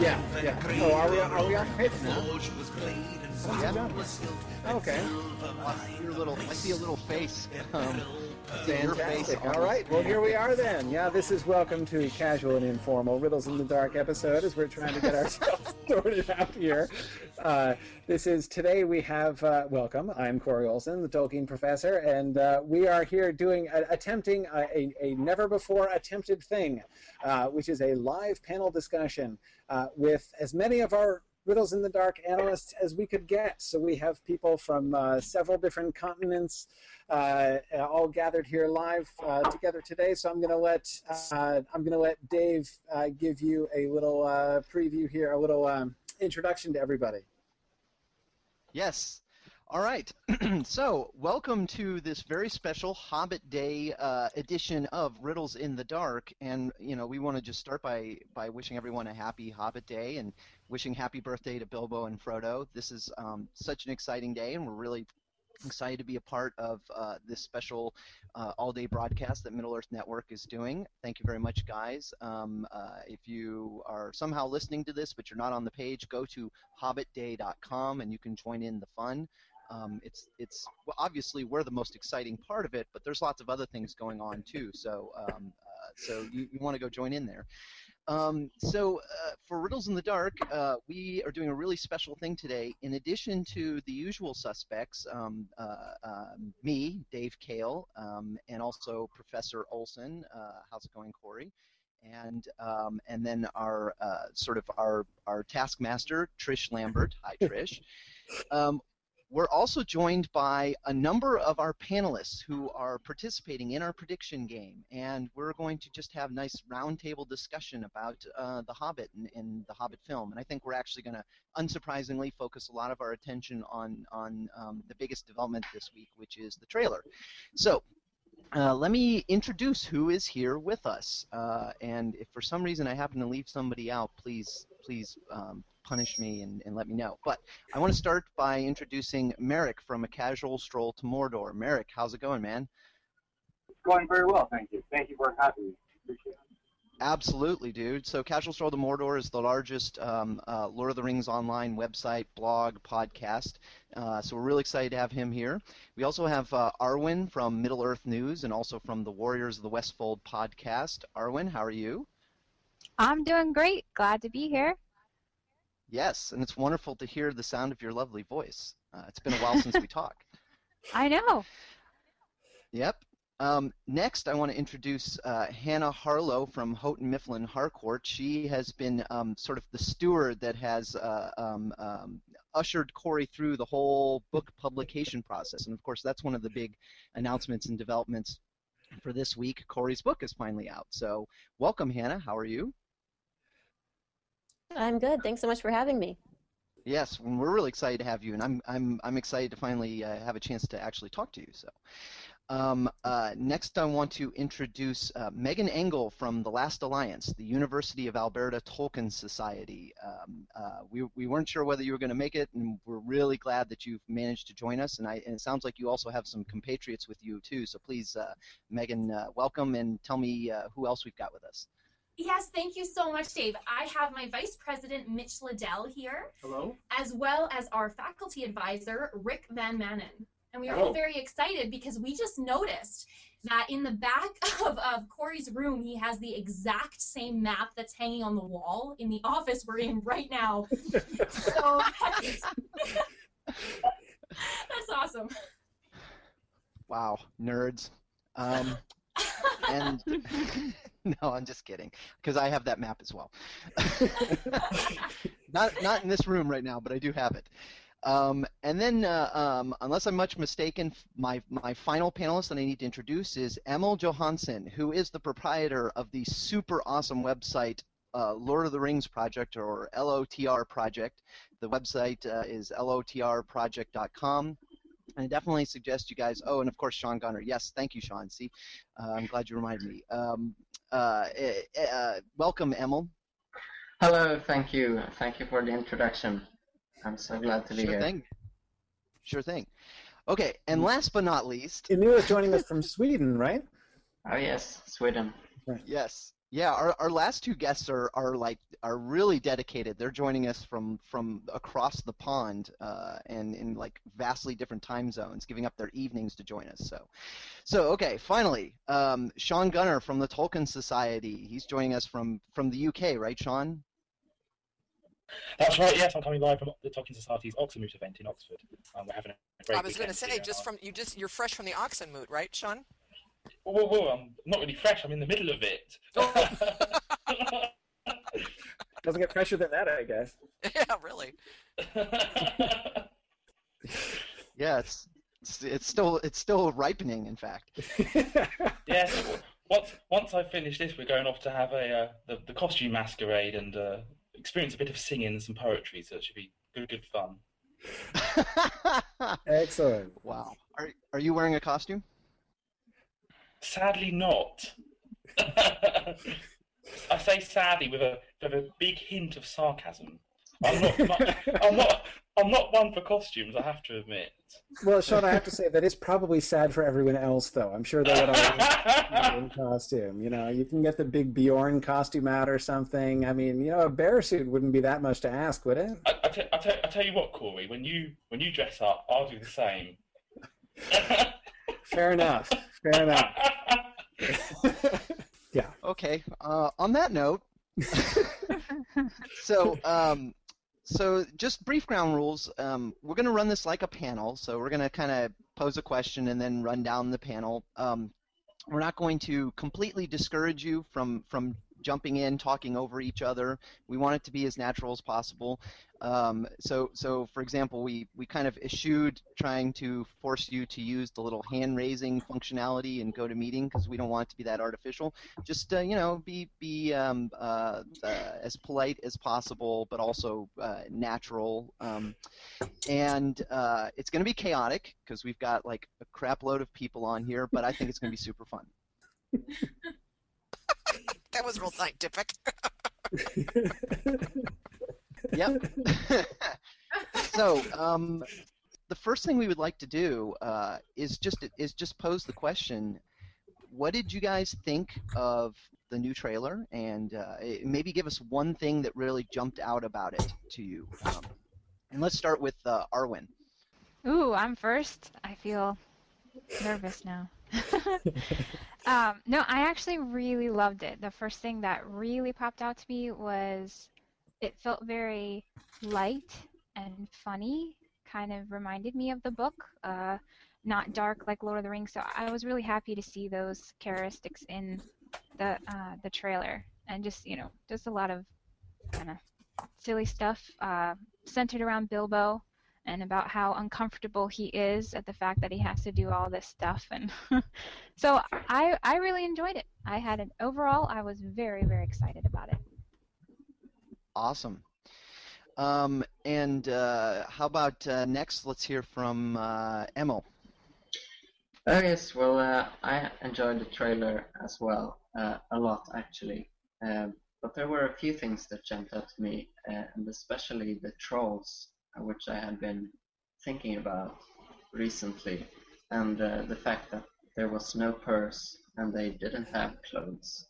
Yeah, yeah. Oh, are we, are we on tape now? Yeah. Okay. Your little, I see a little face. Um, I. Fantastic. All right. Well, here we are then. Yeah, this is welcome to Casual and Informal Riddles in the Dark episode as we're trying to get ourselves sorted out here. Uh, this is today we have uh, welcome. I'm Corey Olsen, the Tolkien professor, and uh, we are here doing uh, attempting a, a, never before attempted thing, uh, which is a live panel discussion with as many of our Riddles in the Dark analysts as we could get. So we have people from several different continents all gathered here live together today. So I'm going to let I'm going to let Dave give you a little preview here, a little um, introduction to everybody. Yes. All right. so, welcome to this very special Hobbit Day uh, edition of Riddles in the Dark. And you know, we want to just start by by wishing everyone a happy Hobbit Day and wishing happy birthday to Bilbo and Frodo. This is um, such an exciting day, and we're really excited to be a part of uh, this special uh, all-day broadcast that Middle Earth Network is doing. Thank you very much, guys. Um, uh, if you are somehow listening to this but you're not on the page, go to hobbitday.com and you can join in the fun. Um, it's it's well, obviously we're the most exciting part of it, but there's lots of other things going on too. So um, uh, so you, you want to go join in there. Um, so uh, for Riddles in the Dark, uh, we are doing a really special thing today. In addition to the usual suspects, um, uh, um, me, Dave Kale, um, and also Professor Olsen. Uh, how's it going, Corey? And um, and then our uh, sort of our our taskmaster, Trish Lambert. Hi, Trish. We're also joined by a number of our panelists who are participating in our prediction game, and we're going to just have nice roundtable discussion about uh, The Hobbit and, and the Hobbit film. And I think we're actually going to, unsurprisingly, focus a lot of our attention on on um, the biggest development this week, which is the trailer. So. Uh, let me introduce who is here with us, uh, and if for some reason I happen to leave somebody out, please, please um, punish me and, and let me know. But I want to start by introducing Merrick from A Casual Stroll to Mordor. Merrick, how's it going, man? Going very well, thank you. Thank you for having me. Appreciate it. Absolutely, dude. So, Casual Stroll to Mordor is the largest um, uh, Lord of the Rings online website, blog, podcast. Uh, so, we're really excited to have him here. We also have uh, Arwen from Middle Earth News and also from the Warriors of the Westfold podcast. Arwen, how are you? I'm doing great. Glad to be here. Yes, and it's wonderful to hear the sound of your lovely voice. Uh, it's been a while since we talked. I know. Yep. Um, next, I want to introduce uh, Hannah Harlow from Houghton Mifflin Harcourt. She has been um, sort of the steward that has uh, um, um, ushered Corey through the whole book publication process. And of course, that's one of the big announcements and developments for this week. Corey's book is finally out. So, welcome, Hannah. How are you? I'm good. Thanks so much for having me. Yes, we're really excited to have you, and I'm I'm I'm excited to finally uh, have a chance to actually talk to you. So, um, uh, next I want to introduce uh, Megan Engel from the Last Alliance, the University of Alberta Tolkien Society. Um, uh, we we weren't sure whether you were going to make it, and we're really glad that you've managed to join us. And I and it sounds like you also have some compatriots with you too. So please, uh, Megan, uh, welcome, and tell me who else we've got with us. Yes, thank you so much, Dave. I have my Vice President Mitch Liddell here, Hello? as well as our faculty advisor Rick Van Manen. And we are Hello. all very excited because we just noticed that in the back of, of Corey's room, he has the exact same map that's hanging on the wall in the office we're in right now. so that's, that's awesome. Wow, nerds. Um, and no, I'm just kidding, because I have that map as well. not not in this room right now, but I do have it. Um, and then, uh, um, unless I'm much mistaken, my my final panelist that I need to introduce is Emil Johansson, who is the proprietor of the super awesome website uh, Lord of the Rings Project or LOTR Project. The website uh, is lotrproject.com. And I definitely suggest you guys. Oh, and of course, Shaun Gunner. Yes, thank you, Shaun. See, uh, I'm glad you reminded me. Um, uh, eh, eh, uh, welcome, Emil. Hello, thank you. Thank you for the introduction. I'm so glad to be here. Sure here. thing. Sure thing. Okay, and last but not least, Emil is joining us from Sweden, right? Oh yes, Sweden. yes, Yeah, our, our last two guests are, are like are really dedicated. They're joining us from from across the pond uh, and in like vastly different time zones, giving up their evenings to join us. So, so okay, finally, um, Shaun Gunner from the Tolkien Society. He's joining us from from the UK, right, Shaun? That's right. Yes, I'm coming live from the Tolkien Society's Oxonmoot event in Oxford. Um, we're having a great I was going to say, just from you just you're fresh from the Oxonmoot, right, Shaun? Whoa, whoa, whoa, I'm not really fresh. I'm in the middle of it. Doesn't get fresher than that, I guess. yeah, really. Yeah, it's it's, it's still it's still ripening. In fact, yes. Once once I finish this, we're going off to have a uh, the, the costume masquerade and uh, experience a bit of singing and some poetry. So it should be good, good fun. Excellent. wow. Are are you wearing a costume? Sadly, not. I say sadly with a with a big hint of sarcasm. I'm not, not I'm not I'm not one for costumes. I have to admit. Well, Shaun, I have to say that is probably sad for everyone else, though. I'm sure they would all in costume. You know, you can get the big Beorn costume out or something. I mean, you know, a bear suit wouldn't be that much to ask, would it? I, I, I, te- I tell you what, Corey. When you when you dress up, I'll do the same. Fair enough. Fair enough. yeah. Okay. Uh, on that note, so um, so just brief ground rules. Um, we're going to run this like a panel. So we're going to kind of pose a question and then run down the panel. Um, we're not going to completely discourage you from from jumping in, talking over each other. We want it to be as natural as possible. Um, so, so for example, we, we kind of eschewed trying to force you to use the little hand raising functionality in GoToMeeting because we don't want it to be that artificial. Just uh, you know, be be um, uh, uh, as polite as possible, but also uh, natural. Um, and uh, it's going to be chaotic because we've got like a crap load of people on here, but I think it's going to be super fun. That was real scientific. Yep. so, um, the first thing we would like to do uh, is just is just pose the question: What did you guys think of the new trailer? And uh, maybe give us one thing that really jumped out about it to you. Um, and let's start with uh, Arwen. Ooh, I'm first. I feel nervous now. um, no, I actually really loved it. The first thing that really popped out to me was it felt very light and funny. Kind of reminded me of the book, uh, not dark like Lord of the Rings. So I was really happy to see those characteristics in the uh, the trailer, and just you know, just a lot of kind of silly stuff uh, centered around Bilbo and about how uncomfortable he is at the fact that he has to do all this stuff and so I I really enjoyed it. I had an overall I was very very excited about it. Awesome. Um, and uh, how about uh, next? Let's hear from uh, Emil. Oh yes, well uh, I enjoyed the trailer as well, uh, a lot actually. Um, but there were a few things that jumped out to me, uh, and especially the trolls, which I had been thinking about recently, and uh, the fact that there was no purse and they didn't have clothes.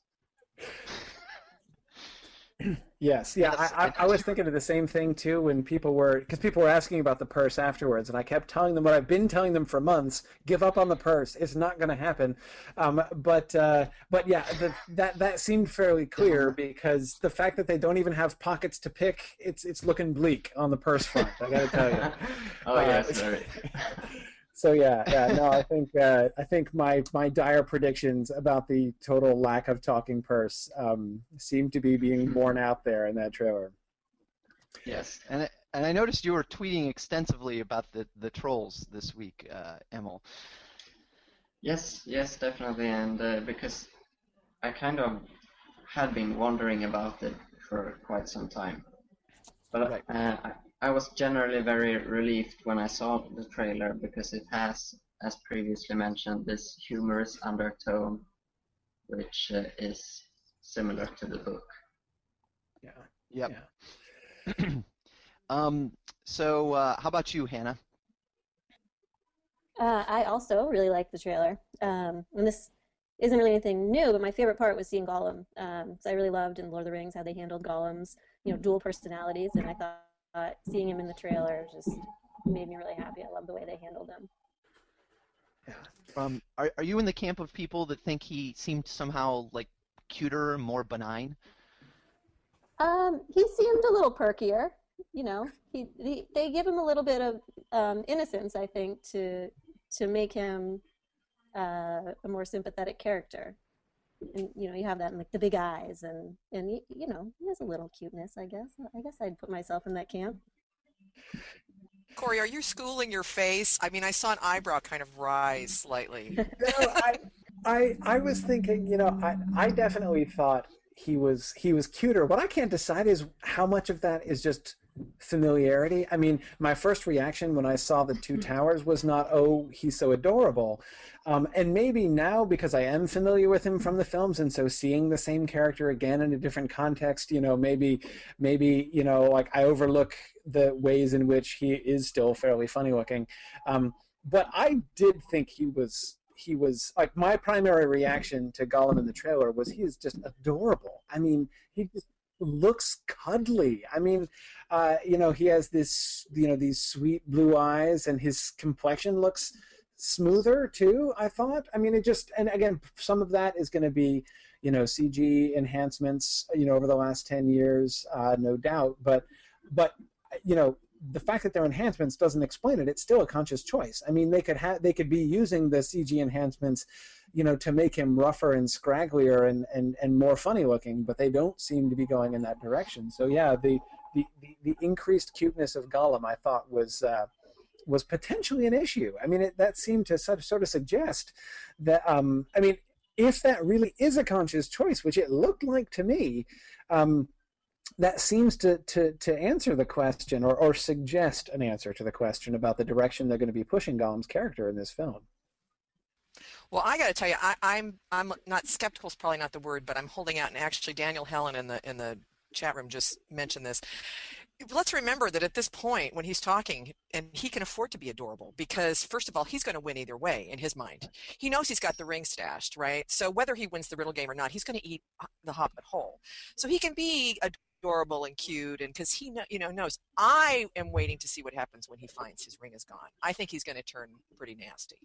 Yes, yeah, I, I, I was thinking of the same thing too when people were because people were asking about the purse afterwards, and I kept telling them what I've been telling them for months: give up on the purse. It's not going to happen. Um, but uh, but yeah, the, that that seemed fairly clear because the fact that they don't even have pockets to pick, it's it's looking bleak on the purse front. I got to tell you. oh Uh, yes. So yeah, yeah, no, I think uh, I think my my dire predictions about the total lack of talking purse um, seem to be being borne out there in that trailer. Yes, and I- and I noticed you were tweeting extensively about the the trolls this week, uh, Emil. Yes, yes, definitely, and uh, because I kind of had been wondering about it for quite some time, but Right. uh, I, I was generally very relieved when I saw the trailer because it has, as previously mentioned, this humorous undertone, which uh, is similar to the book. Yeah. Yep. Yeah. um, so uh, how about you, Hannah? Uh, I also really liked the trailer. Um, and this isn't really anything new. But my favorite part was seeing Gollum. Um, so I really loved in Lord of the Rings how they handled Gollum's, you know, dual personalities, and I thought, thought seeing him in the trailer just made me really happy. I love the way they handled him. Um, are are you in the camp of people that think he seemed somehow like cuter, more benign? Um, he seemed a little perkier. You know, he, he they give him a little bit of um, innocence, I think, to to make him uh, a more sympathetic character. And you know, you have that in like the big eyes, and and he, you know, he has a little cuteness. I guess. I guess I'd put myself in that camp. Corey, are you schooling your face? I mean, I saw an eyebrow kind of rise slightly. no, I, I, I was thinking, you know, I, I definitely thought he was he was cuter. What I can't decide is how much of that is just familiarity. I mean, my first reaction when I saw the two towers was not, oh, he's so adorable. Um, and maybe now, because I am familiar with him from the films, and so seeing the same character again in a different context, you know, maybe, maybe, you know, like I overlook the ways in which he is still fairly funny looking. Um, but I did think he was he was like my primary reaction to Gollum in the trailer was he is just adorable. I mean, he just looks cuddly. I mean, uh, you know, he has this, you know, these sweet blue eyes, and his complexion looks smoother too. I thought. I mean, it just, and again, some of that is going to be, you know, CG enhancements, you know, over the last ten years, uh, no doubt. But, but, you know, the fact that they're enhancements doesn't explain it. It's still a conscious choice. I mean, they could have they could be using the CG enhancements, you know, to make him rougher and scragglier and, and, and more funny looking, but they don't seem to be going in that direction. So yeah, the the, the, the increased cuteness of Gollum I thought was uh, was potentially an issue. I mean, it, that seemed to sort of, sort of suggest that. Um, I mean, if that really is a conscious choice, which it looked like to me. Um, that seems to, to, to answer the question or, or suggest an answer to the question about the direction they're going to be pushing Gollum's character in this film. Well, I got to tell you, I, I'm I'm not skeptical is probably not the word, but I'm holding out. And actually, Daniel Helen in the in the chat room just mentioned this. Let's remember that at this point, when he's talking, and he can afford to be adorable because, first of all, he's going to win either way in his mind. He knows he's got the ring stashed, right? So whether he wins the riddle game or not, he's going to eat the Hobbit whole. So he can be adorable and cute and because he you know knows i am waiting to see what happens when he finds his ring is gone i think he's going to turn pretty nasty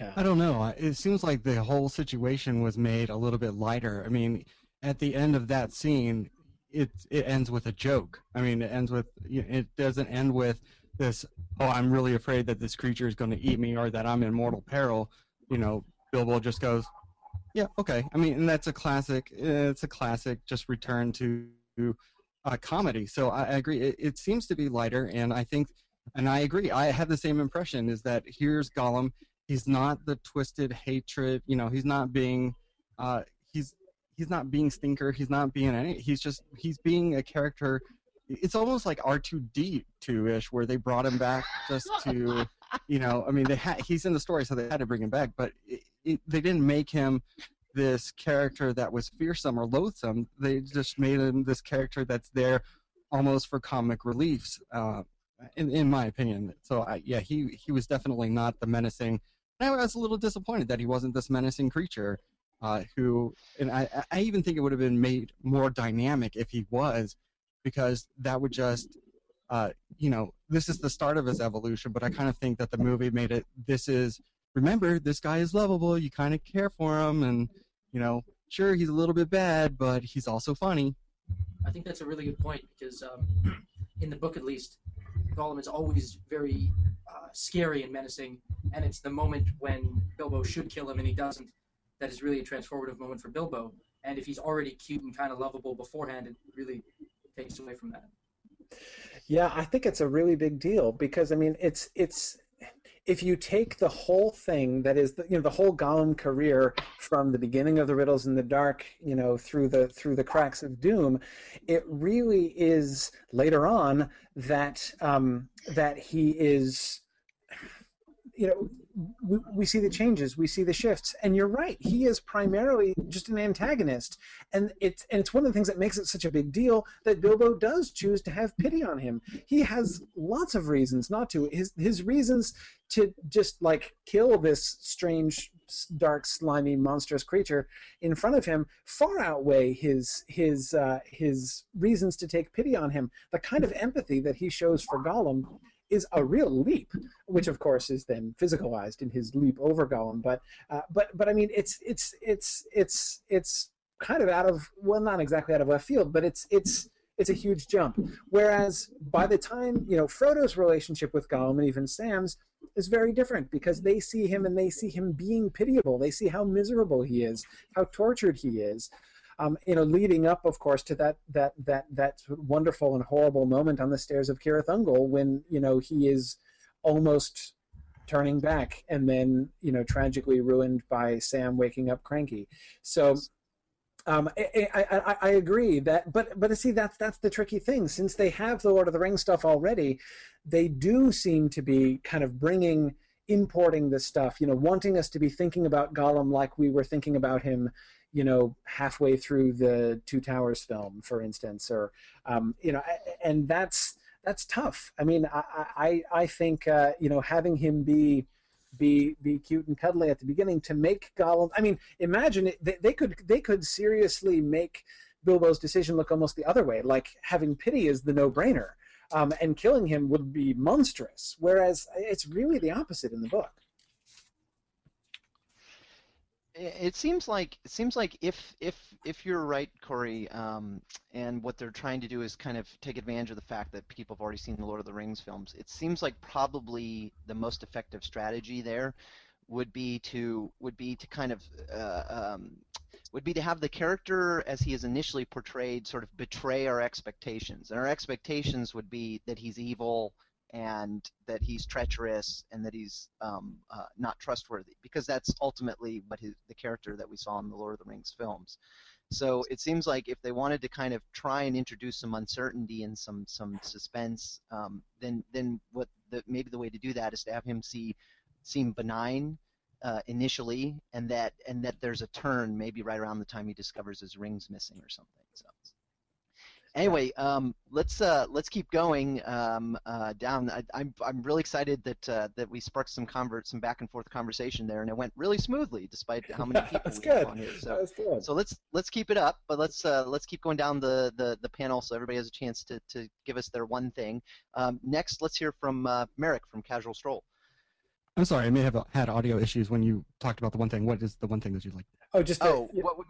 yeah. I don't know. It seems like the whole situation was made a little bit lighter. I mean, at the end of that scene, it it ends with a joke. I mean, it ends with it doesn't end with this. Oh, I'm really afraid that this creature is going to eat me or that I'm in mortal peril. You know, Bilbo just goes, yeah, okay. I mean, that's a classic. It's a classic. Just return to uh, comedy. So I, I agree. It, it, seems to be lighter, and I think, and I agree. I have the same impression. Is that here's Gollum. He's not the twisted hatred. You know, he's not being. Uh, he's he's not being stinker. He's not being any. He's just he's being a character. It's almost like R two D two ish, where they brought him back just to, you know. I mean, they had he's in the story, so they had to bring him back, but. It, it, they didn't make him this character that was fearsome or loathsome. They just made him this character that's there almost for comic reliefs, uh, in in my opinion. So I, yeah, he he was definitely not the menacing. I was a little disappointed that he wasn't this menacing creature. Uh, who and I, I even think it would have been made more dynamic if he was, because that would just uh, you know, this is the start of his evolution, but I kind of think that the movie made it. This is remember this guy is lovable. You kind of care for him, and you know, sure he's a little bit bad, but he's also funny. I think that's a really good point because um, in the book, at least, Gollum is always very uh, scary and menacing, and it's the moment when Bilbo should kill him and he doesn't that is really a transformative moment for Bilbo. And if he's already cute and kind of lovable beforehand, it really takes away from that. Yeah, I think it's a really big deal because I mean, it's it's if you take the whole thing that is the, you know the whole Gollum career from the beginning of the Riddles in the Dark, you know, through the through the cracks of doom, it really is later on that um, that he is you know, we, we see the changes, we see the shifts, and you're right. He is primarily just an antagonist, and it's and it's one of the things that makes it such a big deal that Bilbo does choose to have pity on him. He has lots of reasons not to. His his reasons to just like kill this strange, dark, slimy, monstrous creature in front of him far outweigh his his uh, his reasons to take pity on him. The kind of empathy that he shows for Gollum is a real leap, which of course is then physicalized in his leap over Gollum. But uh, but but I mean, it's it's it's it's it's kind of out of well, not exactly out of left field, but it's it's it's a huge jump. Whereas by the time you know Frodo's relationship with Gollum and even Sam's is very different because they see him and they see him being pitiable. They see how miserable he is, how tortured he is um, you know, leading up, of course, to that that that that wonderful and horrible moment on the stairs of Cirith Ungol when you know he is almost turning back and then you know tragically ruined by Sam waking up cranky. So. Um, I, I, I, agree that, but but see that's that's the tricky thing. Since they have the Lord of the Rings stuff already, they do seem to be kind of bringing importing this stuff. You know, wanting us to be thinking about Gollum like we were thinking about him you know, halfway through the Two Towers film, for instance, or um, you know, and that's that's tough. I mean, I I, I think uh, you know having him be be be cute and cuddly at the beginning to make Gollum. I mean, imagine it, they, they could they could seriously make Bilbo's decision look almost the other way, like having pity is the no-brainer, um, and killing him would be monstrous. Whereas it's really the opposite in the book it seems like it seems like if if if you're right, Corey, um, and what they're trying to do is kind of take advantage of the fact that people have already seen the Lord of the Rings films. It seems like probably the most effective strategy there would be to would be to kind of uh, um, would be to have the character as he is initially portrayed sort of betray our expectations, and our expectations would be that he's evil and that he's treacherous and that he's um, uh, not trustworthy because that's ultimately what his, the character that we saw in the Lord of the Rings films. So it seems like if they wanted to kind of try and introduce some uncertainty and some some suspense, um, then then what the, maybe the way to do that is to have him see seem benign uh, initially, and that and that there's a turn maybe right around the time he discovers his rings missing or something. So anyway, um, let's uh, let's keep going um, uh, down. I, am I'm, I'm really excited that uh, that we sparked some convert some back and forth conversation there, and it went really smoothly despite how many people That's we good. have on here. So, That's good. so let's let's keep it up, but let's uh, let's keep going down the, the, the panel so everybody has a chance to, to give us their one thing. Um, next, let's hear from uh, Merrick from Casual Stroll. I'm sorry, I may have had audio issues when you talked about the one thing. What is the one thing that you'd like? Oh, just oh, what would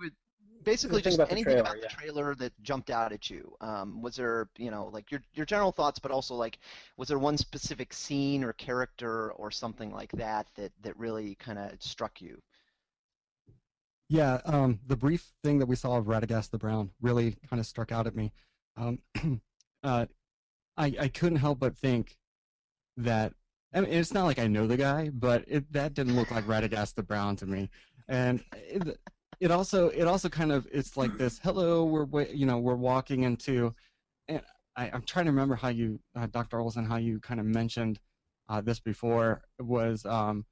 basically just about the anything trailer, about the yeah. trailer that jumped out at you. Um, was there, you know, like your your general thoughts, but also like, was there one specific scene or character or something like that that that really kind of struck you? Yeah, um, the brief thing that we saw of Radagast the Brown really kind of struck out at me. Um, uh, I I couldn't help but think that I mean, it's not like I know the guy, but it, that didn't look like Radagast the Brown to me, and it, it also it also kind of it's like this. Hello, we're you know we're walking into, and I, I'm trying to remember how you, uh, Dr. Olsen, how you kind of mentioned uh, this before was um,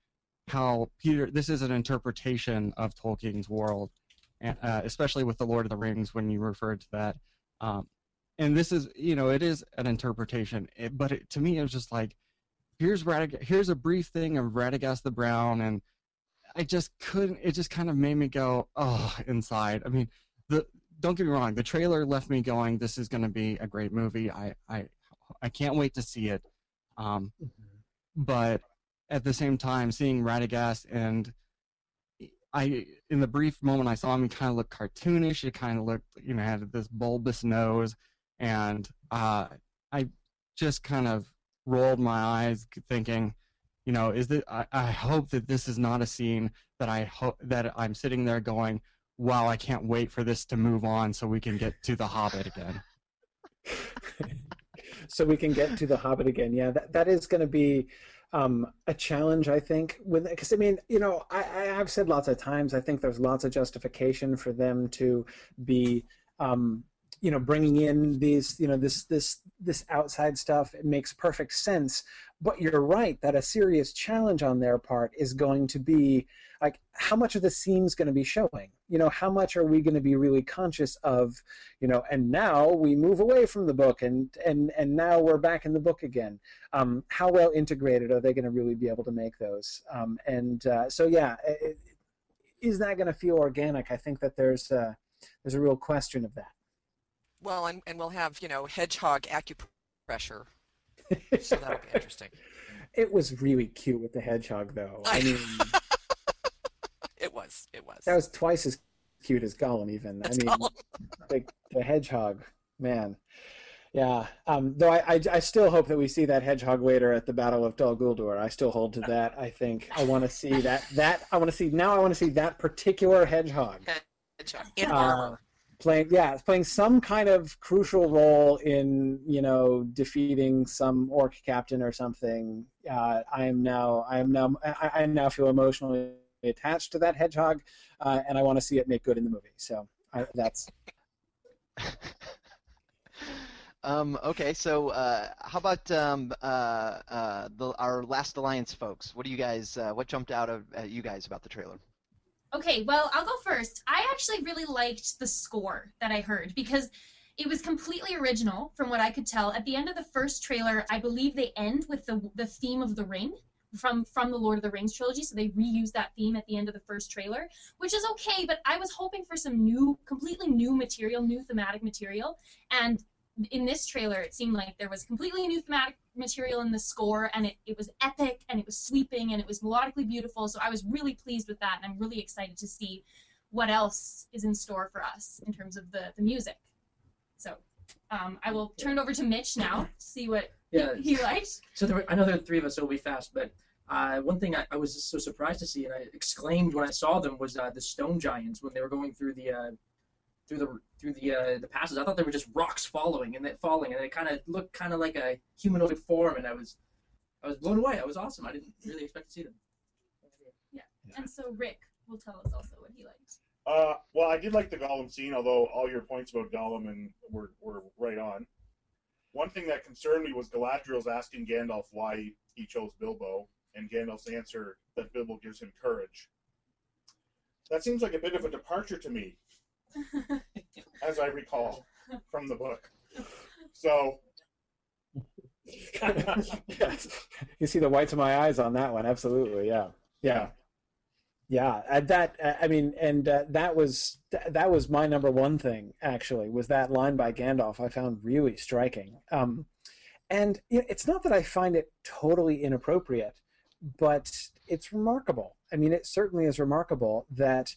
how Peter. This is an interpretation of Tolkien's world, and uh, especially with the Lord of the Rings when you referred to that. Um, and this is you know it is an interpretation, it, but it, to me it was just like here's here's a brief thing of Radagast the Brown, and I just couldn't. It just kind of made me go, oh, inside. I mean, the don't get me wrong, the trailer left me going. This is going to be a great movie. I I I can't wait to see it. Um, but at the same time, seeing Radagast and I, in the brief moment I saw him, he kind of looked cartoonish. He kind of looked, you know, had this bulbous nose, and uh, I just kind of rolled my eyes, thinking, you know, is that I, I hope that this is not a scene that I hope that I'm sitting there going, wow, I can't wait for this to move on so we can get to the Hobbit again. so we can get to the Hobbit again. Yeah, that that is going to be um, a challenge, I think. With because I mean, you know, I, I have said lots of times, I think there's lots of justification for them to be. Um, you know, bringing in these, you know, this this this outside stuff. It makes perfect sense. But you're right that a serious challenge on their part is going to be like how much of the scene's going to be showing you know how much are we going to be really conscious of you know and now we move away from the book and and and now we're back in the book again um, how well integrated are they going to really be able to make those um, and uh, so yeah it, is that going to feel organic i think that there's a, there's a real question of that well and, and we'll have you know hedgehog acupressure so that'll be interesting it was really cute with the hedgehog though i mean it was. It was. That was twice as cute as Gollum, even. I mean, the, the hedgehog, man. Yeah. Um, though I, I, I, still hope that we see that hedgehog later at the Battle of Dol Guldur. I still hold to that. I think I want to see that. That I want to see now. I want to see that particular hedgehog. Hedgehog in uh, armor. Playing, yeah, playing some kind of crucial role in, you know, defeating some orc captain or something. Uh, I am now, I am now, I, I now feel emotionally attached to that hedgehog, uh, and I want to see it make good in the movie. So I, that's. um, okay, so uh, how about um, uh, uh, the, our Last Alliance folks? What do you guys? Uh, what jumped out of you guys about the trailer? Okay, well, I'll go first. I actually really liked the score that I heard because it was completely original from what I could tell. At the end of the first trailer, I believe they end with the the theme of the ring from from the Lord of the Rings trilogy, so they reused that theme at the end of the first trailer, which is okay. But I was hoping for some new, completely new material, new thematic material, and in this trailer, it seemed like there was completely new thematic material in the score, and it, it was epic, and it was sweeping, and it was melodically beautiful. So I was really pleased with that, and I'm really excited to see what else is in store for us in terms of the, the music. So um, I will turn it over to Mitch now, to see what yeah. he liked. So there were, I know there are three of us, so it'll be fast. But uh, one thing I, I, was just so surprised to see, and I exclaimed when I saw them, was uh, the stone giants when they were going through the uh, through the through the uh, the passes. I thought they were just rocks falling and then falling, and it kind of looked kind of like a humanoid form, and I was I was blown away. I was awesome. I didn't really expect to see them. Yeah. yeah. And so Rick will tell us also what he liked. Uh, well, I did like the Gollum scene, although all your points about Gollum and were, were right on. One thing that concerned me was Galadriel's asking Gandalf why he chose Bilbo, and Gandalf's answer that Bilbo gives him courage. That seems like a bit of a departure to me, as I recall from the book. So. yes. You see the whites of my eyes on that one, absolutely, yeah. Yeah. Yeah, uh, that I mean, and uh, that was that was my number one thing actually was that line by Gandalf. I found really striking. Um, and you know, it's not that I find it totally inappropriate, but it's remarkable. I mean, it certainly is remarkable that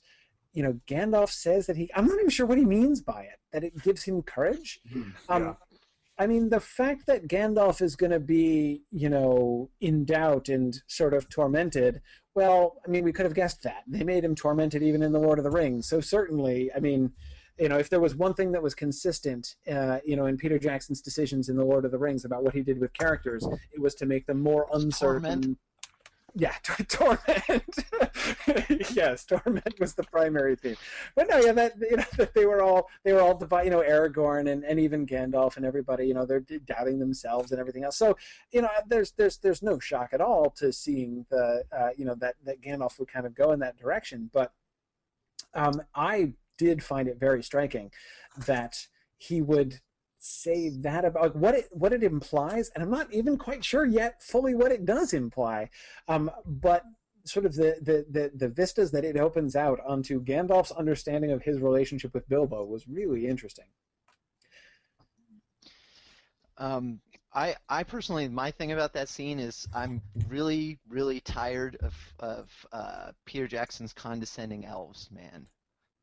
you know Gandalf says that he. I'm not even sure what he means by it. That it gives him courage. Mm-hmm. Um, yeah. I mean, the fact that Gandalf is going to be, you know, in doubt and sort of tormented well, I mean, we could have guessed that. They made him tormented even in The Lord of the Rings. So certainly, I mean, you know, if there was one thing that was consistent, uh, you know, in Peter Jackson's decisions in The Lord of the Rings about what he did with characters, it was to make them more uncertain. Torment yeah, torment. yes, torment was the primary theme. But no, yeah, that you know that they were all they were all you know Aragorn and, and even Gandalf and everybody. You know, they're doubting themselves and everything else. So you know, there's there's there's no shock at all to seeing the uh, you know that that Gandalf would kind of go in that direction. But um, I did find it very striking that he would say that about what it what it implies, and I'm not even quite sure yet fully what it does imply. Um, but sort of the, the, the, the, vistas that it opens out onto Gandalf's understanding of his relationship with Bilbo was really interesting. Um, I, I personally, my thing about that scene is I'm really, really tired of, of uh, Peter Jackson's condescending elves, man.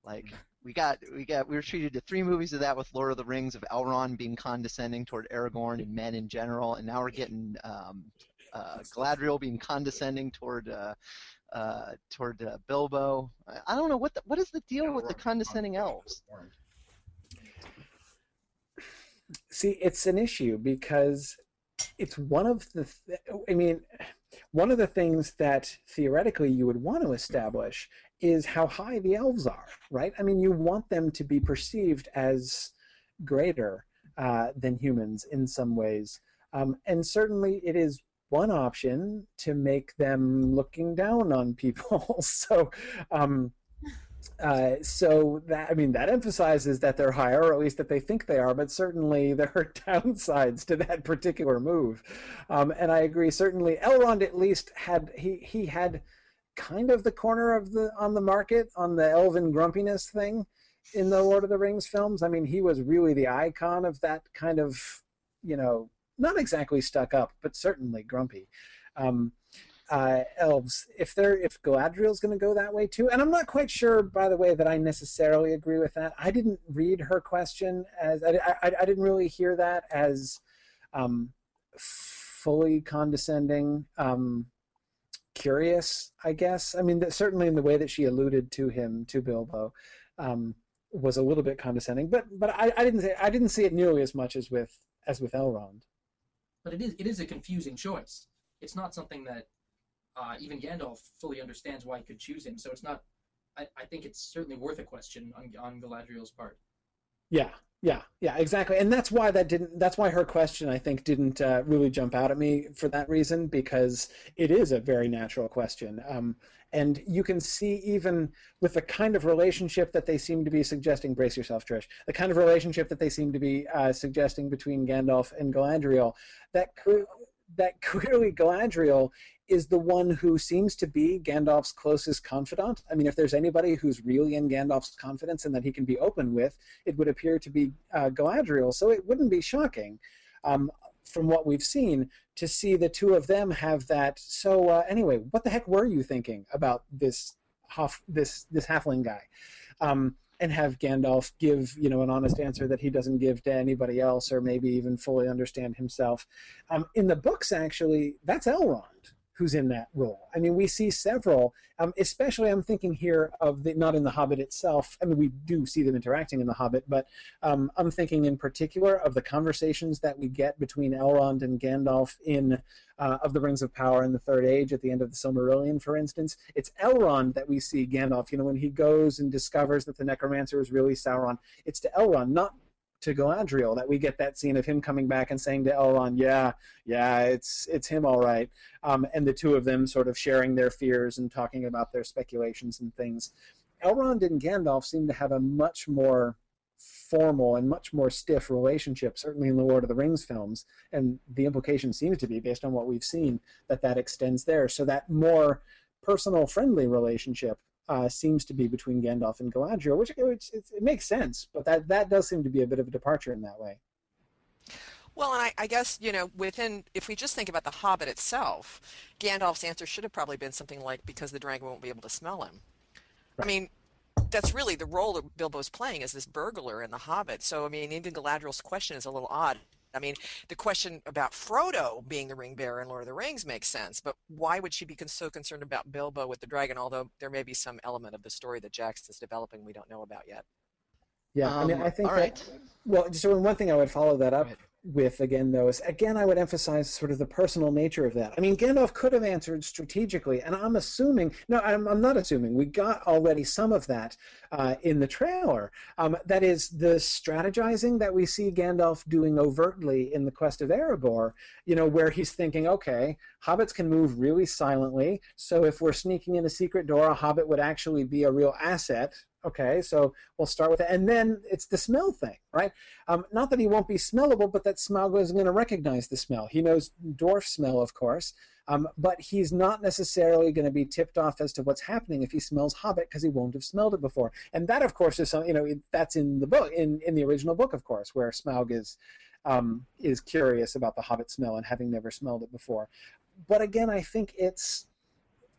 Like, we got we got we were treated to three movies of that with Lord of the Rings of Elrond being condescending toward Aragorn and men in general, and now we're getting um, uh, Galadriel being condescending toward uh, uh, toward uh, Bilbo. I, I, don't know what the, what is the deal with the condescending elves. See, it's an issue because it's one of the. Th- I mean, one of the things that theoretically you would want to establish is how high the elves are, right? I mean, you want them to be perceived as greater uh, than humans in some ways. Um, and certainly it is one option to make them looking down on people. so, um, uh, so that I mean that emphasizes that they're higher, or at least that they think they are. But certainly there are downsides to that particular move, um, and I agree. Certainly, Elrond at least had he he had kind of the corner of the on the market on the elven grumpiness thing in the Lord of the Rings films. I mean, he was really the icon of that kind of you know not exactly stuck up, but certainly grumpy. Um, uh, elves, if they're if Galadriel's going to go that way too, and I'm not quite sure, by the way, that I necessarily agree with that. I didn't read her question as I, I, I didn't really hear that as um, fully condescending. Um, curious, I guess. I mean, that, certainly in the way that she alluded to him to Bilbo um, was a little bit condescending, but but I, I didn't say I didn't see it nearly as much as with as with Elrond. But it is it is a confusing choice. It's not something that uh, even Gandalf fully understands why he could choose him. So it's not. I, I think it's certainly worth a question on on Galadriel's part. Yeah, yeah, yeah, exactly, and that's why that didn't. That's why her question, I think, didn't uh, really jump out at me for that reason because it is a very natural question, um, and you can see even with the kind of relationship that they seem to be suggesting. Brace yourself, Trish. The kind of relationship that they seem to be uh, suggesting between Gandalf and Galadriel, that that clearly Galadriel is the one who seems to be Gandalf's closest confidant. I mean, if there's anybody who's really in Gandalf's confidence and that he can be open with, it would appear to be uh, Galadriel. So it wouldn't be shocking, um, from what we've seen, to see the two of them have that. So uh, anyway, what the heck were you thinking about this half this this halfling guy? Um, and have Gandalf give you know an honest answer that he doesn't give to anybody else, or maybe even fully understand himself. Um, in the books, actually, that's Elrond who's in that role. I mean, we see several, um, especially I'm thinking here of the, not in The Hobbit itself. I mean, we do see them interacting in The Hobbit, but um, I'm thinking in particular of the conversations that we get between Elrond and Gandalf in uh, Of the Rings of Power in the Third Age at the end of the Silmarillion, for instance. It's Elrond that we see Gandalf, you know, when he goes and discovers that the necromancer is really Sauron. It's to Elrond, not to Galadriel that we get that scene of him coming back and saying to Elrond, "Yeah, yeah, it's it's him all right," um, and the two of them sort of sharing their fears and talking about their speculations and things. Elrond and Gandalf seem to have a much more formal and much more stiff relationship, certainly in the Lord of the Rings films, and the implication seems to be, based on what we've seen, that that extends there. So that more personal, friendly relationship uh, seems to be between Gandalf and Galadriel, which, which it, it, makes sense, but that that does seem to be a bit of a departure in that way. Well, and I, I, guess you know, within if we just think about the Hobbit itself, Gandalf's answer should have probably been something like, "Because the dragon won't be able to smell him." Right. I mean, that's really the role that Bilbo's playing as this burglar in the Hobbit. So I mean, even Galadriel's question is a little odd. I mean, the question about Frodo being the ring bearer in Lord of the Rings makes sense, but why would she be so concerned about Bilbo with the dragon? Although there may be some element of the story that Jax is developing we don't know about yet. Yeah, um, I mean, I think that. Right. Well, so one thing I would follow that up with again is again I would emphasize sort of the personal nature of that. I mean Gandalf could have answered strategically, and I'm assuming no, I'm, I'm not assuming we got already some of that uh, in the trailer. Um, that is the strategizing that we see Gandalf doing overtly in the Quest of Erebor. You know where he's thinking, okay, hobbits can move really silently, so if we're sneaking in a secret door, a hobbit would actually be a real asset Okay, so we'll start with that. And then it's the smell thing, right? Um, not that he won't be smellable, but that Smaug isn't going to recognize the smell. He knows dwarf smell, of course, um, but he's not necessarily going to be tipped off as to what's happening if he smells Hobbit because he won't have smelled it before. And that, of course, is some, you know that's in the book, in in the original book, of course, where Smaug is um, is curious about the Hobbit smell and having never smelled it before. But again, I think it's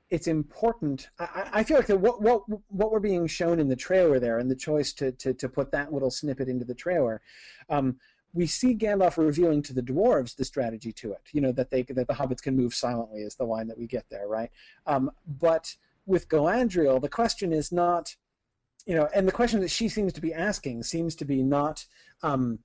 it's important. I, I feel like the, what what what we're being shown in the trailer there, and the choice to to, to put that little snippet into the trailer, um, we see Gandalf revealing to the dwarves the strategy to it. You know that they that the hobbits can move silently is the line that we get there, right? Um, but with Galadriel, the question is not, you know, and the question that she seems to be asking seems to be not, um,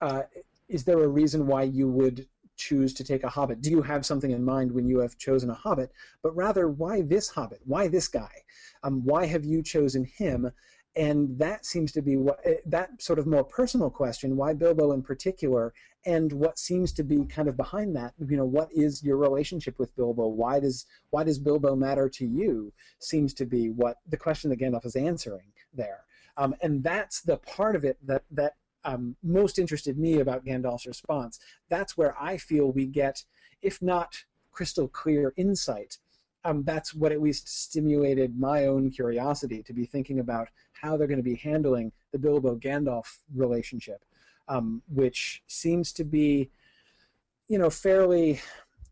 uh, is there a reason why you would choose to take a hobbit? Do you have something in mind when you have chosen a hobbit? But rather, why this hobbit? Why this guy? Um, why have you chosen him? and that seems to be what eh, that sort of more personal question why bilbo in particular and what seems to be kind of behind that you know what is your relationship with bilbo why does why does bilbo matter to you seems to be what the question that gandalf is answering there um, and that's the part of it that that um, most interested me about gandalf's response. That's where i feel we get if not crystal clear insight um, that's what at least stimulated my own curiosity to be thinking about how they're going to be handling the Bilbo Gandalf relationship, um, which seems to be, you know, fairly,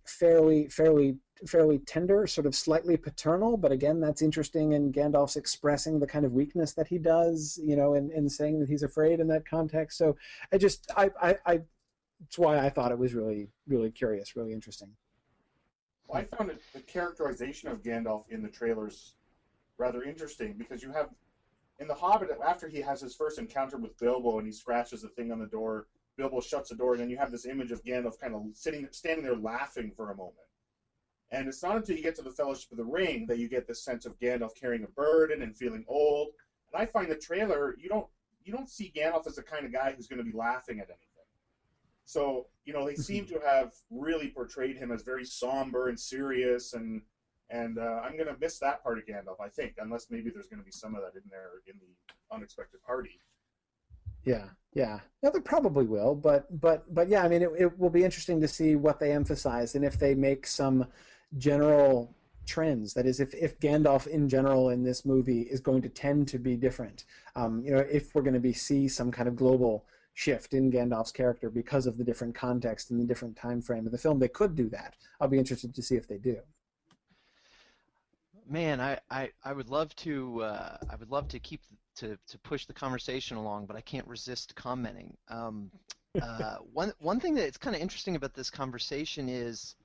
fairly, fairly, fairly tender, sort of slightly paternal. But again, that's interesting in Gandalf's expressing the kind of weakness that he does, you know, and, and saying that he's afraid in that context. So I just, I, I, I, that's why I thought it was really, really curious, really interesting. Well, I found it, the characterization of Gandalf in the trailers rather interesting because you have in the Hobbit after he has his first encounter with Bilbo and he scratches the thing on the door. Bilbo shuts the door, and then you have this image of Gandalf kind of sitting, standing there, laughing for a moment. And it's not until you get to the Fellowship of the Ring that you get this sense of Gandalf carrying a burden and feeling old. And I find the trailer you don't you don't see Gandalf as the kind of guy who's going to be laughing at anything. So you know they seem to have really portrayed him as very somber and serious, and and uh, I'm going to miss that part of Gandalf. I think, unless maybe there's going to be some of that in there in the unexpected party. Yeah, yeah. No, they probably will, but but but yeah. I mean, it, it will be interesting to see what they emphasize and if they make some general trends. That is, if, if Gandalf in general in this movie is going to tend to be different, um, you know, if we're going to be see some kind of global shift in Gandalf's character because of the different context and the different time frame of the film. They could do that. I'll be interested to see if they do. Man, I, I, I would love to uh, I would love to keep to, to push the conversation along, but I can't resist commenting. Um, uh, one one thing that's kind of interesting about this conversation is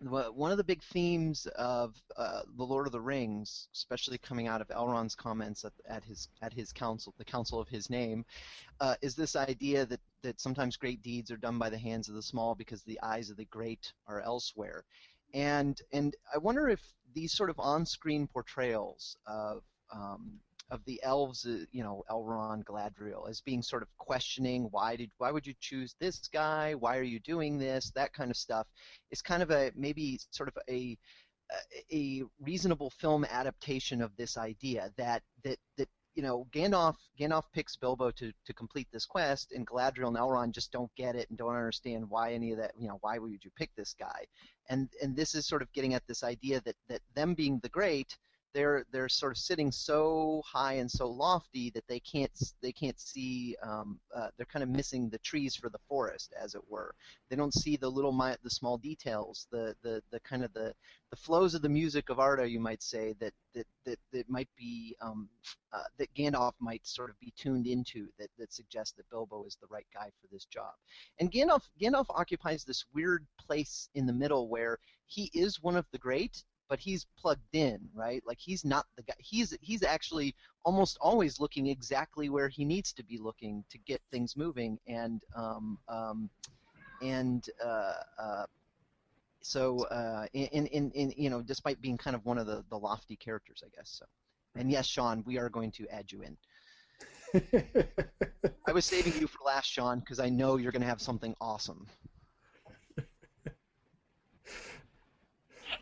one of the big themes of uh, the Lord of the Rings, especially coming out of Elrond's comments at, at his at his council, the council of his name, uh, is this idea that that sometimes great deeds are done by the hands of the small because the eyes of the great are elsewhere, and and I wonder if these sort of on-screen portrayals of um, of the elves, uh, you know, Elrond, Galadriel, as being sort of questioning why did why would you choose this guy? Why are you doing this? That kind of stuff is kind of a maybe sort of a a reasonable film adaptation of this idea that that that you know Gandalf Gandalf picks Bilbo to to complete this quest, and Galadriel and Elrond just don't get it and don't understand why any of that. You know, why would you pick this guy? And and this is sort of getting at this idea that that them being the great they're they're sort of sitting so high and so lofty that they can't they can't see um, uh, they're kind of missing the trees for the forest as it were. They don't see the little the small details the, the, the kind of the, the flows of the music of Arda you might say that that, that, that might be um, uh, that Gandalf might sort of be tuned into that, that suggests that Bilbo is the right guy for this job. And Gandalf Gandalf occupies this weird place in the middle where he is one of the great but he's plugged in, right? Like he's not the guy. He's he's actually almost always looking exactly where he needs to be looking to get things moving, and um, um, and uh, uh, so uh, in, in in you know, despite being kind of one of the the lofty characters, I guess. So, and yes, Shaun, we are going to add you in. I was saving you for last, Shaun, because I know you're going to have something awesome.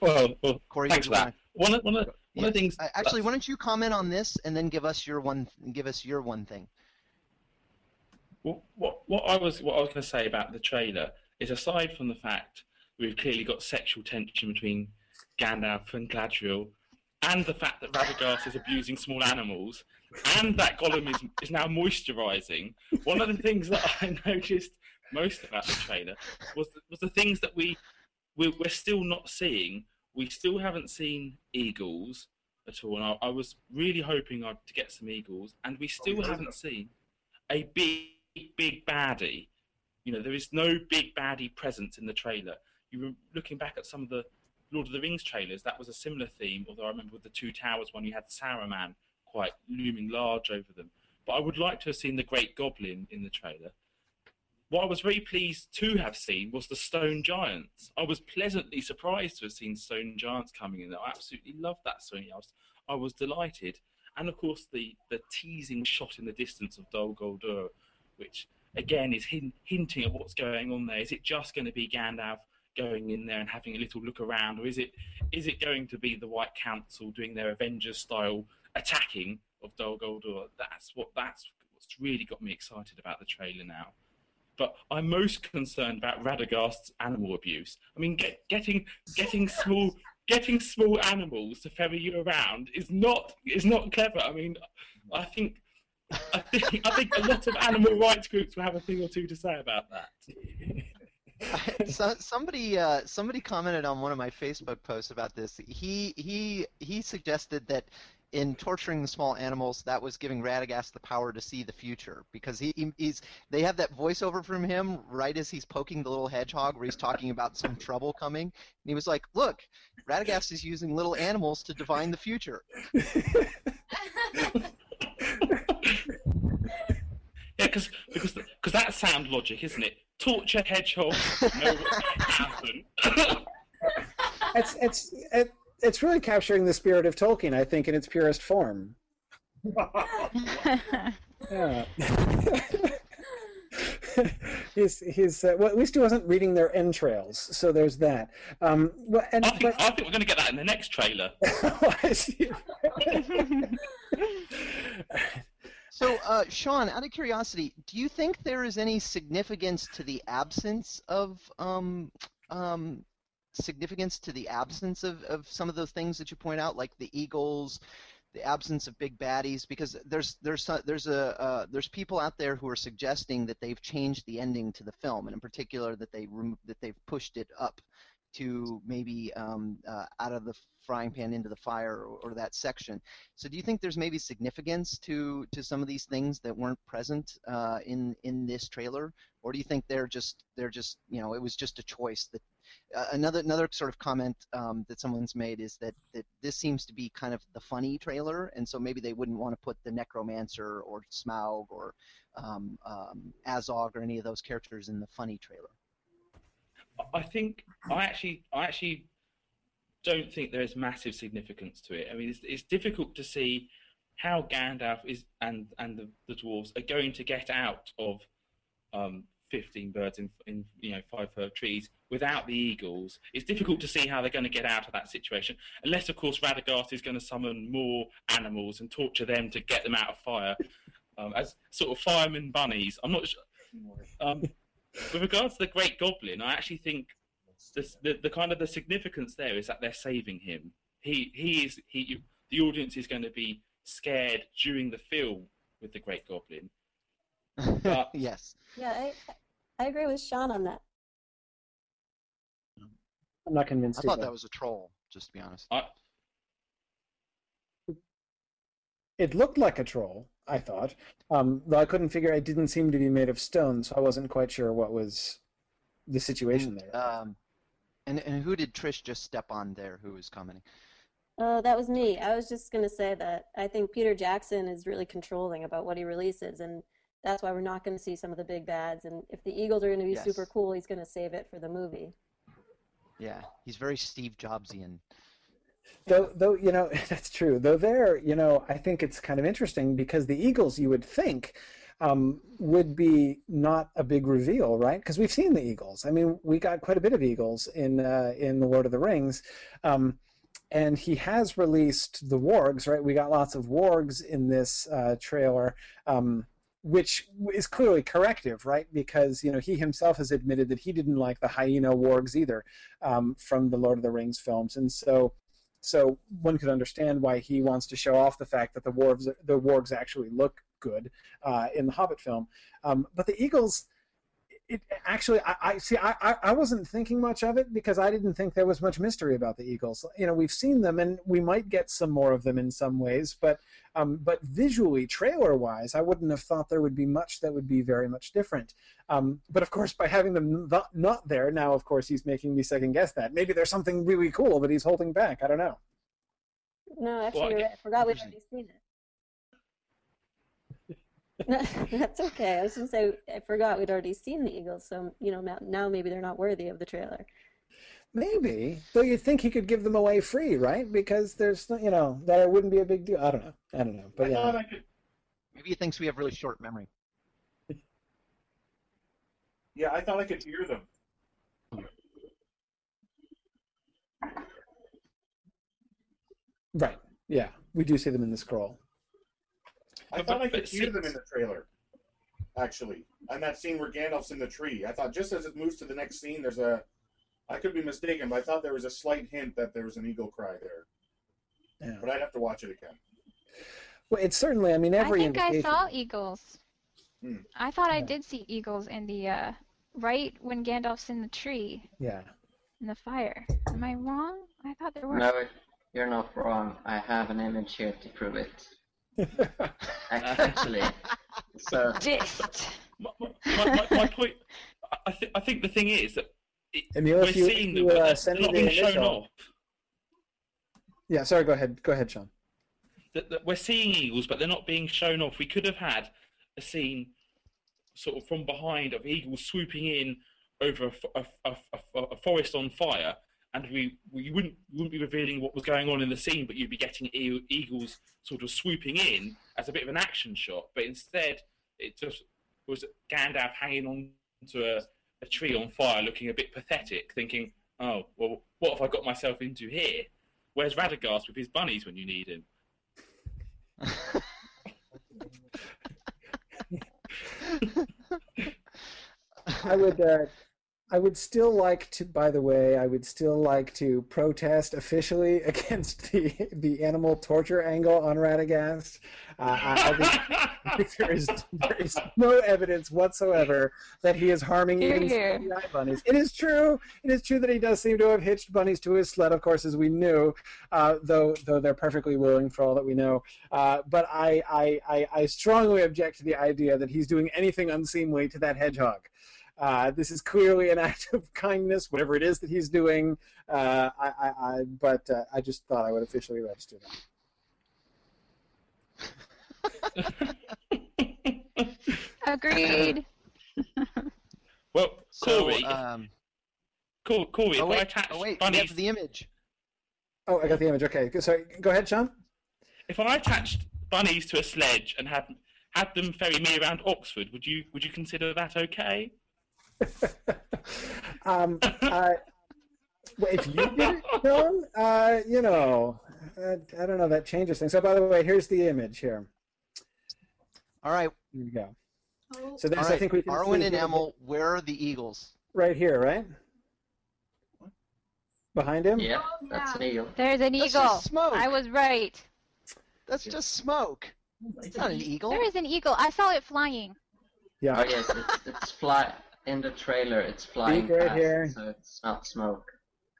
Well, well Corey, thanks for that. One, one, of, one yeah. of the things. Actually, why don't you comment on this and then give us your one? Give us your one thing. Well, what what I was what I was going to say about the trailer is aside from the fact we've clearly got sexual tension between Gandalf and Galadriel, and the fact that Radagast is abusing small animals, and that Gollum is is now moisturising. One of the things that I noticed most about the trailer was the, was the things that we we're, we're still not seeing. We still haven't seen eagles at all, and I, I was really hoping I'd, to get some eagles, and we still oh, haven't seen a big, big baddie. You know, there is no big baddie presence in the trailer. You were looking back at some of the Lord of the Rings trailers, that was a similar theme, although I remember with the Two Towers one, you had Saruman quite looming large over them. But I would like to have seen the Great Goblin in the trailer what I was very pleased to have seen was the Stone Giants. I was pleasantly surprised to have seen Stone Giants coming in. I absolutely loved that scene. I was, I was delighted. and of course the the teasing shot in the distance of Dol Guldur, which again is hin- hinting at what's going on there. Is it just going to be Gandalf going in there and having a little look around, or is it is it going to be the White Council doing their Avengers style attacking of Dol Guldur? That's what that's what's really got me excited about the trailer now. But I'm most concerned about Radagast's animal abuse. I mean, get, getting getting small getting small animals to ferry you around is not is not clever. I mean, I think I think I think a lot of animal rights groups will have a thing or two to say about that. so, somebody uh, somebody commented on one of my Facebook posts about this. He he he suggested that in torturing the small animals, that was giving Radagast the power to see the future because he, he he's they have that voiceover from him right as he's poking the little hedgehog where he's talking about some trouble coming, and he was like, "Look, Radagast is using little animals to divine the future." Yeah, cause, because because that's sound logic, isn't it? Torture hedgehog, no happen. It's it's it, it's really capturing the spirit of Tolkien, I think, in its purest form. yeah. he's he's uh, well, at least he wasn't reading their entrails, so there's that. Um, well, and, I think, but, I think we're going to get that in the next trailer. So, uh, Shaun, out of curiosity, do you think there is any significance to the absence of um, um, significance to the absence of, of some of those things that you point out, like the Eagles, the absence of big baddies? Because there's there's there's a uh, there's people out there who are suggesting that they've changed the ending to the film, and in particular that they rem- that they've pushed it up to maybe um, uh, out of the frying pan into the fire or, or, that section. So do you think there's maybe significance to to some of these things that weren't present uh, in in this trailer, or do you think they're just they're just you know it was just a choice that uh, another another sort of comment um, that someone's made is that, that this seems to be kind of the funny trailer, and so maybe they wouldn't want to put the Necromancer or Smaug or um, um, Azog or any of those characters in the funny trailer. I think I actually I actually don't think there is massive significance to it. I mean, it's, it's difficult to see how Gandalf is and and the, the dwarves are going to get out of um, 15 birds in, in you know five fir trees without the eagles. It's difficult to see how they're going to get out of that situation, unless of course Radagast is going to summon more animals and torture them to get them out of fire um, as sort of fireman bunnies. I'm not sure. Um, with regards to the Great Goblin, I actually think the, the, the kind of the significance there is that they're saving him. He he is he. The audience is going to be scared during the film with the Great Goblin. But yes. Yeah, I I agree with Shaun on that. I'm not convinced. I thought either. that was a troll, just to be honest. I, It looked like a troll. I thought, um, though I couldn't figure. It didn't seem to be made of stone, so I wasn't quite sure what was the situation there. Um, and and who did Trish just step on there? Who was commenting? Oh, that was me. I was just going to say that I think Peter Jackson is really controlling about what he releases, and that's why we're not going to see some of the big bads. And if the Eagles are going to be Yes. super cool, he's going to save it for the movie. Yeah, he's very Steve Jobsian. Though, though you know that's true. Though there, you know, I think it's kind of interesting because the Eagles, you would think, um, would be not a big reveal, right? Because we've seen the Eagles. I mean, we got quite a bit of Eagles in uh, in the Lord of the Rings, um, and he has released the wargs, right? We got lots of wargs in this uh, trailer. Um, which is clearly corrective, right? Because you know he himself has admitted that he didn't like the hyena wargs either um, from the Lord of the Rings films, and so so one could understand why he wants to show off the fact that the wargs the wargs actually look good uh, in the Hobbit film. Um, but the eagles, it actually I, I see I, I- I wasn't thinking much of it because I didn't think there was much mystery about the eagles. You know we've seen them and we might get some more of them in some ways, but um, but visually trailer wise, I wouldn't have thought there would be much that would be very much different. Um, but of course, by having them not, not there now, of course, he's making me second guess that maybe there's something really cool that he's holding back. I don't know. No, actually, Well, you're. I forgot we've already seen it. No, that's okay. I was going to say I forgot we'd already seen the Eagles, so you know now, now maybe they're not worthy of the trailer. Maybe, though you'd think he could give them away free, right? Because there's, you know, that it wouldn't be a big deal. I don't know. I don't know, but I yeah. thought I could. Maybe he thinks we have really short memory. Yeah, I thought I could hear them. Right. Yeah, we do see them in the scroll. I thought I could but hear them in the trailer. Actually, and that scene where Gandalf's in the tree. I thought just as it moves to the next scene, there's a. I could be mistaken, but I thought there was a slight hint that there was an eagle cry there. Yeah. But I'd have to watch it again. Well, it's certainly. I mean, every I think I saw eagles. Hmm. I thought I did see eagles in the uh, right when Gandalf's in the tree Yeah. in the fire. Am I wrong? I thought there were. No, you're not wrong. I have an image here to prove it. Actually, so Just. My, my, my, my point. I- I, th- I think the thing is that it, Emil, we're you- seeing if them, you, but uh, they're not being shown off. Yeah. Sorry. Go ahead. Go ahead, Shaun. That, that we're seeing eagles, but they're not being shown off. We could have had a scene, sort of from behind, of eagles swooping in over a, a, a, a, a forest on fire, and we, we wouldn't wouldn't be revealing what was going on in the scene, but you'd be getting eagles sort of swooping in as a bit of an action shot. But instead, it just was Gandalf hanging on to a, a tree on fire, looking a bit pathetic, thinking, "Oh, well, what have I got myself into here?" Where's Radagast with his bunnies when you need him? I would. Uh, I would still like to. By the way, I would still like to protest officially against the the animal torture angle on Radagast. Uh, I, I think there is there is no evidence whatsoever that he is harming Hear, even hear. CGI bunnies. It is true. It is true that he does seem to have hitched bunnies to his sled, of course, as we knew, uh, though though they're perfectly willing for all that we know. Uh, but I, I, I, I strongly object to the idea that he's doing anything unseemly to that hedgehog. Uh, this is clearly an act of kindness, whatever it is that he's doing. Uh, I, I, I, but uh, I just thought I would officially register that. Agreed. Well, So, Corey, um, Cor- Corey, oh if I wait, attach oh wait, we bunnies, the image. Oh, I got the image. Okay, go- sorry. Go ahead, Shaun. if I attached bunnies to a sledge and had had them ferry me around Oxford, would you would you consider that okay? Um, I, well, if you did it, Shaun, uh, you know, uh, I don't know. That changes things. So, by the way, here's the image here. All right. Here you go. Oh, So there's, All I think we can Arwen see and here- Emil, where are the eagles? right here, right behind him. yeah, that's an eagle. There's an That's eagle. just smoke. I was right. That's just smoke. It's not an eagle. There is an eagle. I saw it flying. Yeah. Oh yes, it's, it's fly in the trailer. It's flying beak right past, here. so it's not smoke.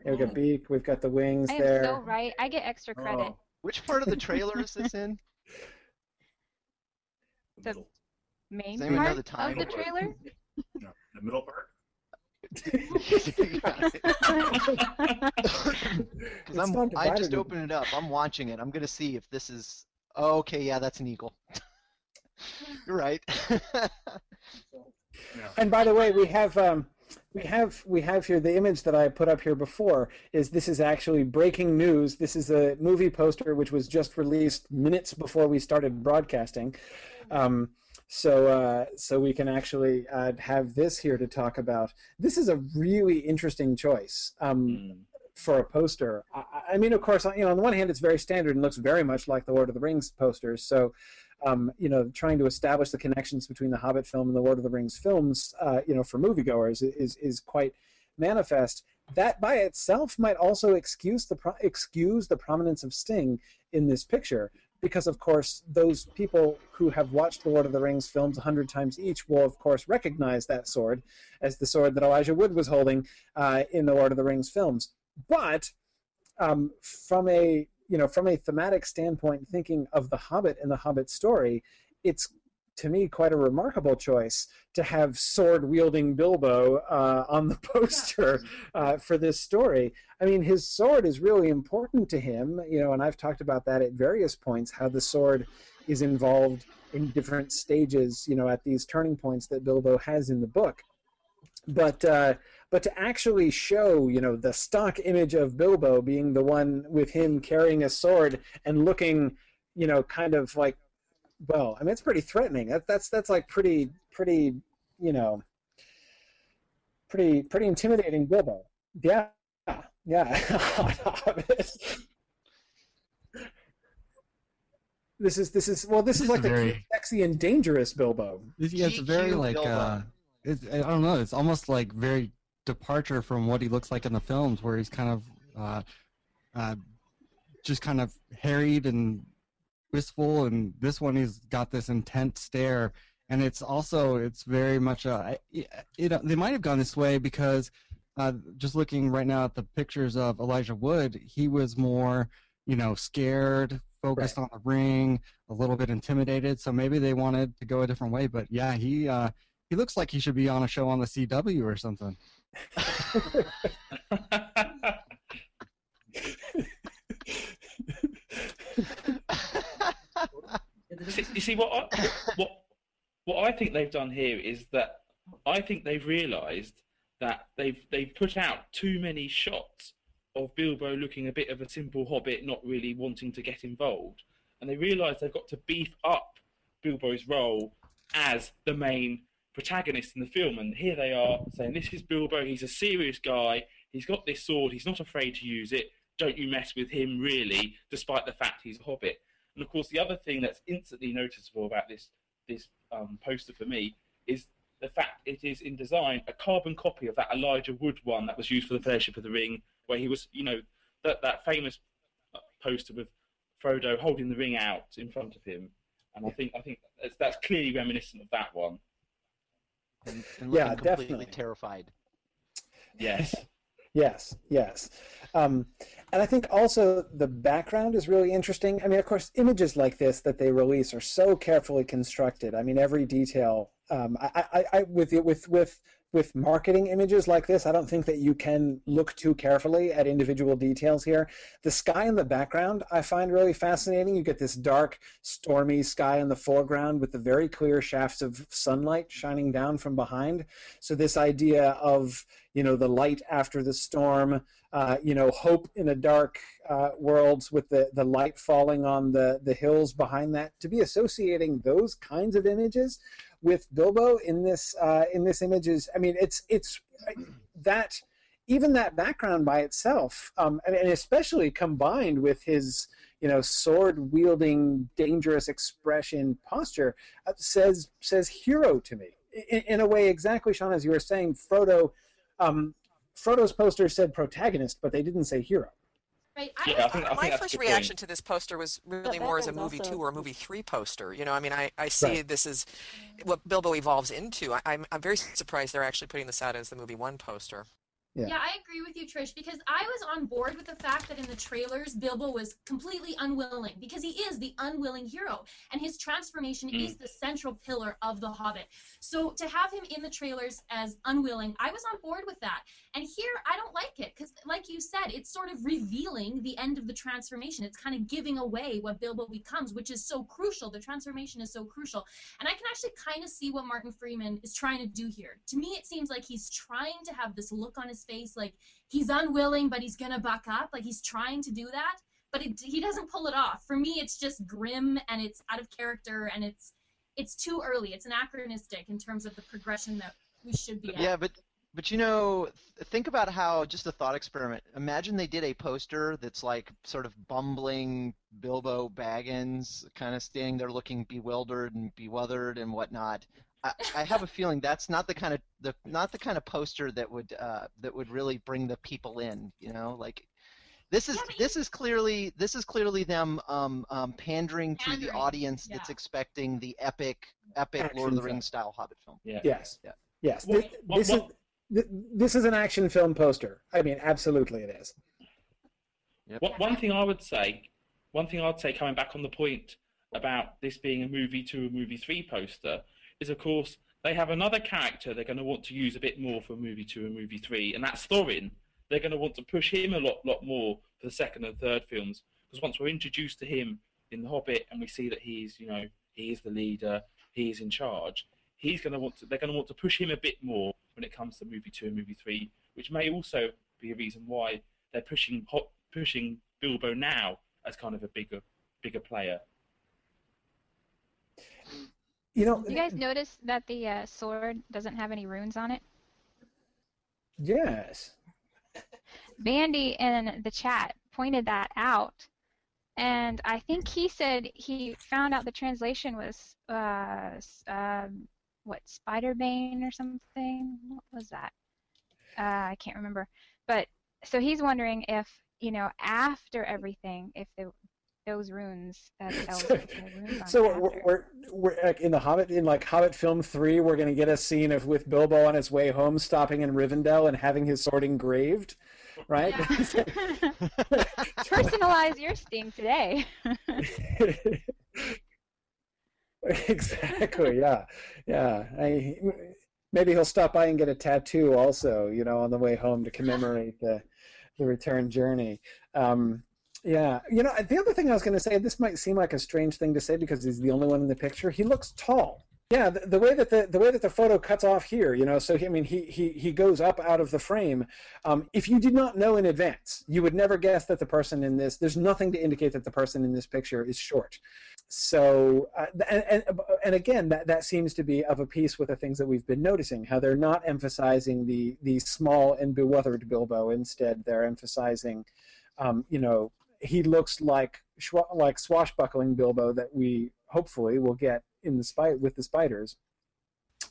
Here we got beak. We've got the wings I am there. so right. I get extra oh. credit. Oh, Which part of the trailer is this in? the The- Main Does anyone know part the of the trailer. No, the middle part. Because It's I'm, I just opened it up. I'm watching it. I'm gonna see if this is. Oh, okay, yeah, that's an eagle. You're right. And by the way, we have um, we have we have here the image that I put up here before. Is this is actually breaking news? This is a movie poster which was just released minutes before we started broadcasting. Um, so uh, so we can actually uh, have this here to talk about. This is a really interesting choice. Um, for a poster. I, I mean, of course, you know, on the one hand, it's very standard and looks very much like the Lord of the Rings posters. So, um, you know, trying to establish the connections between the Hobbit film and the Lord of the Rings films, uh, you know, for moviegoers is is quite manifest. That by itself might also excuse the pro- excuse the prominence of Sting in this picture, because of course those people who have watched the Lord of the Rings films a hundred times each will of course recognize that sword as the sword that Elijah Wood was holding uh, in the Lord of the Rings films. But um, from a you know from a thematic standpoint, thinking of the Hobbit and the Hobbit story, it's to me quite a remarkable choice to have sword wielding Bilbo uh, on the poster uh, for this story. I mean, his sword is really important to him, you know, and I've talked about that at various points. How the sword is involved in different stages, you know, at these turning points that Bilbo has in the book. But uh, but to actually show, you know, the stock image of Bilbo being the one with him carrying a sword and looking, you know, kind of like, well, I mean, it's pretty threatening. That, that's that's like pretty pretty, you know, pretty pretty intimidating Bilbo. Yeah, yeah. this is this is well, this is like the Very- sexy and dangerous Bilbo. It's, yeah, it's very like Bilbo. uh, it's, I don't know. It's almost like very departure from what he looks like in the films, where he's kind of uh, uh, just kind of harried and wistful, and this one he's got this intense stare, and it's also it's very much a it, it, they might have gone this way because uh, just looking right now at the pictures of Elijah Wood, he was more you know scared, focused on the ring, a little bit intimidated. So maybe they wanted to go a different way. But yeah, he uh, he looks like he should be on a show on the CW or something. You see what I, what what I think they've done here is that I think they've realised that they've they've put out too many shots of Bilbo looking a bit of a simple hobbit, not really wanting to get involved, and they realise they've got to beef up Bilbo's role as the main protagonist in the film. And here they are saying, "This is Bilbo. He's a serious guy. He's got this sword. He's not afraid to use it. Don't you mess with him, really, despite the fact he's a hobbit." And of course, the other thing that's instantly noticeable about this this um, poster for me is the fact it is in design a carbon copy of that Elijah Wood one that was used for the Fellowship of the Ring, where he was, you know, that that famous poster with Frodo holding the ring out in front of him. And I think I think that's, that's clearly reminiscent of that one. And, and Yeah, completely definitely. terrified. Yes. Yes, yes. Um, and I think also the background is really interesting. I mean, of course, images like this that they release are so carefully constructed. I mean, every detail. Um, I, I, I, with with with with marketing images like this, I don't think that you can look too carefully at individual details here. The sky in the background I find really fascinating. You get this dark, stormy sky in the foreground with the very clear shafts of sunlight shining down from behind. So this idea of you know the light after the storm, uh, you know hope in a dark uh, world with the the light falling on the the hills behind that. To be associating those kinds of images with Bilbo in this uh, in this image is, I mean, it's it's that even that background by itself, um, and, and especially combined with his you know sword wielding, dangerous expression posture, uh, says says hero to me in, in a way exactly, Shaun, as you were saying. Frodo, um, Frodo's poster said protagonist, but they didn't say hero. Right. Yeah, I think, I My that's first reaction point. to this poster was really more as a movie also- two or a movie three poster. You know, I mean, I, I see Right. this as what Bilbo evolves into. I, I'm, I'm very surprised they're actually putting this out as the movie one poster. Yeah. Yeah. I agree with you, Trish, because I was on board with the fact that in the trailers, Bilbo was completely unwilling because he is the unwilling hero, and his transformation Mm. is the central pillar of The Hobbit. So to have him in the trailers as unwilling, I was on board with that. And here, I don't like it because, like you said, it's sort of revealing the end of the transformation. It's kind of giving away what Bilbo becomes, which is so crucial. The transformation is so crucial. And I can actually kind of see what Martin Freeman is trying to do here. To me, it seems like he's trying to have this look on his face, like he's unwilling, but he's gonna buck up. Like he's trying to do that, but it, he doesn't pull it off. For me, it's just grim and it's out of character and it's it's too early. It's anachronistic in terms of the progression that we should be at. Yeah, but but you know, think about how just a thought experiment. Imagine they did a poster that's like sort of bumbling Bilbo Baggins, kind of standing there looking bewildered and bewildered and whatnot. I, I have a feeling that's not the kind of the not the kind of poster that would uh, that would really bring the people in. You know, like this is Yeah, this is clearly this is clearly them um, um, pandering to the Pandering, audience that's expecting the epic epic Action Lord of the. Rings style Hobbit film. Yeah. Yes. Yeah. Yes. What- Thi- what- this what- is th- this is an action film poster. I mean, absolutely, it is. Yep. What, one thing I would say, one thing I'd say, coming back on the point about this being a movie two, a movie three poster, is of course they have another character they're going to want to use a bit more for movie two and movie three, and that's Thorin. They're going to want to push him a lot, lot more for the second and third films because once we're introduced to him in The Hobbit and we see that he's, you know, he is the leader, he is in charge. He's going to want to. They're going to want to push him a bit more when it comes to movie two and movie three, which may also be a reason why they're pushing pushing Bilbo now as kind of a bigger bigger player. You know, you guys notice that the uh, sword doesn't have any runes on it? Yes. Bandy in the chat pointed that out, and I think he said he found out the translation was uh, um, what Spiderbane or something. What was that? Uh, I can't remember. But so he's wondering if you know after everything, if the, those runes that so, runes so we're, we're, we're like in the Hobbit in like Hobbit film three, we're gonna get a scene of with Bilbo on his way home, stopping in Rivendell and having his sword engraved, right? Yeah. Personalize your sting today. exactly. Yeah. Yeah. I, maybe he'll stop by and get a tattoo also. You know, on the way home to commemorate the the return journey. Um, yeah, you know, the other thing I was going to say, this might seem like a strange thing to say because he's the only one in the picture. He looks tall. Yeah, the, the way that the the way that the photo cuts off here, you know, so he, I mean, he he he goes up out of the frame. Um, if you did not know in advance, you would never guess that the person in this. There's nothing to indicate that the person in this picture is short. So, uh, and, and and again, that that seems to be of a piece with the things that we've been noticing. How they're not emphasizing the the small and bewildered Bilbo. Instead, they're emphasizing, um, you know, he looks like like swashbuckling Bilbo that we hopefully will get in the spite with the spiders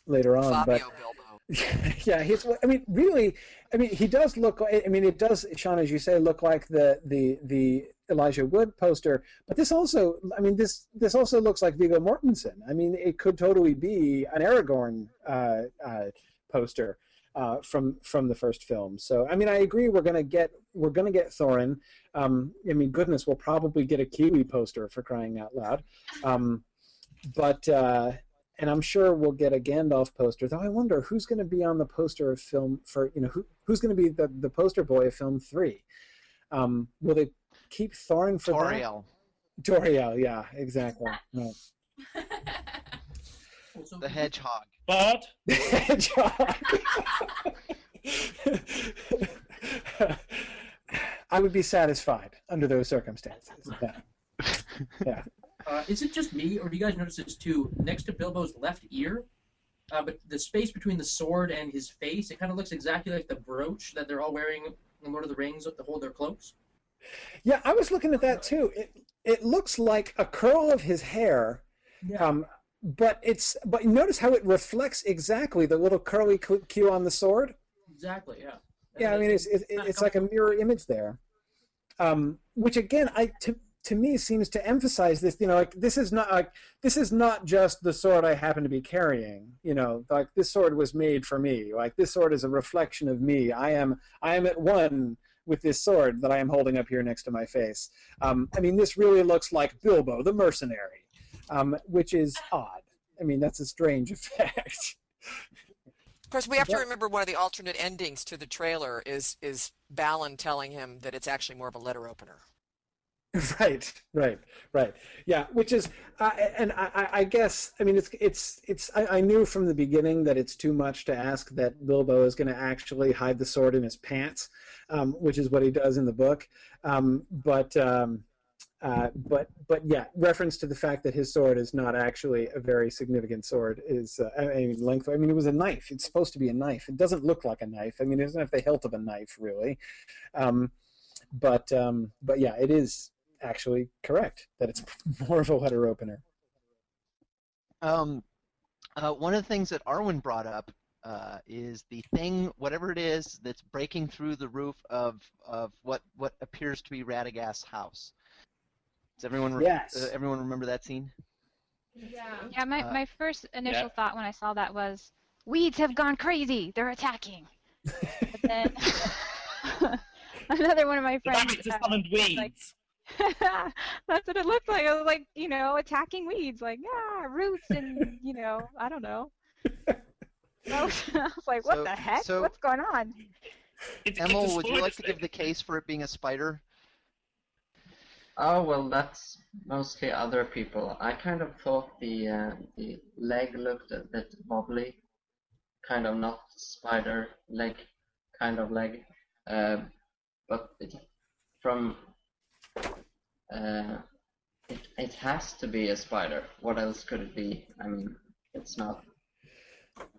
later on. Fabio but Bilbo. yeah, he's. I mean, really, I mean, he does look. I mean, it does, Shaun, as you say, look like the the the Elijah Wood poster. But this also, I mean, this this also looks like Viggo Mortensen. I mean, it could totally be an Aragorn uh, uh, poster uh, from from the first film. So I mean, I agree. We're gonna get we're gonna get Thorin. Um, I mean, goodness, we'll probably get a Kiwi poster for crying out loud. Um, but uh, and I'm sure we'll get a Gandalf poster. Though I wonder who's going to be on the poster of film for you know who who's going to be the the poster boy of film three. Um, will they keep Thorin for Tauriel. that? Tauriel, yeah, exactly. Right. the hedgehog. Bard. The hedgehog. I would be satisfied under those circumstances. Yeah. yeah. Uh, is it just me, or do you guys notice this too? Next to Bilbo's left ear, uh, but the space between the sword and his face, it kind of looks exactly like the brooch that they're all wearing in Lord of the Rings to hold their cloaks. Yeah, I was looking at that too. It it looks like a curl of his hair, Yeah. um, but it's but notice how it reflects exactly the little curly Q on the sword. Exactly. Yeah. Yeah, I mean it's it's, it's like a mirror image there, um, which again I to to me seems to emphasize this. You know, like this is not like this is not just the sword I happen to be carrying. You know, like this sword was made for me. Like this sword is a reflection of me. I am I am at one with this sword that I am holding up here next to my face. Um, I mean, this really looks like Bilbo the mercenary, um, which is odd. I mean, that's a strange effect. Of course, we have to remember one of the alternate endings to the trailer is is Balin telling him that it's actually more of a letter opener. right right right yeah which is uh, and I, I- I guess i mean it's it's it's I, I knew from the beginning that it's too much to ask that bilbo is going to actually hide the sword in his pants um, which is what he does in the book um, but um, uh, but but yeah reference to the fact that his sword is not actually a very significant sword is uh, i mean length i mean it was a knife it's supposed to be a knife it doesn't look like a knife i mean it doesn't have the hilt of a knife really um, but um, but yeah it is actually correct that it's more of a letter opener. Um, uh, one of the things that Arwen brought up uh, is the thing, whatever it is, that's breaking through the roof of of what what appears to be Radagast's house. Does everyone re- Yes. uh, everyone remember that scene? Yeah. Yeah, my, Uh, my first initial yeah. thought when I saw that was, weeds have gone crazy. They're attacking. But then another one of my friends. rabbits uh, are summoned was weeds. like, That's what it looked like. It was like, you know, attacking weeds, like yeah, roots and you know, I don't know. I was, I was like, what So- the heck? so- What's going on? It's, Emil, it's would you like to give the case for it being a spider? Oh well, that's mostly other people. I kind of thought the uh, the leg looked a bit wobbly, kind of not spider leg kind of leg, uh, but it, from uh, it it has to be a spider. What else could it be? I mean, it's not.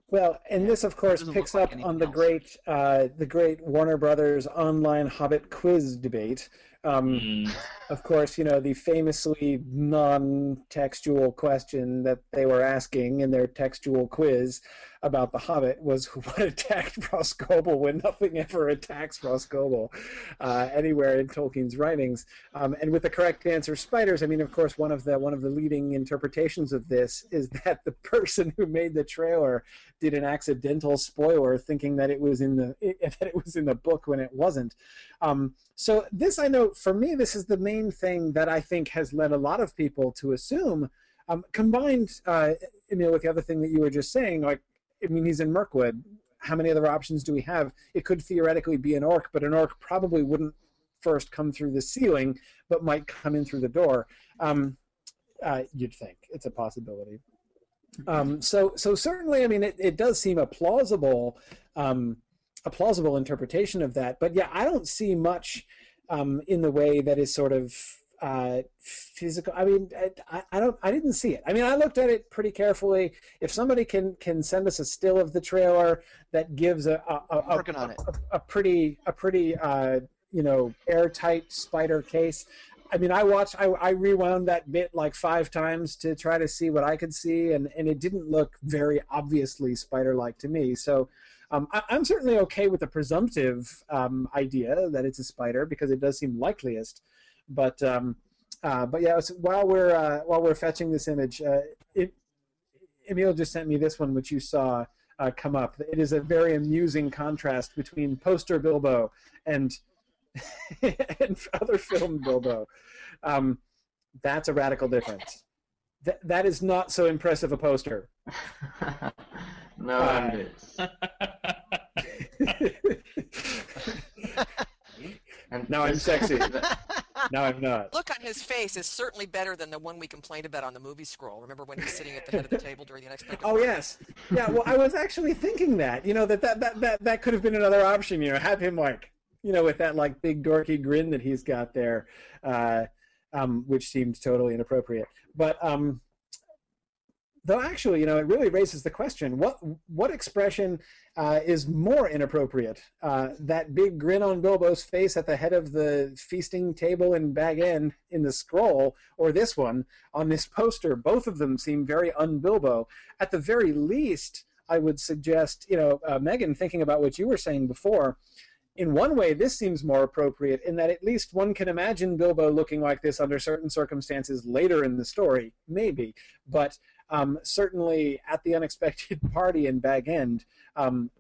Well, and this, of course, picks like up on the else. great, uh, the great Warner Brothers online Hobbit quiz debate. Um, Mm. of course, you know the famously non-textual question that they were asking in their textual quiz about the Hobbit was what attacked Rhosgobel when nothing ever attacks Rhosgobel uh, anywhere in Tolkien's writings. Um, and with the correct answer, spiders. I mean, of course, one of the one of the leading interpretations of this is that the person who made the trailer did an accidental spoiler, thinking that it was in the that it was in the book when it wasn't. Um, so this, I know, for me, this is the main thing that I think has led a lot of people to assume. Um, combined, uh, Emil, with the other thing that you were just saying, like, I mean, he's in Mirkwood. How many other options do we have? It could theoretically be an orc, but an orc probably wouldn't first come through the ceiling, but might come in through the door. Um, uh, you'd think it's a possibility. Um, so, so certainly, I mean, it, it does seem a plausible, um, a plausible interpretation of that. But yeah, I don't see much um, in the way that is sort of uh, physical. I mean, I, I don't, I didn't see it. I mean, I looked at it pretty carefully. If somebody can can send us a still of the trailer that gives a a, a, a, Working on it. a, a pretty a pretty uh, you know airtight spider case. I mean, I watched, I, I rewound that bit like five times to try to see what I could see, and, and it didn't look very obviously spider-like to me. So um, I, I'm certainly okay with the presumptive um, idea that it's a spider because it does seem likeliest. But um, uh, but yeah, so while we're uh, while we're fetching this image, uh, it, Emil just sent me this one, which you saw uh, come up. It is a very amusing contrast between poster Bilbo and and other film Bilbo. Um, that's a radical difference. Th- that is not so impressive a poster. no, Uh, and it's. and Now I'm sexy. the- now I'm not. Look on his face is certainly better than the one we complained about on the movie scroll. Remember when he's sitting at the head of the table during the unexpected? Oh Party? yes, yeah. Well, I was actually thinking that you know that that that that, that could have been another option. You know, have him like you know with that like big dorky grin that he's got there, uh, um, which seemed totally inappropriate. But um, though actually, you know, it really raises the question: what what expression uh, is more inappropriate? Uh, that big grin on Bilbo's face at the head of the feasting table in Bag End in the scroll, or this one on this poster? Both of them seem very un-Bilbo. At the very least, I would suggest, you know, uh, Megan, thinking about what you were saying before. In one way, this seems more appropriate in that at least one can imagine Bilbo looking like this under certain circumstances later in the story, maybe. But um, certainly at the unexpected party in Bag End, um,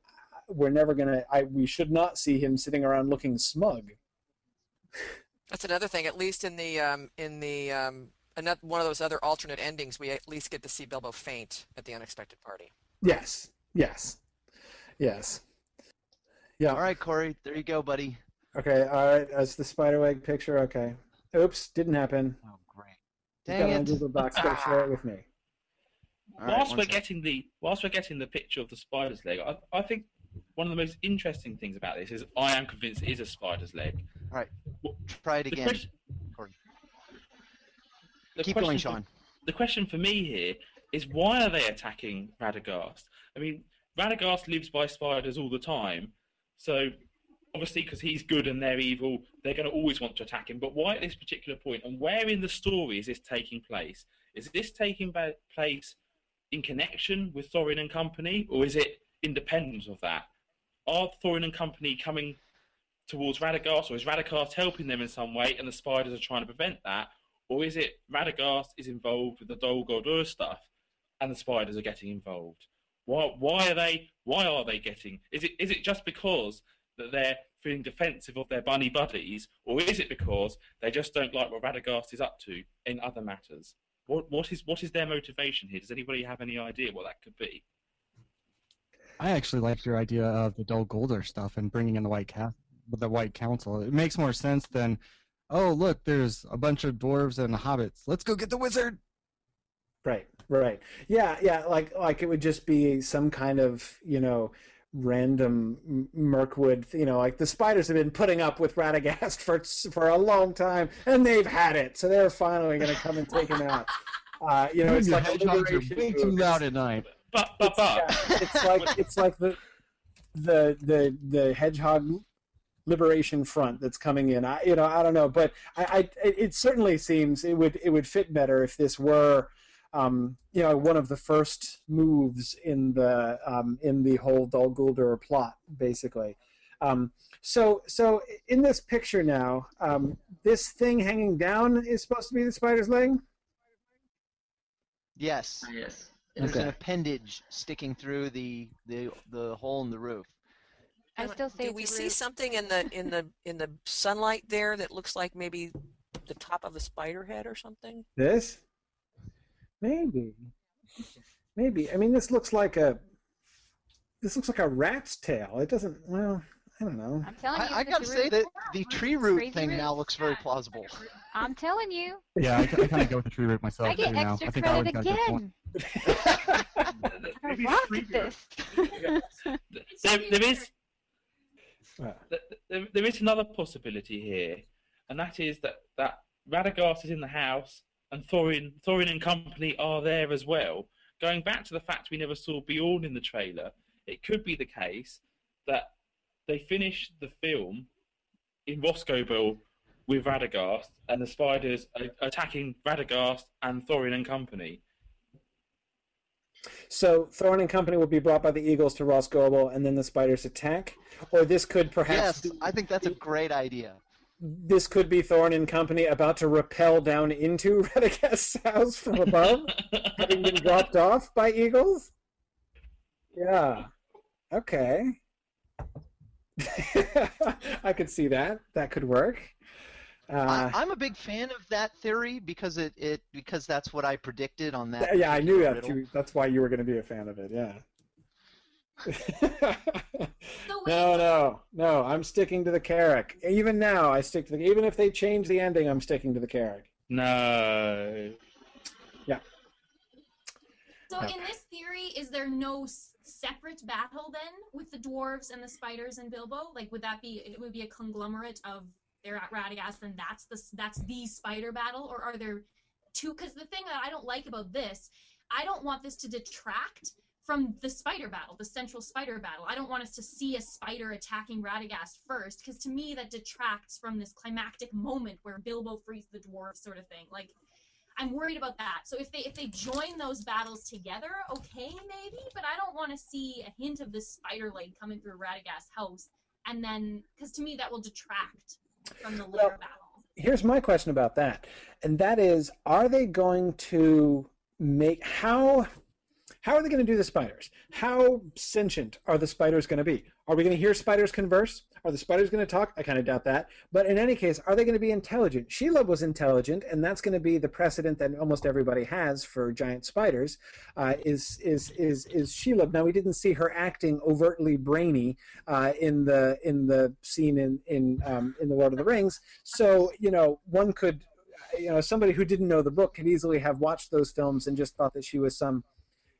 we're never gonna. I, we should not see him sitting around looking smug. That's another thing. At least in the um, in the um, another, one of those other alternate endings, we at least get to see Bilbo faint at the unexpected party. Yes. Yes. Yes. Yeah. All right, Corey, there you go, buddy. Okay. All right. That's the spiderweb picture. Okay. Oops. Didn't happen. Oh, great. You've Dang got it on it. Google Docs. Gotta share it with me. All right, whilst one we're sec. getting the whilst we're getting the picture of the spider's leg, I, I think one of the most interesting things about this is I am convinced it is a spider's leg. All right, Well, try it again. question- Keep going, for- Shaun. the question for me here is why are they attacking Radagast? I mean, Radagast lives by spiders all the time, so obviously because he's good and they're evil, they're going to always want to attack him. But why at this particular point, and where in the story is this taking place? Is this taking place in connection with Thorin and company, or is it independent of that? Are Thorin and company coming towards Radagast, or is Radagast helping them in some way, and the spiders are trying to prevent that? Or is it Radagast is involved with the Dol Guldur stuff, and the spiders are getting involved? Why? Why are they? Why are they getting? Is it? Is it just because that they're feeling defensive of their bunny buddies, or is it because they just don't like what Radagast is up to in other matters? What? What is? What is their motivation here? Does anybody have any idea what that could be? I actually liked your idea of the Dol Guldur stuff and bringing in the White Ca- the White Council. It makes more sense than, oh look, there's a bunch of dwarves and hobbits. Let's go get the wizard. Right, right. Yeah, yeah. Like, like it would just be some kind of, you know, random Mirkwood, You know, like the spiders have been putting up with Radagast for for a long time, and they've had it, so they're finally going to come and take him out. Uh, you know, it's like a hedgehogs are liberation way too loud at night. But but but yeah, it's like it's like the the the the hedgehog liberation front that's coming in. I you know I don't know, but I, I it it certainly seems it would it would fit better if this were. Um, you know, one of the first moves in the um, in the whole Dol Guldur plot, basically. Um, so, so in this picture now, um, this thing hanging down is supposed to be the spider's leg. Yes. Ah, yes. There's an appendage sticking through the, the the hole in the roof. I Emma, still say do we see roof. something in the in the in the sunlight there that looks like maybe the top of a spider head or something? This? Maybe. Maybe. I mean, this looks like a. This looks like a rat's tail. It doesn't. Well, I don't know. I'm telling you, I, I gotta say roof. that the tree root thing roof. now looks very plausible. I'm telling you. Yeah, I, I kind of go with the tree root myself I get too now. extra I think I always credit got a good again. I Maybe rocked this. there, there is th- there, there is another possibility here, and that is that that Radagast is in the house and Thorin Thorin and company are there as well. Going back to the fact we never saw Beorn in the trailer, it could be the case that they finished the film in Rhosgobel with Radagast and the spiders attacking Radagast and Thorin and company. So Thorin and Company will be brought by the Eagles to Rhosgobel, and then the Spiders attack. Or this could perhaps Yes, I think that's a great idea. This could be Thorin and Company about to rappel down into Radagast's house from above, having been dropped off by Eagles. Yeah. Okay. I could see that. That could work. Uh, I, I'm a big fan of that theory because it, it because that's what I predicted on that. yeah, I knew that. riddle. You, that's why you were going to be a fan of it. Yeah. So no, no, no. I'm sticking to the Carrock. Even now, I stick to the. Even if they change the ending, I'm sticking to the Carrock. No. Yeah. So Okay. in this theory, is there no separate battle then with the dwarves and the spiders and Bilbo? Like, would that be? It would be a conglomerate of they're at Radagast, and that's the that's the spider battle, or are there two? Because the thing that I don't like about this, I don't want this to detract from the spider battle, the central spider battle. I don't want us to see a spider attacking Radagast first, because to me that detracts from this climactic moment where Bilbo frees the dwarves, sort of thing. Like. I'm worried about that. So if they if they join those battles together, okay, maybe, but I don't want to see a hint of this spider leg coming through Radagast's house, and then because to me that will detract from the later Well, battle. Here's my question about that, and that is: Are they going to make how? How are they going to do the spiders? How sentient are the spiders going to be? Are we going to hear spiders converse? Are the spiders going to talk? I kind of doubt that. But in any case, are they going to be intelligent? Shelob was intelligent, and that's going to be the precedent that almost everybody has for giant spiders. Uh, is is is is Shelob? Now we didn't see her acting overtly brainy uh, in the in the scene in in um, in the Lord of the Rings. So you know, one could, you know, somebody who didn't know the book could easily have watched those films and just thought that she was some,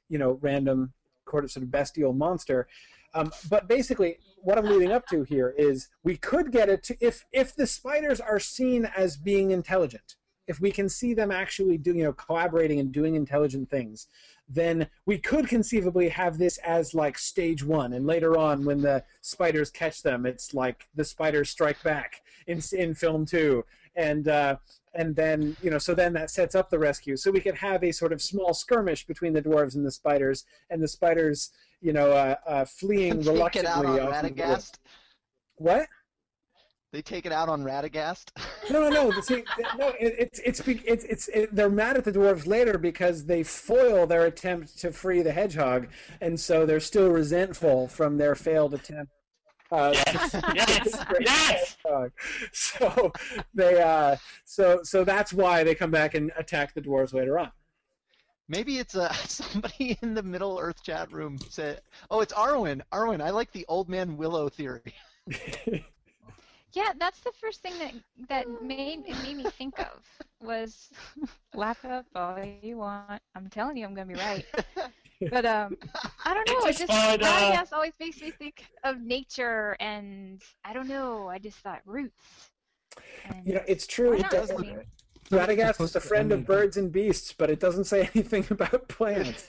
you know, random sort of bestial monster. Um, but basically, what I'm leading up to here is we could get it to if if the spiders are seen as being intelligent, if we can see them actually doing, you know, collaborating and doing intelligent things, then we could conceivably have this as like stage one, and later on, when the spiders catch them, it's like the spiders strike back in in film two, and uh, and then you know, so then that sets up the rescue. So we could have a sort of small skirmish between the dwarves and the spiders, and the spiders, you know, uh, uh, fleeing Take it reluctantly. out on. Radagast. What? They take it out on Radagast. No, no, no. See, no, it, it's it's it's it's it, they're mad at the dwarves later because they foil their attempt to free the hedgehog, and so they're still resentful from their failed attempt. Uh, Yes, yes, yes. hedgehog. So they uh, so so that's why they come back and attack the dwarves later on. Maybe it's uh, somebody in the Middle Earth chat room said, "Oh, it's Arwen. Arwen, I like the old man Willow theory." Yeah, that's the first thing that that made it made me think of was laugh up all you want. I'm telling you, I'm gonna be right. But um, I don't know. It's It a just spider. Radagast always makes me think of nature, and I don't know. I just thought roots. And You know, it's true. why It not? does I mean, Radagast is a friend of birds and beasts, but it doesn't say anything about plants.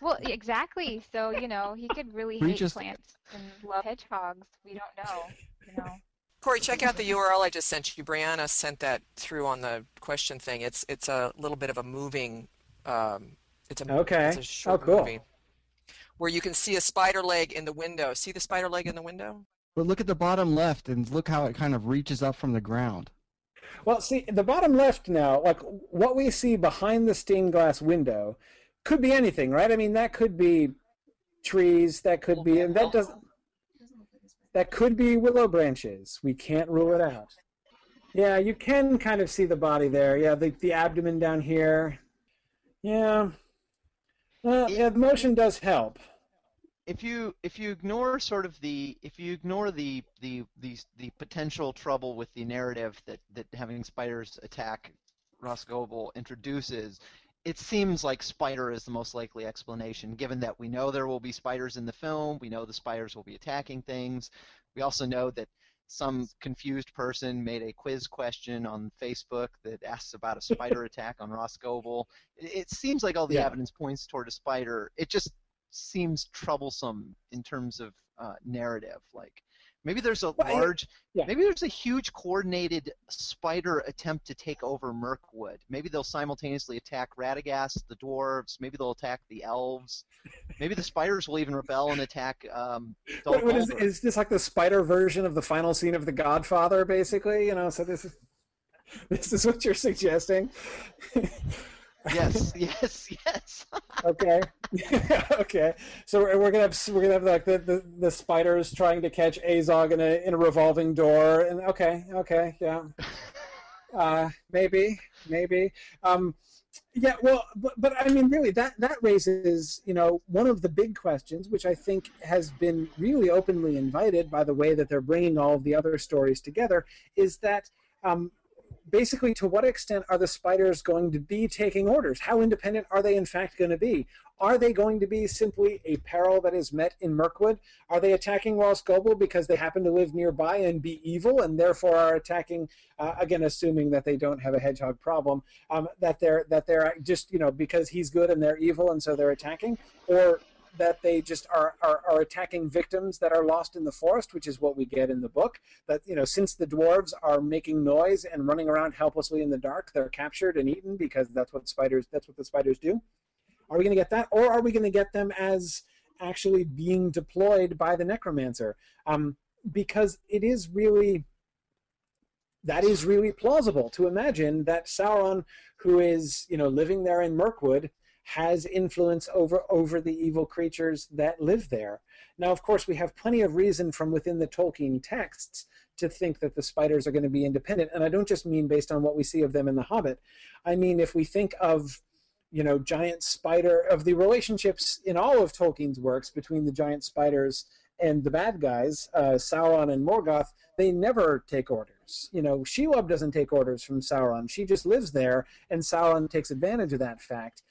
well, exactly. So you know, he could really We hate just- plants and love hedgehogs. We don't know. You know. Corey, check out the URL I just sent you. Brianna sent that through on the question thing. It's it's a little bit of a moving. Um, it's a Okay. It's a short Oh, cool. movie where you can see a spider leg in the window. See the spider leg in the window? But look at the bottom left and look how it kind of reaches up from the ground. Well, see, the bottom left now, like what we see behind the stained glass window, could be anything, right? I mean, that could be trees, that could be, and that doesn't. That could be willow branches. We can't rule it out. Yeah, you can kind of see the body there. Yeah, the the abdomen down here. Yeah. Well, yeah, the motion does help. if you if you ignore sort of the if you ignore the the the, the potential trouble with the narrative that that having spiders attack Rhosgobel introduces, it seems like spider is the most likely explanation, given that we know there will be spiders in the film, we know the spiders will be attacking things, we also know that some confused person made a quiz question on Facebook that asks about a spider attack on Rhosgobel. It, it seems like all the Yeah. evidence points toward a spider. It just seems troublesome in terms of uh, narrative. Like maybe there's a Well, large, yeah. maybe there's a huge coordinated spider attempt to take over Mirkwood. Maybe they'll simultaneously attack Radagast, the dwarves. Maybe they'll attack the elves. Maybe the spiders will even rebel and attack. Um, Dol What, what is, is this like the spider version of the final scene of The Godfather, basically? You know, so this is this is what you're suggesting. yes, yes, yes. okay, okay. So we're, we're gonna have we're gonna have like the, the, the spiders trying to catch Azog in a in a revolving door, and okay, okay, yeah. Uh, maybe, maybe. Um, yeah, well, but, but I mean, really, that that raises, you know, one of the big questions, which I think has been really openly invited by the way that they're bringing all of the other stories together, is that um, basically, to what extent are the spiders going to be taking orders? How independent are they, in fact, going to be? Are they going to be simply a peril that is met in Mirkwood? Are they attacking Rhosgobel because they happen to live nearby and be evil, and therefore are attacking? Uh, again, assuming that they don't have a hedgehog problem, um, that they're that they're just you know because he's good and they're evil, and so they're attacking, or that they just are, are, are attacking victims that are lost in the forest, which is what we get in the book. That you know, since the dwarves are making noise and running around helplessly in the dark, they're captured and eaten because that's what spiders that's what the spiders do. Are we going to get that, or are we going to get them as actually being deployed by the necromancer? Um, because it is really that is really plausible to imagine that Sauron, who is you know living there in Mirkwood, has influence over over the evil creatures that live there. Now, of course, we have plenty of reason from within the Tolkien texts to think that the spiders are going to be independent, and I don't just mean based on what we see of them in The Hobbit. I mean if we think of you know giant spider of the relationships in all of Tolkien's works between the giant spiders and the bad guys, uh, Sauron and Morgoth, they never take orders. You know, Shelob doesn't take orders from Sauron. She just lives there, and Sauron takes advantage of that fact.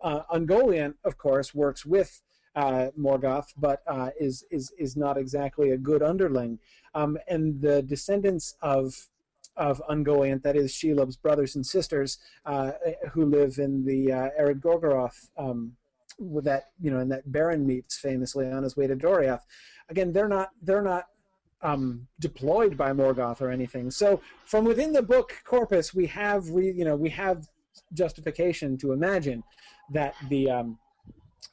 Uh, Ungoliant, of course, works with uh, Morgoth, but uh, is is is not exactly a good underling. Um, and the descendants of of Ungoliant, that is Shelob's brothers and sisters, uh, who live in the uh, Gorgoroth, um, with that you know, and that Beren meets famously on his way to Doriath. Again, they're not they're not um, deployed by Morgoth or anything. So from within the book corpus, we have re, you know we have justification to imagine that the um,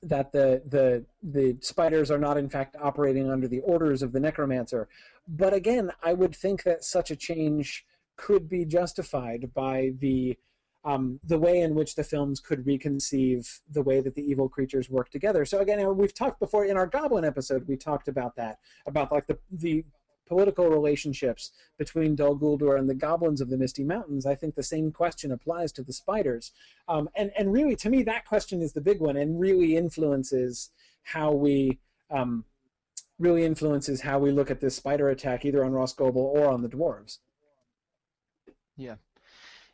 that the the the spiders are not in fact operating under the orders of the necromancer. But again, I would think that such a change could be justified by the um, the way in which the films could reconceive the way that the evil creatures work together. So again, we've talked before in our Goblin episode. We talked about that about like the the political relationships between Dol Guldur and the goblins of the Misty Mountains, I think the same question applies to the spiders. Um, and, and really, to me, that question is the big one and really influences how we um, really influences how we look at this spider attack, either on Rhosgobel or on the dwarves. Yeah.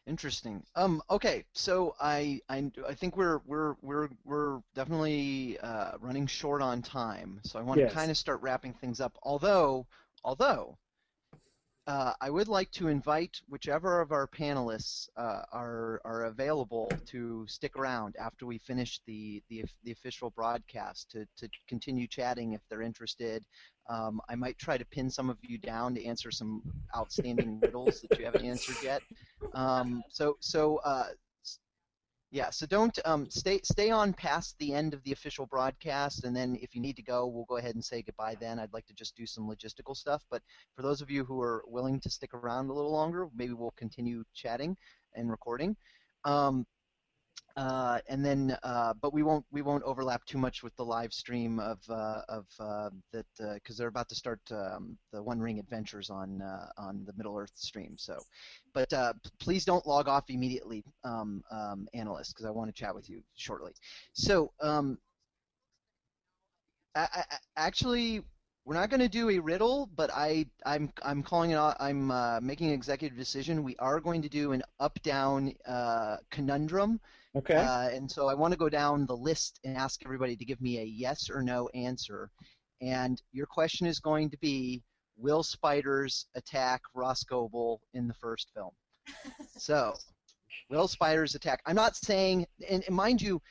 Interesting. Um. Okay. So I I, I think we're we're we're we're definitely uh, running short on time. So I want Yes. to kind of start wrapping things up. Although although uh, I would like to invite whichever of our panelists uh, are are available to stick around after we finish the the, the official broadcast to, to continue chatting if they're interested. Um, I might try to pin some of you down to answer some outstanding riddles that you haven't answered yet. Um, so so uh, yeah, so don't um, stay stay on past the end of the official broadcast, and then if you need to go, we'll go ahead and say goodbye. Then I'd like to just do some logistical stuff, but for those of you who are willing to stick around a little longer, maybe we'll continue chatting and recording. Um, uh, and then, uh, but we won't we won't overlap too much with the live stream of uh, of uh, that because they're about to start um, the One Ring Adventures on uh, on the Middle Earth stream. So, but uh, please don't log off immediately, um, um, analysts, because I want to chat with you shortly. So, um, I, I, I- actually, we're not going to do a riddle, but I I'm I'm calling it. I'm uh, making an executive decision. We are going to do an up-down uh, conundrum. Okay. Uh, and so I want to go down the list and ask everybody to give me a yes or no answer. And your question is going to be Will spiders attack Rhosgobel in the first film? so, will spiders attack? I'm not saying, and, and mind you,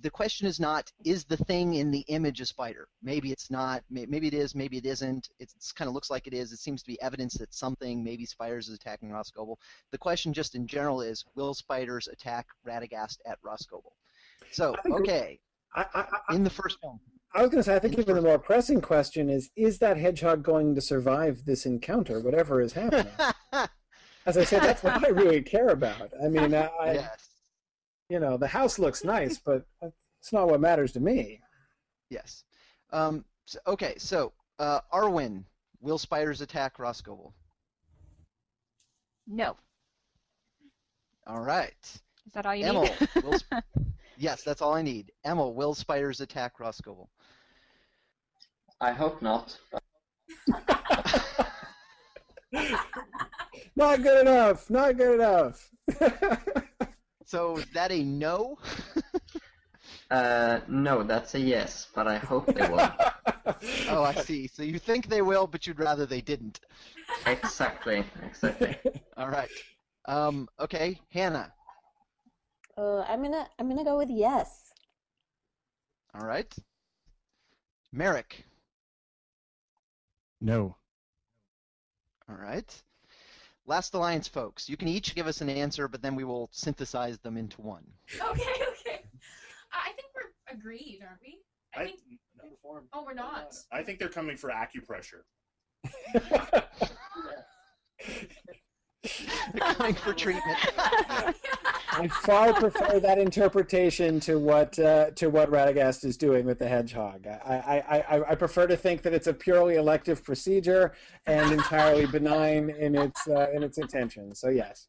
the question is not is the thing in the image a spider? Maybe it's not maybe it is maybe it isn't. It kind of looks like it is. It seems to be evidence that something maybe spiders is attacking Rhosgobel the question just in general is will spiders attack radagast at Rhosgobel so okay. In the first film I was going to say, I think even the more pressing question is: Is that hedgehog going to survive this encounter, whatever is happening? As I said, that's what I really care about. I mean, I, I yes you know, the house looks nice, but it's not what matters to me. yes um, so, okay so uh, arwen will spiders attack Rhosgobel No. all right Is that all you Emil, need? will sp- yes that's all i need emil will spiders attack Rhosgobel I hope not. Not good enough. Not good enough. So is that a no? Uh, no, that's a yes, but I hope they will. oh, I see. So you think they will, but you'd rather they didn't. exactly, exactly. All right. Um, okay, Hannah. Uh, I'm gonna I'm gonna go with yes. All right. Merrick. No. All right. Last Alliance folks, you can each give us an answer, but then we will synthesize them into one. Okay, okay. I think we're agreed, aren't we? I I- think. Oh, we're not. I think they're coming for acupressure. They're coming for treatment. I far prefer that interpretation to what uh, to what Radagast is doing with the hedgehog. I, I, I, I prefer to think that it's a purely elective procedure and entirely benign in its uh, in its intentions. So yes.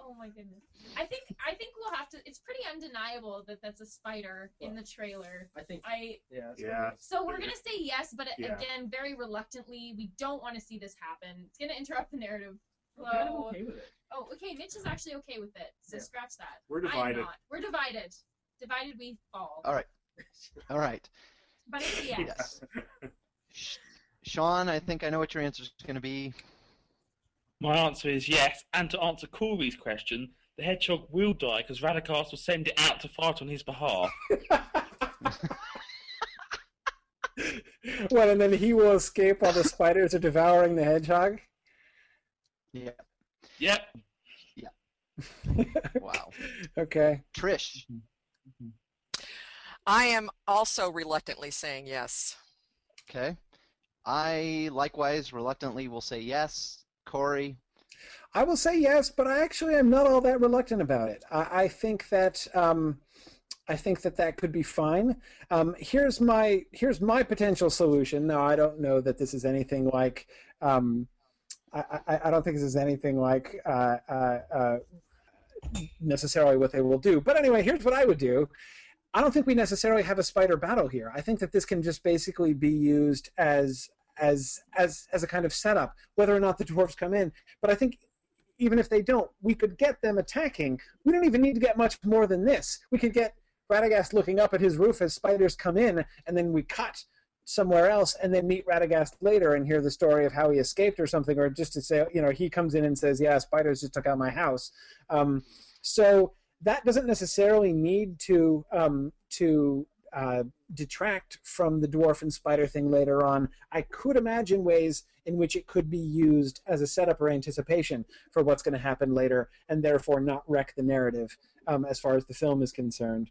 Oh my goodness. I think I think we'll have to. It's pretty undeniable that that's a spider in the trailer. I think. I. Yeah. Yeah. So we're gonna say yes, but Yeah. again, very reluctantly. We don't want to see this happen. It's gonna interrupt the narrative I'm kind of okay with it. Oh, okay. Mitch is actually okay with it, so Yeah. scratch that. We're I am divided. not. We're divided. Divided we fall. All right. All right. But it's a yes. Yes. Sh- Shaun, I think I know what your answer is going to be. My answer is yes. And to answer Corey's question, the hedgehog will die because Radagast will send it out to fight on his behalf. Well, and then he will escape while the spiders are devouring the hedgehog. Yeah. Yep. Yeah. wow. Okay. Trish. I am also reluctantly saying yes. Okay. I likewise reluctantly will say yes. Corey. I will say yes, but I actually am not all that reluctant about it. I, I think that um, I think that that could be fine. Um, here's my here's my potential solution. Now I don't know that this is anything like. Um, I, I, don't think this is anything like uh, uh, uh, necessarily what they will do. But anyway, here's what I would do. I don't think we necessarily have a spider battle here. I think that this can just basically be used as as as as a kind of setup, whether or not the dwarves come in. But I think even if they don't, we could get them attacking. We don't even need to get much more than this. We could get Radagast looking up at his roof as spiders come in, and then we cut somewhere else and then meet Radagast later and hear the story of how he escaped or something, or just to say, you know, he comes in and says, "Yeah, spiders just took out my house." Um, so that doesn't necessarily need to um, to uh, detract from the dwarf and spider thing later on. I could imagine ways in which it could be used as a setup or anticipation for what's going to happen later, and therefore not wreck the narrative um, as far as the film is concerned.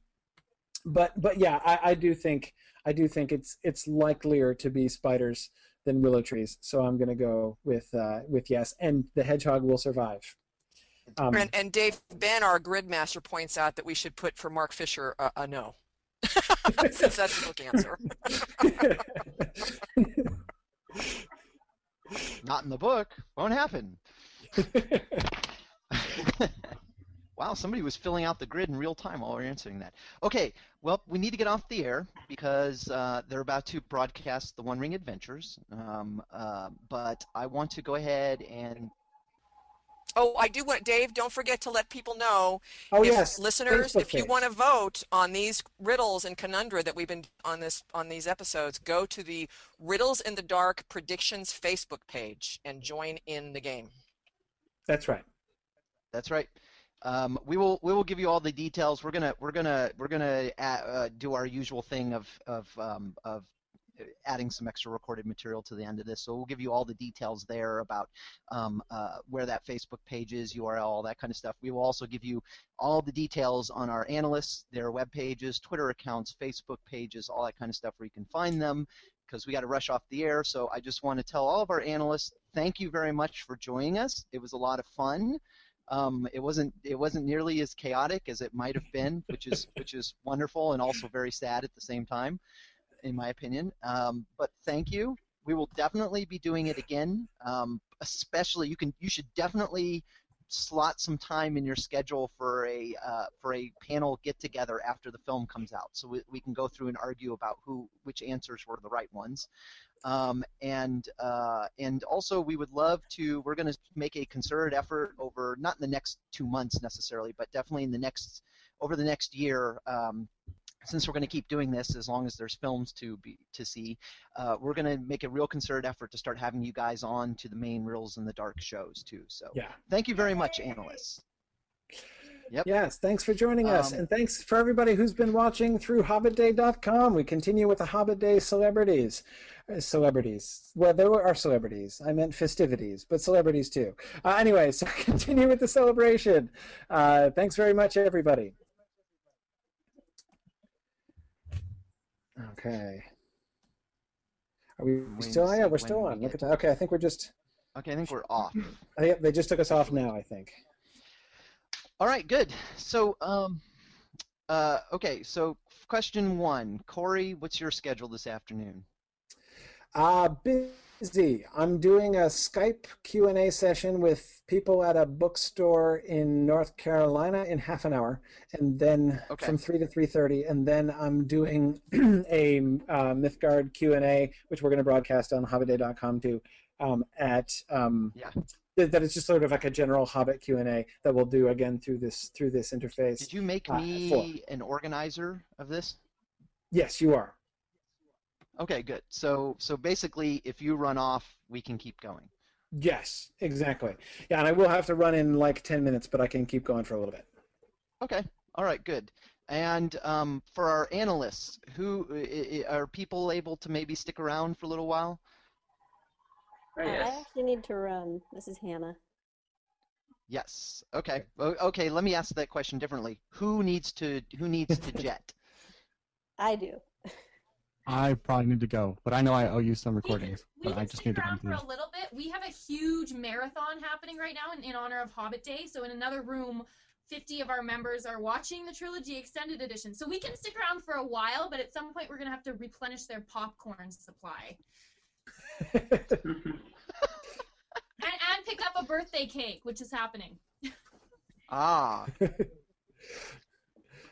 But but yeah, I, I do think I do think it's it's likelier to be spiders than willow trees. So I'm going to go with uh, with yes, and the hedgehog will survive. Um, and, and Dave Ben, our grid master, points out that we should put for Mark Fisher a, a no. Since that's the book answer. Not in the book. Won't happen. wow, somebody was filling out the grid in real time while we are answering that. Okay, well, we need to get off the air because uh, they're about to broadcast the One Ring Adventures. Um, uh, but I want to go ahead and Oh, I do want Dave. Don't forget to let people know. Oh if yes, listeners, Facebook if you page. want to vote on these riddles and conundra that we've been on this on these episodes, go to the Riddles in the Dark Predictions Facebook page and join in the game. That's right. That's right. Um, we will we will give you all the details. We're gonna we're gonna we're gonna uh, uh, do our usual thing of of um, of adding some extra recorded material to the end of this. So we'll give you all the details there about um, uh, where that Facebook page is, URL, all that kind of stuff. We will also give you all the details on our analysts, their web pages, Twitter accounts, Facebook pages, all that kind of stuff where you can find them because we got to rush off the air. So I just want to tell all of our analysts, thank you very much for joining us. It was a lot of fun. Um, it wasn't it wasn't nearly as chaotic as it might have been, which is which is wonderful and also very sad at the same time, in my opinion. Um, but thank you. We will definitely be doing it again. Um, especially you can you should definitely slot some time in your schedule for a uh, for a panel get together after the film comes out, so we, we can go through and argue about who which answers were the right ones. Um, and uh, and also we would love to. We're going to make a concerted effort over not in the next two months necessarily, but definitely in the next over the next year. Um, since we're going to keep doing this as long as there's films to be to see, uh, we're going to make a real concerted effort to start having you guys on to the main Riddles in the Dark shows too. So Yeah. thank you very much, analysts. Yep. Yes, thanks for joining us. Um, and thanks for everybody who's been watching through HobbitDay.com. We continue with the Hobbit Day celebrities. Uh, celebrities. Well, there are celebrities. I meant festivities, but celebrities too. Uh, anyway, so continue with the celebration. Uh, thanks very much, everybody. Okay. Are we waiting still? Yeah, we're still on. Look at that. Okay, I think we're just. Okay, I think we're off. I think they just took us off now. I think. All right, good. So, um, uh, okay. So, question one, Corey, what's your schedule this afternoon? Uh, busy. I'm doing a Skype Q&A session with people at a bookstore in North Carolina in half an hour, and then Okay. from 3 to 3.30, and then I'm doing a uh, Mythgard Q&A, which we're going to broadcast on hobbitday.com too, um, at... Um, Yeah. Th- That is just sort of like a general Hobbit Q&A that we'll do again through this through this interface. Did you make uh, me an organizer of this? Yes, you are. Okay, good. So, so basically, if you run off, we can keep going. Yes, exactly. Yeah, and I will have to run in like 10 minutes, but I can keep going for a little bit. Okay. All right. Good. And um, for our analysts, who are people able to maybe stick around for a little while? Uh, I actually need to run. This is Hannah. Yes. Okay. Okay. Let me ask that question differently. Who needs to Who needs to jet? I do. I probably need to go, but I know I owe you some recordings. We But I can just stick need to around run for through. a little bit. We have a huge marathon happening right now in, in honor of Hobbit Day. So in another room, 50 of our members are watching the trilogy extended edition. So we can stick around for a while, but at some point we're going to have to replenish their popcorn supply. and, and pick up a birthday cake, which is happening. Ah.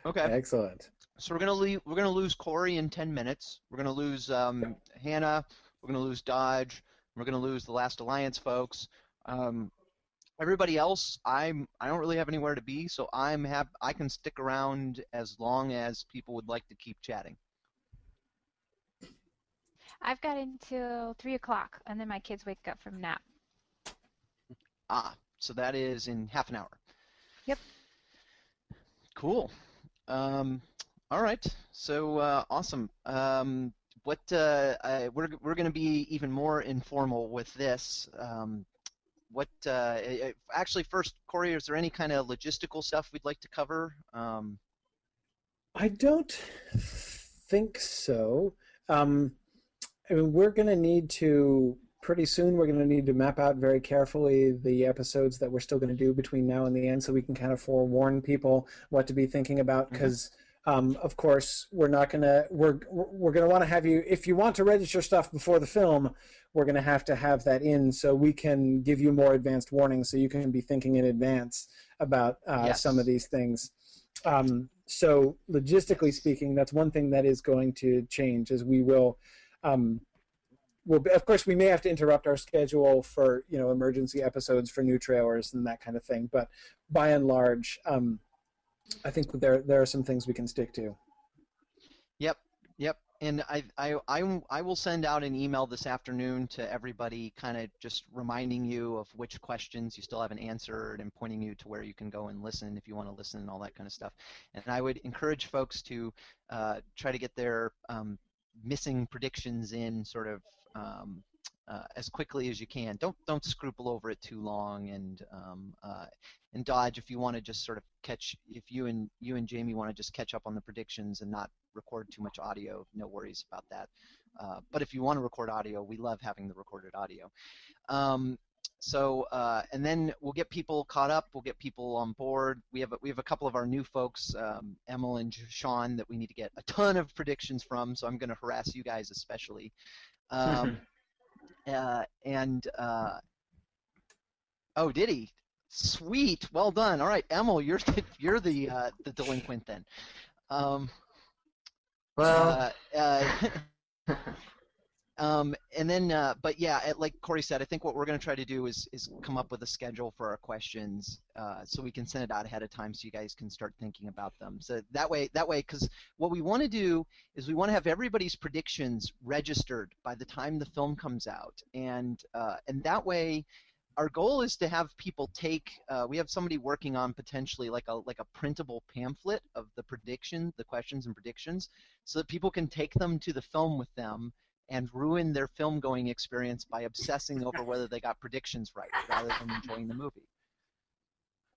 Okay. Excellent. So we're gonna leave, we're gonna lose Corey in ten minutes. We're gonna lose um, Hannah. We're gonna lose Dodge. We're gonna lose the Last Alliance folks. Um, everybody else, I'm I don't really have anywhere to be, so I'm have I can stick around as long as people would like to keep chatting. I've got until three o'clock, and then my kids wake up from nap. Ah, so that is in half an hour. Yep. Cool. Um, all right. So uh, awesome. Um, what uh, I, we're we're going to be even more informal with this. Um, what uh, actually first, Corey, is there any kind of logistical stuff we'd like to cover? Um, I don't think so. Um, I mean, we're going to need to pretty soon. We're going to need to map out very carefully the episodes that we're still going to do between now and the end, so we can kind of forewarn people what to be thinking about. Because, um, of course, we're not going to we're we're going to want to have you if you want to register stuff before the film. We're going to have to have that in so we can give you more advanced warnings, so you can be thinking in advance about uh, Yes. some of these things. Um, so logistically speaking, that's one thing that is going to change. Is we will, um, we'll of course we may have to interrupt our schedule for you know emergency episodes for new trailers and that kind of thing. But by and large, um, I think there there are some things we can stick to. Yep, yep. And I, I, I, I will send out an email this afternoon to everybody, kind of just reminding you of which questions you still haven't answered and pointing you to where you can go and listen if you want to listen and all that kind of stuff. And I would encourage folks to uh, try to get their um, missing predictions in sort of um, uh, as quickly as you can. Don't don't scruple over it too long, and um, uh, and dodge if you want to just sort of catch if you and you and Jamie want to just catch up on the predictions and not record too much audio. No worries about that. Uh, but if you want to record audio, we love having the recorded audio. Um, so uh, and then we'll get people caught up. We'll get people on board. We have a, we have a couple of our new folks, um, Emil and Shaun, that we need to get a ton of predictions from. So I'm going to harass you guys especially. Um, uh, and uh, oh, did he? Sweet, well done. All right, Emil, you're the, you're the uh, the delinquent then. Um, Well- uh, uh, um, and then, uh, but yeah, at- like Corey said, I think what we're going to try to do is is come up with a schedule for our questions, uh, so we can send it out ahead of time, so you guys can start thinking about them. So that way, that way, because what we want to do is we want to have everybody's predictions registered by the time the film comes out, and uh, and that way. Our goal is to have people take. Uh, we have somebody working on potentially like a like a printable pamphlet of the prediction, the questions and predictions, so that people can take them to the film with them and ruin their film going experience by obsessing over whether they got predictions right rather than enjoying the movie.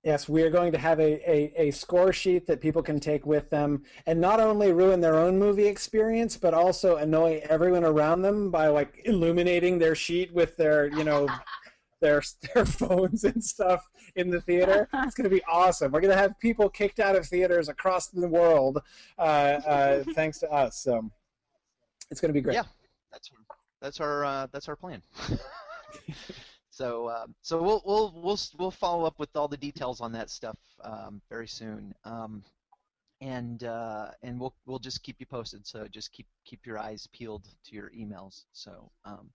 Yes, we are going to have a, a, a score sheet that people can take with them and not only ruin their own movie experience, but also annoy everyone around them by like illuminating their sheet with their, you know, their their phones and stuff in the theater. It's going to be awesome. We're going to have people kicked out of theaters across the world uh, uh, thanks to us. So it's going to be great. Yeah, that's that's our uh, that's our plan. so uh, so we'll we'll we'll we'll follow up with all the details on that stuff um, very soon. Um, and uh, and we'll we'll just keep you posted. So just keep keep your eyes peeled to your emails. So um,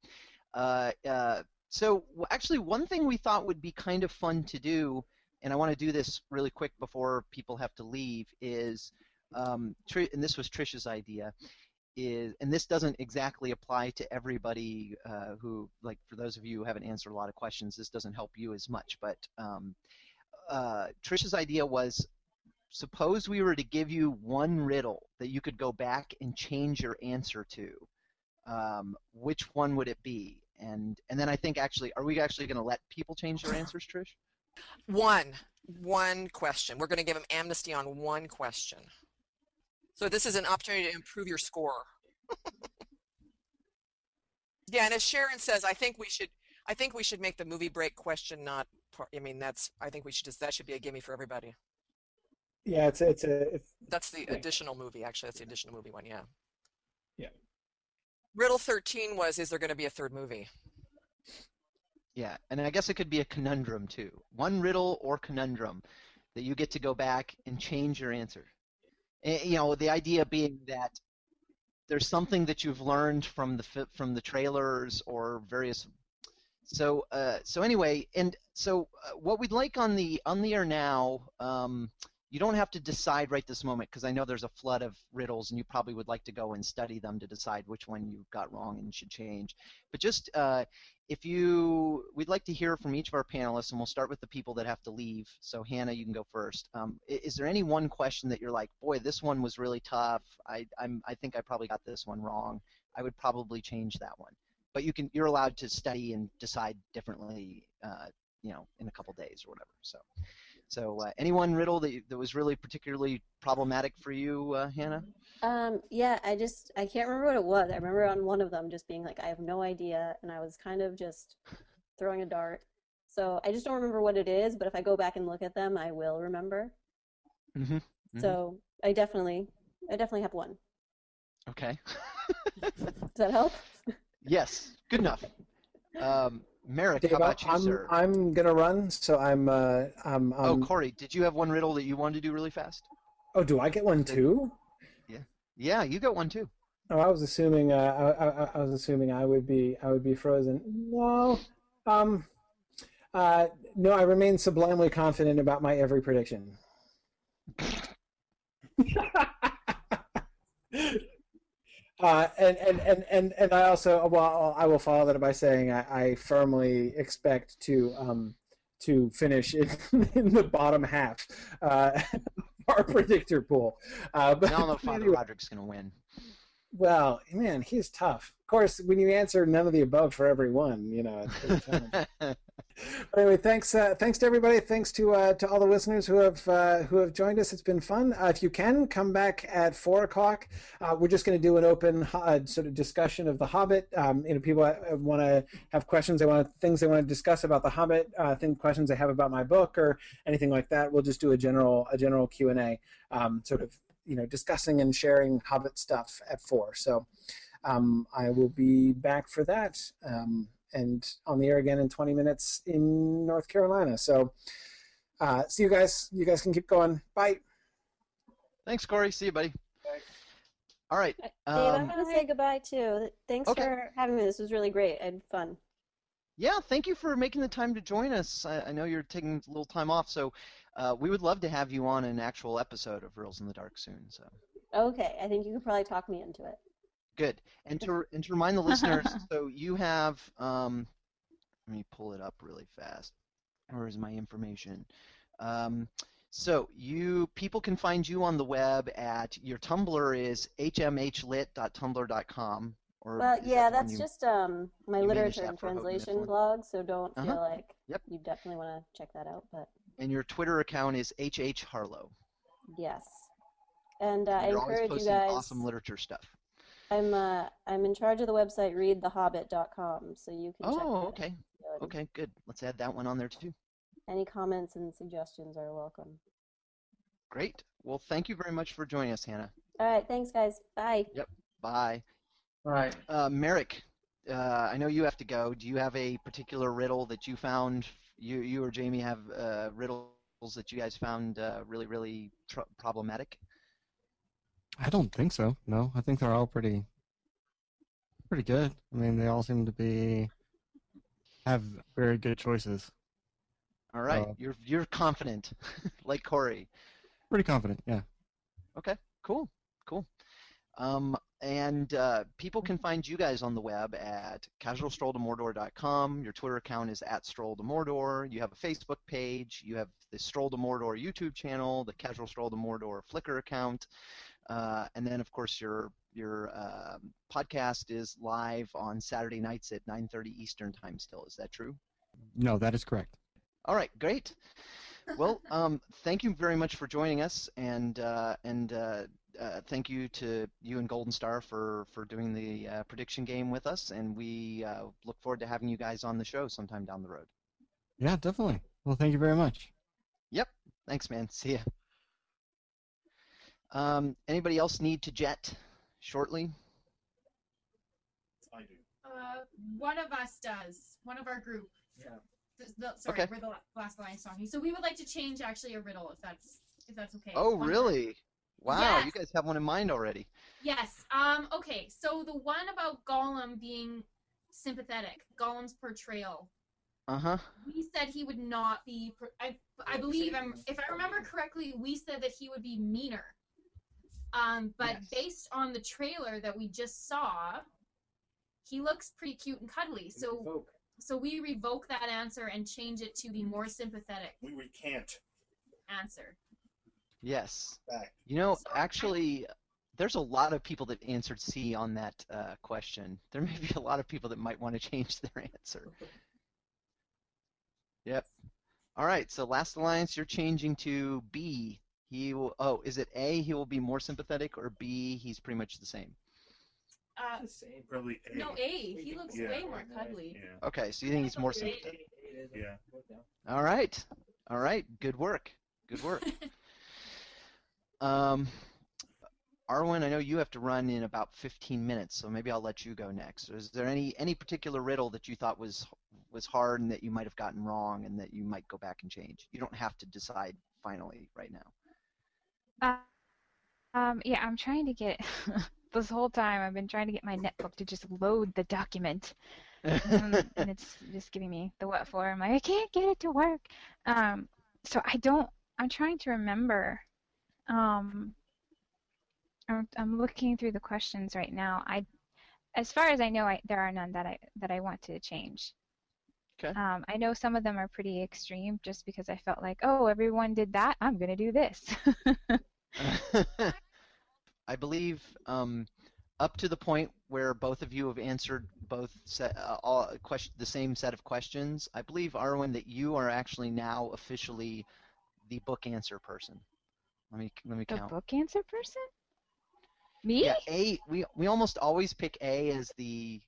uh, uh, so actually, one thing we thought would be kind of fun to do, and I want to do this really quick before people have to leave, is um, and this was Trish's idea, is and this doesn't exactly apply to everybody uh, who like for those of you who haven't answered a lot of questions, this doesn't help you as much. But um, uh, Trish's idea was suppose we were to give you one riddle that you could go back and change your answer to. Um, which one would it be? And and then I think actually, are we actually going to let people change their answers, Trish? One, one question. We're going to give them amnesty on one question. So this is an opportunity to improve your score. yeah, and as Sharon says, I think we should. I think we should make the movie break question not. Part, I mean, that's. I think we should just. That should be a gimme for everybody. Yeah, it's it's a it's, That's the Yeah. additional movie. Actually, that's the additional movie one. Yeah. Yeah. Riddle 13 was: Is there going to be a third movie? Yeah, and I guess it could be a conundrum too. One riddle or conundrum that you get to go back and change your answer. Eh, You know, the idea being that there's something that you've learned from the from the trailers or various So, uh, so anyway, and so uh, what we'd like on the on the air now, um, you don't have to decide right this moment because I know there's a flood of riddles, and you probably would like to go and study them to decide which one you got wrong and should change. But just uh, if you, we'd like to hear from each of our panelists, and we'll start with the people that have to leave. So Hannah, you can go first. Um, is there any one question that you're like, boy, this one was really tough. I, I'm, I think I probably got this one wrong. I would probably change that one. But you can, you're allowed to study and decide differently, uh, you know, in a couple days or whatever. So, so uh, any one riddle that, you- that was really particularly problematic for you, uh, Hannah? Um, yeah, I just I can't remember what it was. I remember on one of them just being like, I have no idea, and I was kind of just throwing a dart. So I just don't remember what it is, but if I go back and look at them, I will remember. Mm-hmm. So I definitely I definitely have one. Okay. Does that help? Yes, good enough. Um, Merrick, Dave, how about you, I'm, sir? I'm gonna run, so I'm. Uh, I'm, oh, Corey, did you have one riddle that you wanted to do really fast? oh, do I get one too? Yeah. Yeah, you got one too. Oh, I was assuming. Uh, I, I, I was assuming I would be. I would be frozen. No. Um. Uh. No, I remain sublimely confident about my every prediction. Uh, and, and, and, and, and I also well I will follow that by saying I, I firmly expect to um, to finish in, in the bottom half uh, our predictor pool. Uh, but We all know Father anyway, Roderick's going to win. well, man, he's tough. Of course, when you answer none of the above for every one, you know. It's, it's kind of- but anyway, thanks, uh, thanks to everybody. Thanks to uh, to all the listeners who have uh, who have joined us. It's been fun. Uh, if you can come back at four o'clock, uh, we're just going to do an open uh, sort of discussion of the Hobbit. Um, you know, people want to have questions. They want things they want to discuss about the Hobbit. Uh, think questions they have about my book or anything like that. We'll just do a general a general Q and A, um, sort of you know discussing and sharing Hobbit stuff at four. So um, I will be back for that. Um, and on the air again in 20 minutes in North Carolina. So, uh, see you guys. You guys can keep going. Bye. Thanks, Corey. See you, buddy. All right. Dave, I'm Um, gonna say goodbye too. Thanks Okay. for having me. This was really great. and fun. yeah, thank you for making the time to join us. I, I know you're taking a little time off, so uh, we would love to have you on an actual episode of Riddles in the Dark soon. So Okay, I think you could probably talk me into it. Good. And to and to remind the listeners, so you have um, let me pull it up really fast. Where is my information? Um, so you people can find you on the web at your Tumblr is hmhlit.tumblr.com. Or Well, is that yeah, that's you- just um my literature and translation blog. So don't feel Uh-huh. like Yep. you definitely want to check that out. But And your Twitter account is hh harlow. yes, and uh, I encourage you guys. awesome literature stuff. I'm uh I'm in charge of the website readthehobbit.com, so you can check Oh, that okay. out. Okay, good. Let's add that one on there too. Any comments and suggestions are welcome. Great. Well, thank you very much for joining us, Hannah. All right, thanks guys. Bye. Yep. Bye. All right. Uh, Merrick, uh, I know you have to go. Do you have a particular riddle that you found? You, you or Jamie have uh, riddles that you guys found uh, really, really tr- problematic? I don't think so. No, I think they're all pretty, pretty good. I mean, they all seem to be have very good choices. All right. Uh, you're you're confident, like Corey. Pretty confident, yeah. Okay, cool, cool. Um, and uh, people can find you guys on the web at casualstrolltomordor.com. Your Twitter account is at Stroll to Mordor. You have a Facebook page. You have the Stroll to Mordor YouTube channel, the Casual Stroll to Mordor Flickr account, uh, and then of course your your um podcast is live on Saturday nights at 9:30 Eastern time. Still, is that true? No, that is correct. All right, great. Well, um, thank you very much for joining us, and uh, and uh, uh, thank you to you and Golden Star for for doing the uh, prediction game with us, and we uh, look forward to having you guys on the show sometime down the road. Yeah, definitely. Well, thank you very much. Yep. Thanks, man. See ya. Um, anybody else need to jet shortly? I do. Uh, one of us does. One of our group. Yeah. The, the, sorry, Okay. we're the last line talking. So we would like to change actually a riddle if that's if that's okay. Oh, One- really? Wow, you guys have one in mind already. Yes. Um. Okay. So the one about Gollum being sympathetic. Gollum's portrayal. Uh huh. We said he would not be. I I believe I'm, if I remember correctly, we said that he would be meaner. Um, but Yes. based on the trailer that we just saw, he looks pretty cute and cuddly. So Revoke. so we revoke that answer and change it to the more sympathetic We, we can't. answer. Yes. Fact. You know, So I- actually, there's a lot of people that answered C on that uh, question. There may be a lot of people that might want to change their answer. Yep. All right. So last alliance, you're changing to B. He will. Oh, is it A? He will be more sympathetic, or B? He's pretty much the same. Uh, The same. Probably A. no, A. He looks Yeah. way more cuddly. Yeah. Okay. So you think he's more sympathetic? Yeah. All right. All right. Good work. Good work. um, Arwen, I know you have to run in about 15 minutes, so maybe I'll let you go next. Is there any any particular riddle that you thought was was hard and that you might have gotten wrong and that you might go back and change? You don't have to decide finally right now. Uh, um, yeah, I'm trying to get this whole time. I've been trying to get my netbook to just load the document, um, and it's just giving me the what for. I'm like, I can't get it to work. Um, so I don't. I'm trying to remember. Um, I'm I'm looking through the questions right now. I, as far as I know, I there are none that I that I want to change. Okay. Um, I know some of them are pretty extreme, just because I felt like, oh, everyone did that, I'm gonna do this. I believe um, up to the point where both of you have answered both set, uh, all question, the same set of questions. I believe Arwen that you are actually now officially the book answer person. Let me let me The count. book answer person? Me? Yeah, A. We we almost always pick A as the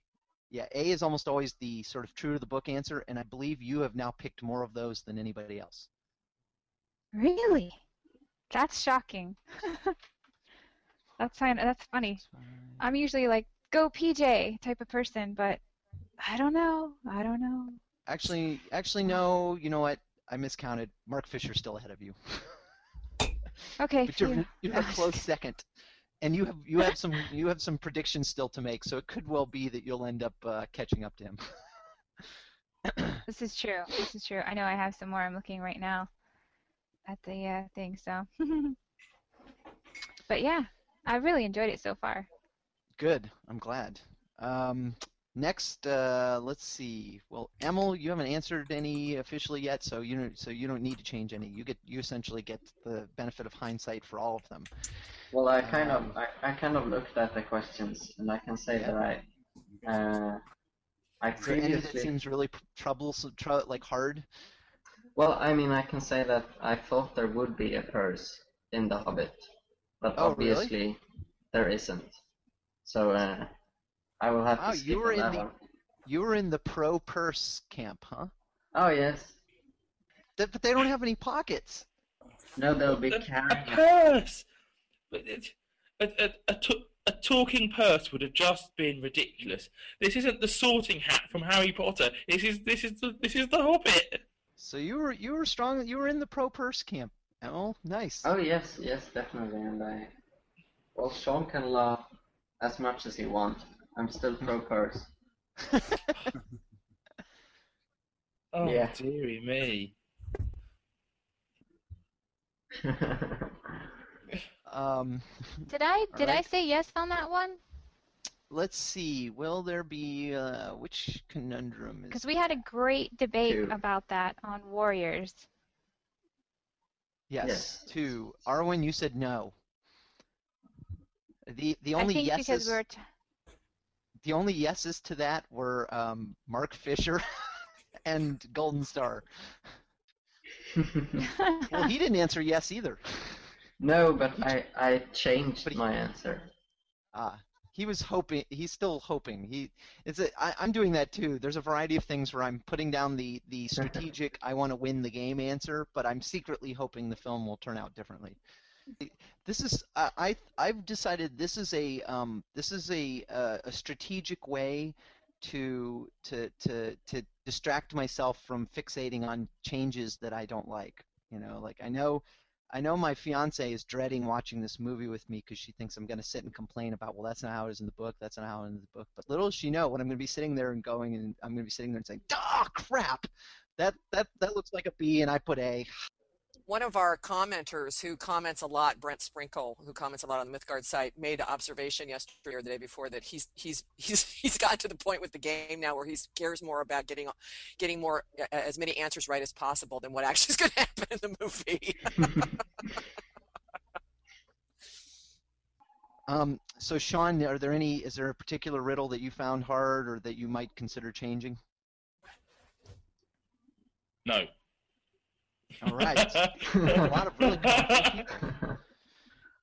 yeah A is almost always the sort of true to the book answer, and I believe you have now picked more of those than anybody else. Really? That's shocking. that's of, that's funny. I'm usually like go PJ type of person, but I don't know. I don't know. Actually, actually no. You know what? I miscounted. Mark Fisher's still ahead of you. Okay. But you're you're a close second, and you have you have some you have some predictions still to make. So it could well be that you'll end up uh, catching up to him. This is true. This is true. I know I have some more. I'm looking right now at the uh, thing. So, but yeah, I really enjoyed it so far. Good. I'm glad. Um, next, uh, let's see. Well, Emil, you haven't answered any officially yet, so you don't, so you don't need to change any. You get you essentially get the benefit of hindsight for all of them. Well, I kind of I, I kind of looked at the questions, and I can say that I uh, I there any that seems really troublesome, tr- like hard? well, I mean, I can say that I thought there would be a purse in the Hobbit, but Oh, really? obviously there isn't. So uh, I will have Wow, to skip you were on in that the one. you were in the pro purse camp, huh? Oh yes. Th- but they don't have any pockets. No, they'll be A carrying. it. purse. But it- A, a, a, t- a talking purse would have just been ridiculous. This isn't the Sorting Hat from Harry Potter. This is this is the this is the Hobbit. So you were you were strong. You were in the pro purse camp. Emil, nice. Oh yes, yes, definitely. And I, well, Shaun can laugh as much as he wants. I'm still pro purse. Oh Yeah. dearie me. Um, Did I did I say yes on that one? let's see. Will there be uh, which conundrum is? Because we had a great debate Two. about that on Warriors. Yes, Yes. two. Arwen, you said no. The the only I think yeses because we're t- the only yeses to that were um, Mark Fisher and Golden Star. Well, he didn't answer yes either. no, but I, I changed But he- my answer. Ah, he was hoping. He's still hoping. He it's a, I, I'm doing that too. There's a variety of things where I'm putting down the the strategic I want to win the game answer, but I'm secretly hoping the film will turn out differently. This is I, I I've decided this is a um this is a uh, a strategic way to to to to distract myself from fixating on changes that I don't like. You know, like I know I know my fiance is dreading watching this movie with me because she thinks I'm going to sit and complain about, well, that's not how it is in the book, that's not how it is in the book. But little does she know when I'm going to be sitting there and going, and I'm going to be sitting there and saying, "Ah, crap, that that that looks like a B, and I put A." One of our commenters who comments a lot, Brent Sprinkle, who comments a lot on the Mythgard site, made the observation yesterday or the day before that he's he's he's he's gotten to the point with the game now where he cares more about getting getting more as many answers right as possible than what actually is going to happen in the movie. um, so Shaun, are there any? Is there a particular riddle that you found hard or that you might consider changing? No. All right. a lot of really people.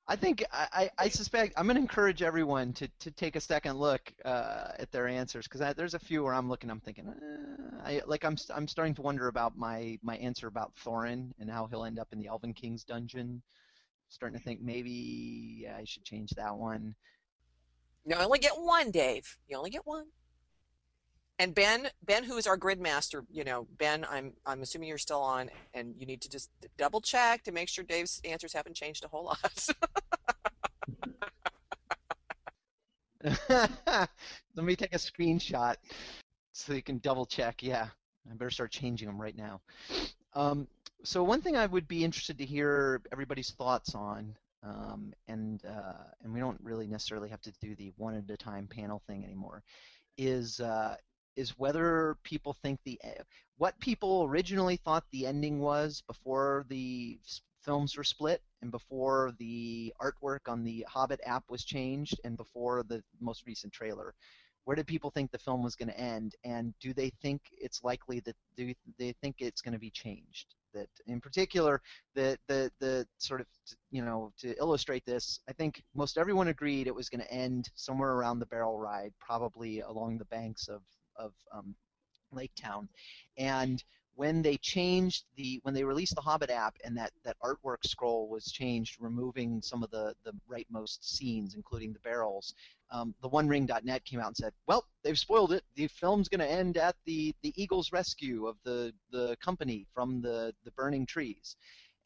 I think I, I suspect I'm going to encourage everyone to, to take a second look uh, at their answers because there's a few where I'm looking, I'm thinking, uh, I, like I'm I'm starting to wonder about my my answer about Thorin and how he'll end up in the Elven King's dungeon. Starting to think maybe yeah, I should change that one. You only get one, Dave. You only get one. And Ben, Ben, who is our grid master, you know, Ben, I'm I'm assuming you're still on, and you need to just double check to make sure Dave's answers haven't changed a whole lot. Let me take a screenshot so you can double check. Yeah, I better start changing them right now. Um, so one thing I would be interested to hear everybody's thoughts on, um, and uh, and we don't really necessarily have to do the one at a time panel thing anymore, is uh, is whether people think the eh, what people originally thought the ending was before the films were split and before the artwork on the Hobbit app was changed and before the most recent trailer. Where did people think the film was going to end, and do they think it's likely that do they think it's going to be changed? That, in particular, the the the sort of you know to illustrate this, I think most everyone agreed it was going to end somewhere around the barrel ride, probably along the banks of of um, Lake Town, and when they changed the when they released the Hobbit app and that that artwork scroll was changed, removing some of the the rightmost scenes, including the barrels. Um, the OneRing.net came out and said, "Well, they've spoiled it. The film's going to end at the the Eagle's rescue of the the company from the the burning trees."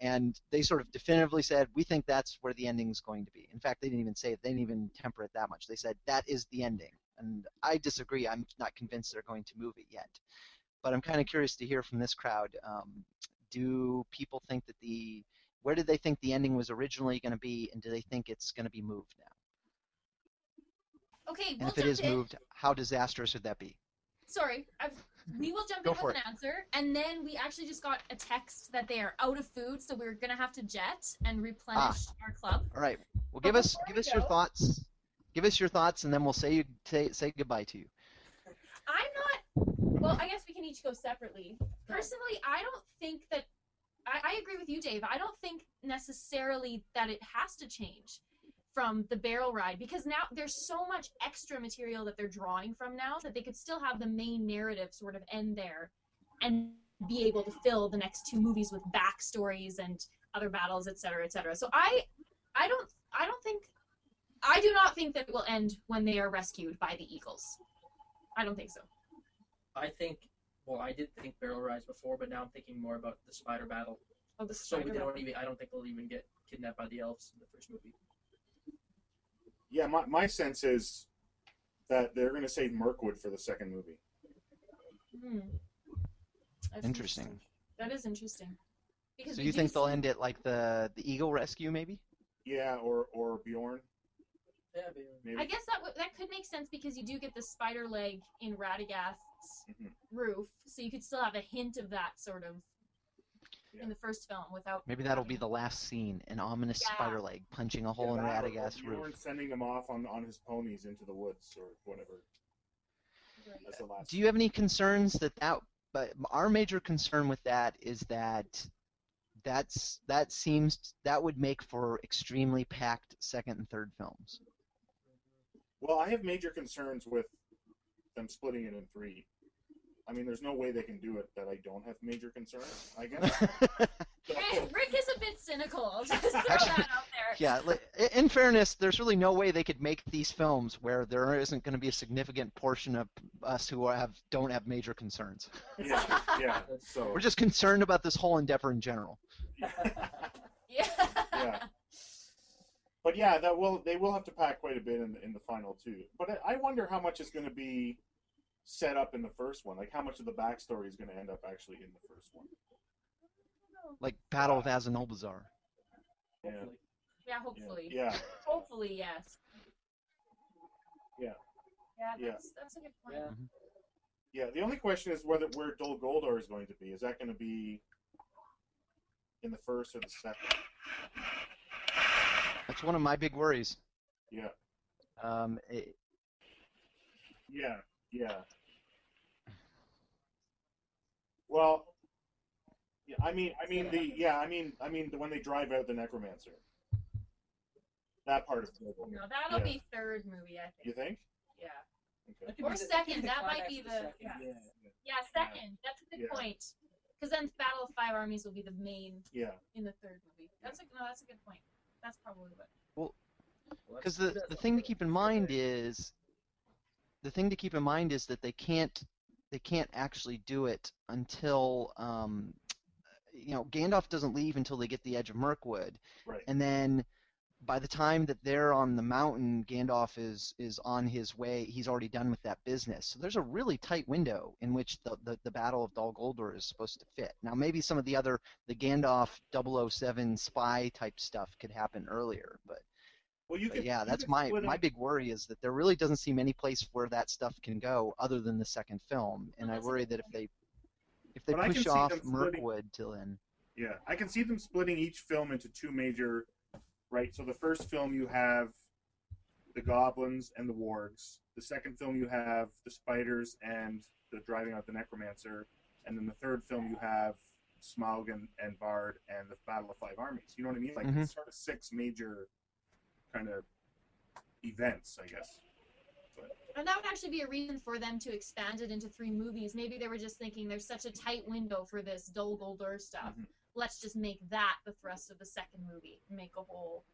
And they sort of definitively said, "We think that's where the ending's going to be." In fact, they didn't even say it. They didn't even temper it that much. They said that is the ending and I disagree. I'm not convinced they're going to move it yet. But I'm kind of curious to hear from this crowd. Um, do people think that the where did they think the ending was originally going to be, and do they think it's going to be moved now? Okay, and we'll if it is in. moved, how disastrous would that be? Sorry, I've, we will jump Go in with it. an answer, and then we actually just got a text that they are out of food, so we're gonna have to jet and replenish our club. All right. Well, But give us give us your thoughts. Give us your thoughts, and then we'll say say, say goodbye to you. I'm not. Well, I guess we can each go separately. Personally, I don't think that. I, I agree with you, Dave. I don't think necessarily that it has to change from the barrel ride because now there's so much extra material that they're drawing from now that they could still have the main narrative sort of end there and be able to fill the next two movies with backstories and other battles, et cetera, et cetera. So I, I don't, I don't think, I do not think that it will end when they are rescued by the Eagles. I don't think so. I think. Well, I did think barrel rides before, but now I'm thinking more about the spider battle. Oh, the so spider they don't even. I don't think they'll even get kidnapped by the elves in the first movie. Yeah, my, my sense is that they're going to save Mirkwood for the second movie. Hmm. That's Interesting. That is interesting. Because So you do think they'll end it like the the Eagle Rescue, maybe? Yeah, or or Beorn. Yeah, Maybe. I guess that w- that could make sense because you do get the spider leg in Radagast's Mhm. roof, so you could still have a hint of that sort of in the first film without. Maybe that'll be the last scene, an ominous Yeah. spider leg punching a hole in Yeah, that or- or Radagast's Beorn roof. sending them off on, on his ponies into the woods or whatever. That's the last. Do you have any concerns that that? But our major concern with that is that that's that seems that would make for extremely packed second and third films. Well, I have major concerns with them splitting it in three. I mean, there's no way they can do it that I don't have major concerns. I guess. Rick, Rick is a bit cynical. I'll just throw that out there. Yeah, li- in fairness, there's really no way they could make these films where there isn't going to be a significant portion of us who have don't have major concerns. yeah, yeah. So We're just concerned about this whole endeavor in general. Yeah. Yeah. But yeah, that will they will have to pack quite a bit in in the final too. But I, I wonder how much is going to be set up in the first one. Like how much of the backstory is going to end up actually in the first one. Like Battle of Azanulbizar. Yeah. Yeah, hopefully. Yeah. Hopefully, yes. Yeah. Yeah, Yeah. that's, that's a good point. Mm-hmm. Yeah. The only question is whether where Dol Guldur is going to be. Is that going to be in the first or the second? That's one of my big worries. Yeah. Um, it, Yeah. Yeah. Well, yeah, I mean, I mean the yeah, I mean, I mean the when they drive out the necromancer. That part of Dol Guldur. No, that'll Yeah. be third movie, I think. You think? Yeah. Okay. Or second. That might be the. Yeah. Yeah, second. That's a good Yeah. point. Because then Battle of Five Armies will be the main Yeah. in the third movie. That's a no. That's a good point. That's probably what. well, because the the thing to keep in mind is, the thing to keep in mind is that they can't they can't actually do it until um, you know Gandalf doesn't leave until they get the edge of Mirkwood, Right. and then by the time that they're on the mountain, Gandalf is is on his way. He's already done with that business. So there's a really tight window in which the, the, the Battle of Dol Guldur is supposed to fit. Now maybe some of the other the Gandalf 007 spy type stuff could happen earlier, but Well, you could. yeah, that's my my big worry is that there really doesn't seem any place where that stuff can go other than the second film, and I worry that if they if they But I can push off Mirkwood till then. Yeah, I can see them splitting each film into two major, right? So the first film you have the goblins and the wargs. The second film you have the spiders and the driving out the necromancer, and then the third film you have Smaug and, and Bard and the Battle of Five Armies. You know what I mean? Like Mhm. sort of six major kind of events, I guess. And that would actually be a reason for them to expand it into three movies. Maybe they were just thinking there's such a tight window for this Dol Guldur stuff. Mhm. Let's just make that the thrust of the second movie. Make a whole.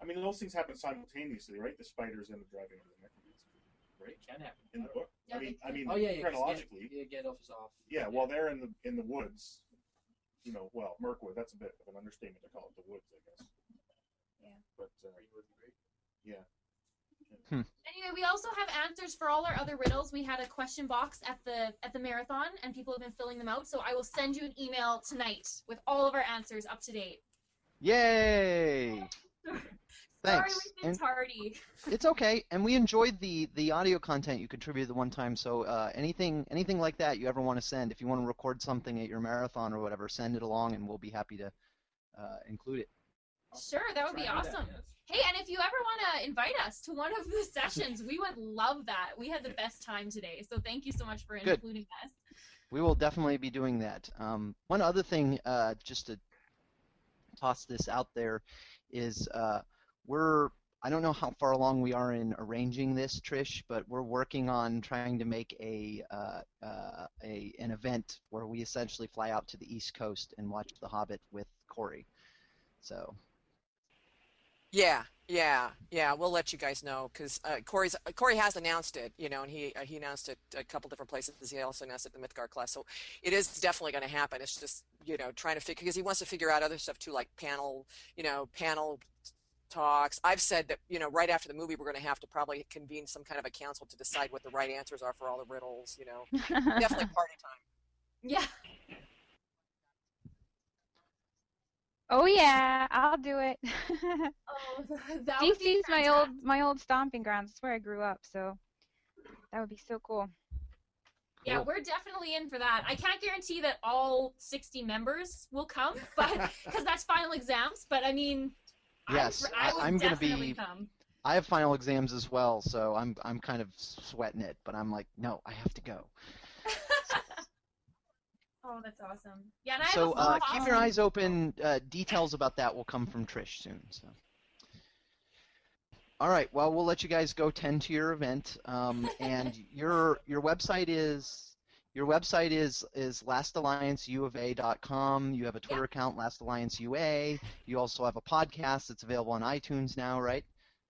I mean, those things happen simultaneously, right? The spiders and the driving out the necromancer, right? Can happen. In the book. Yeah, I mean, I mean, Oh yeah, yeah. 'cause chronologically. Gan- yeah, Gandalf is off. Yeah, well, they're in the in the woods. You know, well, Mirkwood. That's a bit of an understatement to call it the woods, I guess. Yeah. But uh, yeah, Anyway, we also have answers for all our other riddles. We had a question box at the at the marathon, and people have been filling them out. So I will send you an email tonight with all of our answers up to date. Yay! Sorry, we've been And- tardy. It's okay, and we enjoyed the the audio content you contributed the one time. So uh, anything anything like that you ever want to send, if you want to record something at your marathon or whatever, send it along, and we'll be happy to uh, include it. Sure, that would be Try that, awesome. yes. Hey, and if you ever want to invite us to one of the sessions, we would love that. We had the best time today, so thank you so much for Good. including us. We will definitely be doing that. Um, one other thing, uh, just to toss this out there, is uh, we're I don't know how far along we are in arranging this, Trish, but we're working on trying to make a uh, uh, a an event where we essentially fly out to the East Coast and watch The Hobbit with Corey. So Yeah, yeah, yeah. We'll let you guys know because uh, Corey's Corey has announced it, you know, and he uh, he announced it a couple different places. He also announced it at the Mythgard class, so it is definitely going to happen. It's just you know trying to figure because he wants to figure out other stuff too, like panel, you know, panel talks. I've said that you know right after the movie we're going to have to probably convene some kind of a council to decide what the right answers are for all the riddles. You know, definitely party time. Yeah. Oh yeah, I'll do it. Oh, that would be DC's my old my old stomping grounds. It's where I grew up, so that would be so cool. Yeah, we're definitely in for that. I can't guarantee that all 60 members will come, but because that's final exams. But I mean, yes, I, I I, would I'm going to be. come. I have final exams as well, so I'm I'm kind of sweating it, but I'm like, no, I have to go. Oh, that's awesome. Yeah, and I So have a uh, keep your eyes open. Uh, details about that will come from Trish soon. So. All right. Well, we'll let you guys go tend to your event. Um, and your your website is your website is is lastallianceuofa.com. You have a Twitter account, Last Alliance UA. You also have a podcast that's available on iTunes now, right?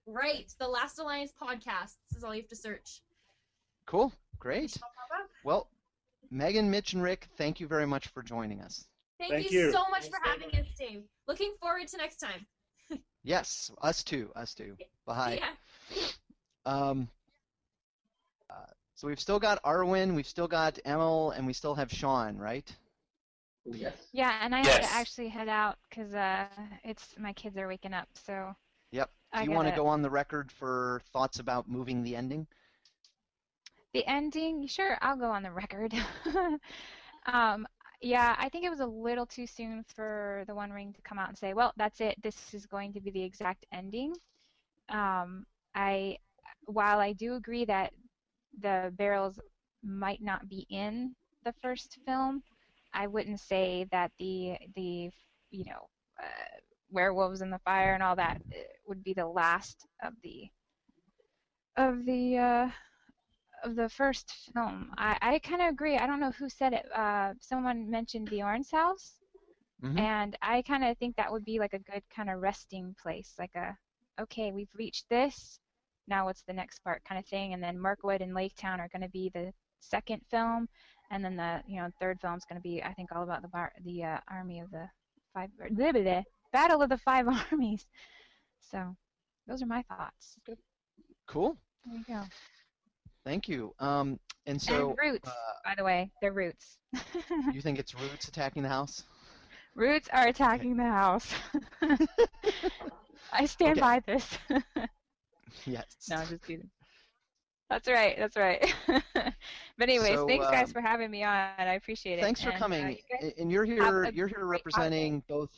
Right, the Last Alliance podcast. This is all you have to search. Cool. Great. Well, Megan, Mitch, and Rick, thank you very much for joining us. Thank, Thank you, you. so much for having us, Dave. Looking forward to next time. Yes, us too. Us too. Bye. Yeah. Um, uh, so we've still got Arwen, we've still got Emil, and we still have Shaun, right? Yes. Yeah, and I have to actually head out because uh, it's my kids are waking up. So Yep. Do I you want gotta- go on the record for thoughts about moving the ending? The ending, sure, I'll go on the record. um, yeah, I think it was a little too soon for the One Ring to come out and say, "Well, that's it. This is going to be the exact ending." Um, I, while I do agree that the barrels might not be in the first film, I wouldn't say that the the you know uh, werewolves in the fire and all that uh, would be the last of the of the uh, of the first film. I, I kind of agree. I don't know who said it. Uh, someone mentioned Beorn's house, Mhm. and I kind of think that would be like a good kind of resting place, like a okay, we've reached this. Now what's the next part, kind of thing. And then Mirkwood and Lake Town are going to be the second film, and then the you know third film is going to be I think all about the bar, the uh, army of the five blah, blah, blah, battle of the five armies. So those are my thoughts. Cool. There you go. Thank you. Um, and so and roots, uh, by the way, they're roots. you think it's Roots attacking the house? Roots are attacking the house. I stand Okay. by this. Yes. no, I'm just kidding. That's right. That's right. but anyways, So, thanks guys um, for having me on. I appreciate it. Thanks for And, uh, coming. you and you're here. You're here representing both.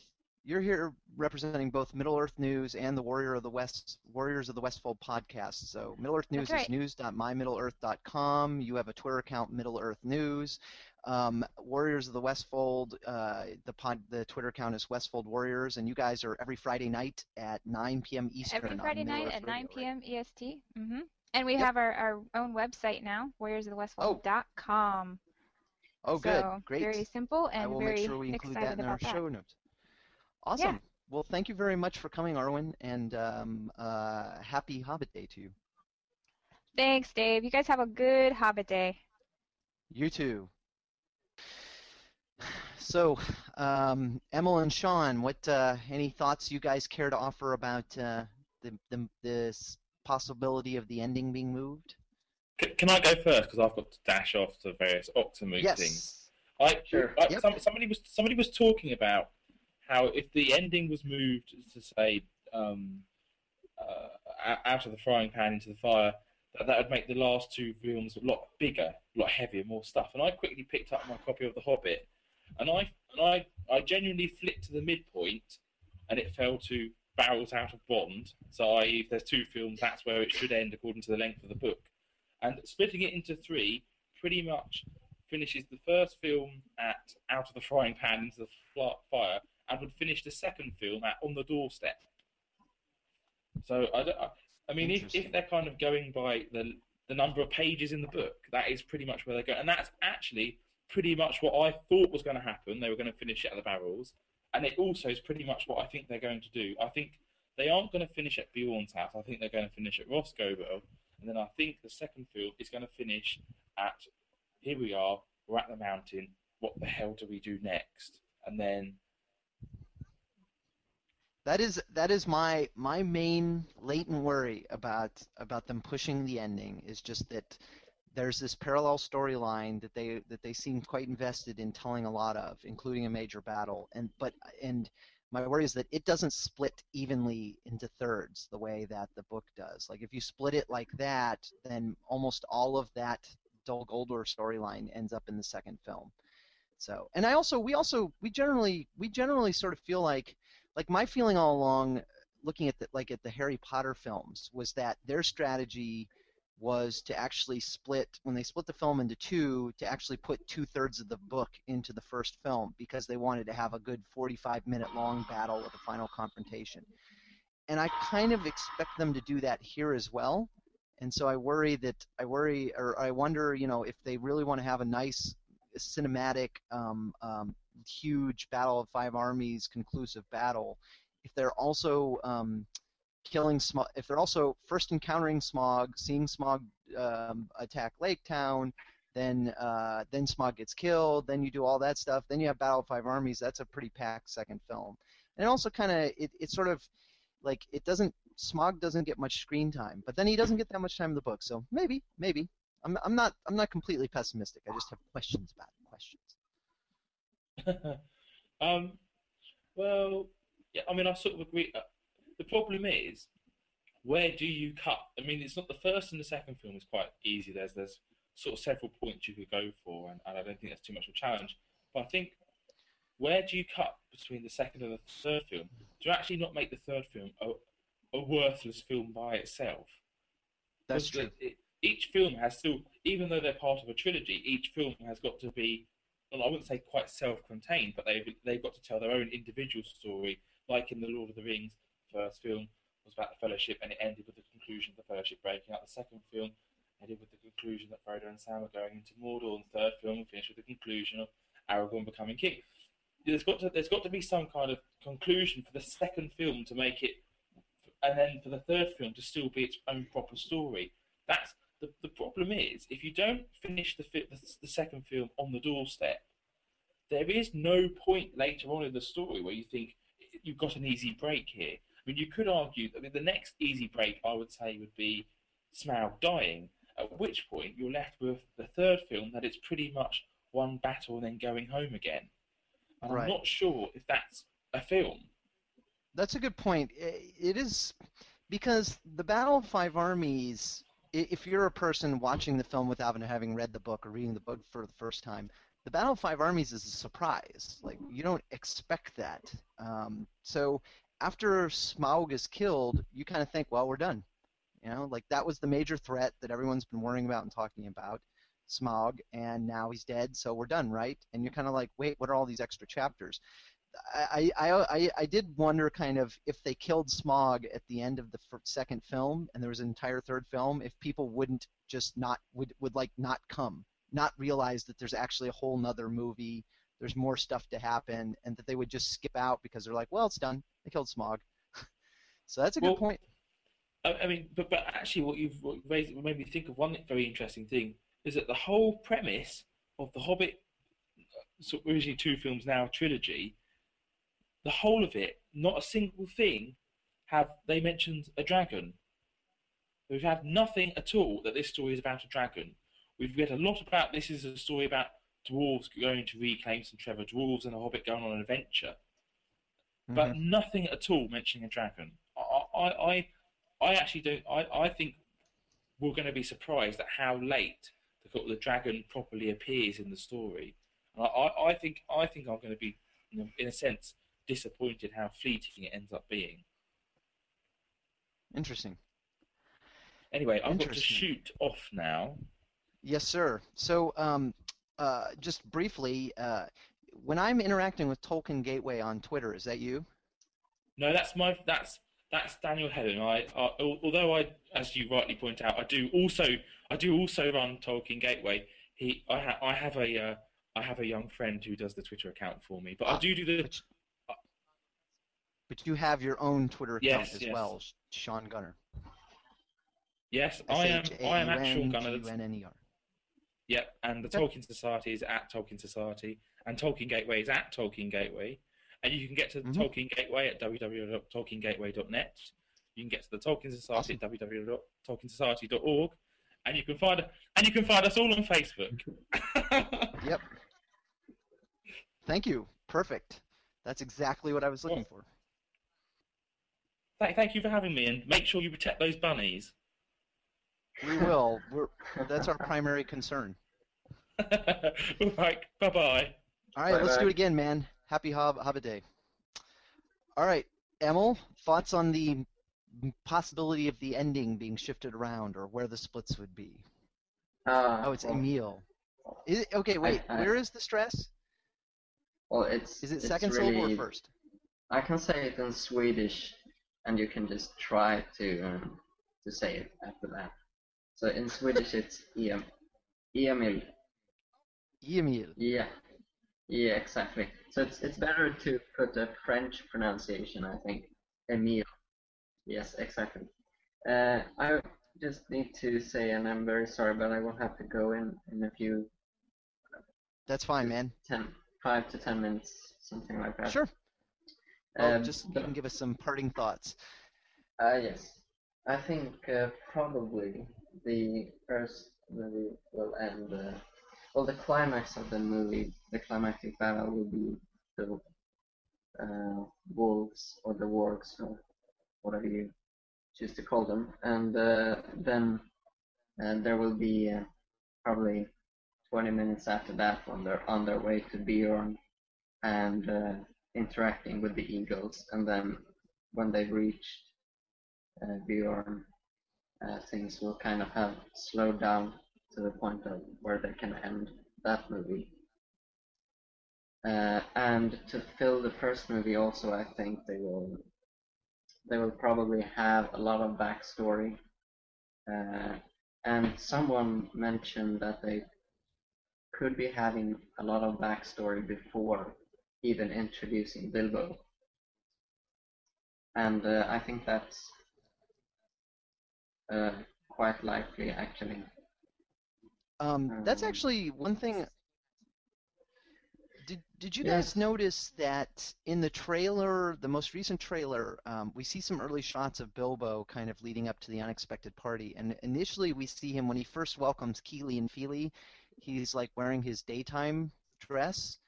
You're here representing both Middle Earth News and the Warrior of the West Warriors of the Westfold podcast. So Middle Earth News That's is news.mymiddleearth.com. You have a Twitter account, Middle Earth News. Um, Warriors of the Westfold, uh, the pod, the Twitter account is Westfold Warriors, and you guys are every Friday night at 9 p.m. Eastern. Every Friday night Earth at Radio, 9 right? p.m. EST. hmm And we Yep. have our, our own website now, warriorsofthewestfold.com. Oh, good, So, great. Very simple and I will very make sure we include that in our that. show notes. Awesome. Well, thank you very much for coming, Arwen, and um, uh, happy Hobbit Day to you. Thanks, Dave. You guys have a good Hobbit day. You too. So, um, Emil and Shaun, what uh, any thoughts you guys care to offer about uh, the, the this possibility of the ending being moved? C- Can I go first because I've got to dash off to various Oxonmoot Yes. things. I, Sure. I Yep. some, somebody was somebody was talking about how if the ending was moved to say um, uh, out of the frying pan into the fire, that that would make the last two films a lot bigger, a lot heavier, more stuff. And I quickly picked up my copy of The Hobbit, and I and I I genuinely flipped to the midpoint, and it fell to barrels out of Bond. So, i.e., if there's two films, that's where it should end according to the length of the book. And splitting it into three pretty much finishes the first film at out of the frying pan into the fire, and would finish the second film at on the doorstep. So I, don't, I, I mean, if, if they're kind of going by the the number of pages in the book, that is pretty much where they go, and that's actually pretty much what I thought was going to happen. They were going to finish it at the barrels, and it also is pretty much what I think they're going to do. I think they aren't going to finish at Beorn's house. I think they're going to finish at Roscoe, and then I think the second film is going to finish at here we are, we're at the mountain. What the hell do we do next? And then That is that is my my main latent worry about about them pushing the ending is just that there's this parallel storyline that they that they seem quite invested in telling a lot of, including a major battle. And but and my worry is that it doesn't split evenly into thirds the way that the book does. Like if you split it like that, then almost all of that Dol Guldur storyline ends up in the second film. So, and I also we also we generally we generally sort of feel like like my feeling all along looking at the like at the Harry Potter films was that their strategy was to actually split when they split the film into two to actually put two thirds of the book into the first film because they wanted to have a good 45 minute long battle with a final confrontation. And i kind of expect them to do that here as well. And so i worry that i worry or i wonder you know if they really want to have a nice cinematic um, um, huge battle of five armies conclusive battle if they're also um, killing Smaug if they're also first encountering Smaug seeing Smaug um, attack lake town then uh, then Smaug gets killed, then you do all that stuff, then you have Battle of Five Armies. That's a pretty packed second film, and it also kind of it, it sort of like it doesn't Smaug doesn't get much screen time, but then he doesn't get that much time in the book. So maybe maybe I'm I'm not I'm not completely pessimistic. I just have questions about it. Um, well, yeah, I mean, I sort of agree. Uh, the problem is, where do you cut? I mean, it's not the first and the second film is quite easy. There's there's sort of several points you could go for, and, and I don't think that's too much of a challenge. But I think where do you cut between the second and the third film to actually not make the third film a, a worthless film by itself? That's true. It, each film has still, even though they're part of a trilogy, each film has got to be, well, I wouldn't say quite self-contained, but they've they've got to tell their own individual story. Like in the Lord of the Rings, first film was about the Fellowship, and it ended with the conclusion of the Fellowship breaking up. The second film ended with the conclusion that Frodo and Sam are going into Mordor, and the third film finished with the conclusion of Aragorn becoming king. There's got to there's got to be some kind of conclusion for the second film to make it, and then for the third film to still be its own proper story. That's the, the problem is if you don't finish the, the the second film on the doorstep, there is no point later on in the story where you think you've got an easy break here. I mean, you could argue. that I mean, the next easy break I would say would be Smaug dying, at which point you're left with the third film that it's pretty much one battle and then going home again. And Right. I'm not sure if that's a film. That's a good point. It is because the Battle of Five Armies. If you're a person watching the film without having read the book or reading the book for the first time, the Battle of Five Armies is a surprise. Like you don't expect that. Um, so after Smaug is killed, you kind of think, well, we're done. You know, like that was the major threat that everyone's been worrying about and talking about, Smaug, and now he's dead, so we're done, right? And you're kind of like, wait, what are all these extra chapters? I, I, I, I did wonder kind of if they killed Smaug at the end of the fir- second film and there was an entire third film, if people wouldn't just not would would like not come, not realize that there's actually a whole nother movie, there's more stuff to happen, and that they would just skip out because they're like, well, it's done, they killed Smaug. so that's a good point. I, I mean, but but actually, what you've what you've raised, made me think of one very interesting thing is that the whole premise of the Hobbit, uh, so originally two films now trilogy, the whole of it, not a single thing, have they mentioned a dragon. We've had nothing at all that this story is about a dragon. We've read a lot about this is a story about dwarves going to reclaim some treasure, dwarves and a hobbit going on an adventure, but Mm-hmm. nothing at all mentioning a dragon. I, I, I, I actually don't. I, I think we're going to be surprised at how late the, the dragon properly appears in the story. And I, I, I think I think I'm going to be, you know, in a sense, disappointed how fleeting it ends up being. Interesting. Anyway, I've got to shoot off now. Yes, sir. So, um, uh, just briefly, uh, when I'm interacting with Tolkien Gateway on Twitter, is that you? No, that's my that's that's Daniel Helen. I, I although I, as you rightly point out, I do also I do also run Tolkien Gateway. He I ha, I have a uh, I have a young friend who does the Twitter account for me, but I Ah, do do the But you have your own Twitter account Yes, as yes. well, Shaun Gunner. yes I am I am actual gunner. Yep, and the Tolkien Society is at Tolkien Society, and Tolkien Gateway is at Tolkien Gateway, and you can get to the Mhm. Tolkien Gateway at www.tolkiengateway.net. You can get to the Tolkien Society at www.tolkiensociety.org, and you can find and you can find us all on Facebook. Yep. Thank you. Perfect. That's exactly what I was looking for. Thank, thank you for having me, and make sure you protect those bunnies. We will. We're, that's our primary concern. all right, bye bye. All right, let's do it again, man. Happy Hob Hobbit Day. All right, Emil, thoughts on the possibility of the ending being shifted around or where the splits would be? Uh, oh, it's well, Emil. Is it, okay, wait. I- where is the stress? Well, it's Is it it's second really, syllable or first? I can say it in Swedish, and you can just try to um, to say it after that. So in Swedish, it's em, Emil. Emil. Yeah, yeah, exactly. So it's it's better to put a French pronunciation, I think. Emil. Yes, exactly. Uh, I just need to say, and I'm very sorry, but I will have to go in in a few. That's fine, man. Ten, five to ten minutes, something like that. Sure. Well, Um, just you can give us some parting thoughts. Uh, yes. I think uh, probably the first movie will end. Uh, well, the climax of the movie, the climactic battle, will be the uh, wolves or the wargs or whatever you choose to call them, and uh, then uh, there will be uh, probably 20 minutes after that when they're on their way to Beorn and uh, interacting with the eagles, and then when they've reached uh, Beorn, uh, things will kind of have slowed down to the point of where they can end that movie. Uh, and to fill the first movie, also, I think they will they will probably have a lot of backstory. Uh, and someone mentioned that they could be having a lot of backstory before even introducing Bilbo. And uh, I think that's uh, quite likely, actually. Um, that's Um, actually one thing. Did Did you Yeah. guys notice that in the trailer, the most recent trailer, um, we see some early shots of Bilbo kind of leading up to the unexpected party, and initially we see him when he first welcomes Kili and Fili, he's like wearing his daytime dress,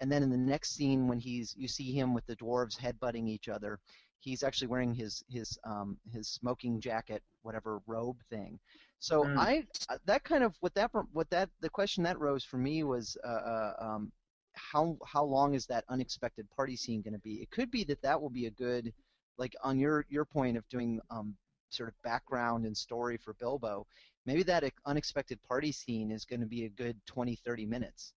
and then in the next scene when he's you see him with the dwarves headbutting each other, he's actually wearing his his um, his smoking jacket, whatever robe thing. So Mm. I uh, that kind of what that what that the question that rose for me was uh, uh, um, how how long is that unexpected party scene going to be? It could be that that will be a good like on your your point of doing um, sort of background and story for Bilbo. Maybe that unexpected party scene is going to be a good 20 30 minutes.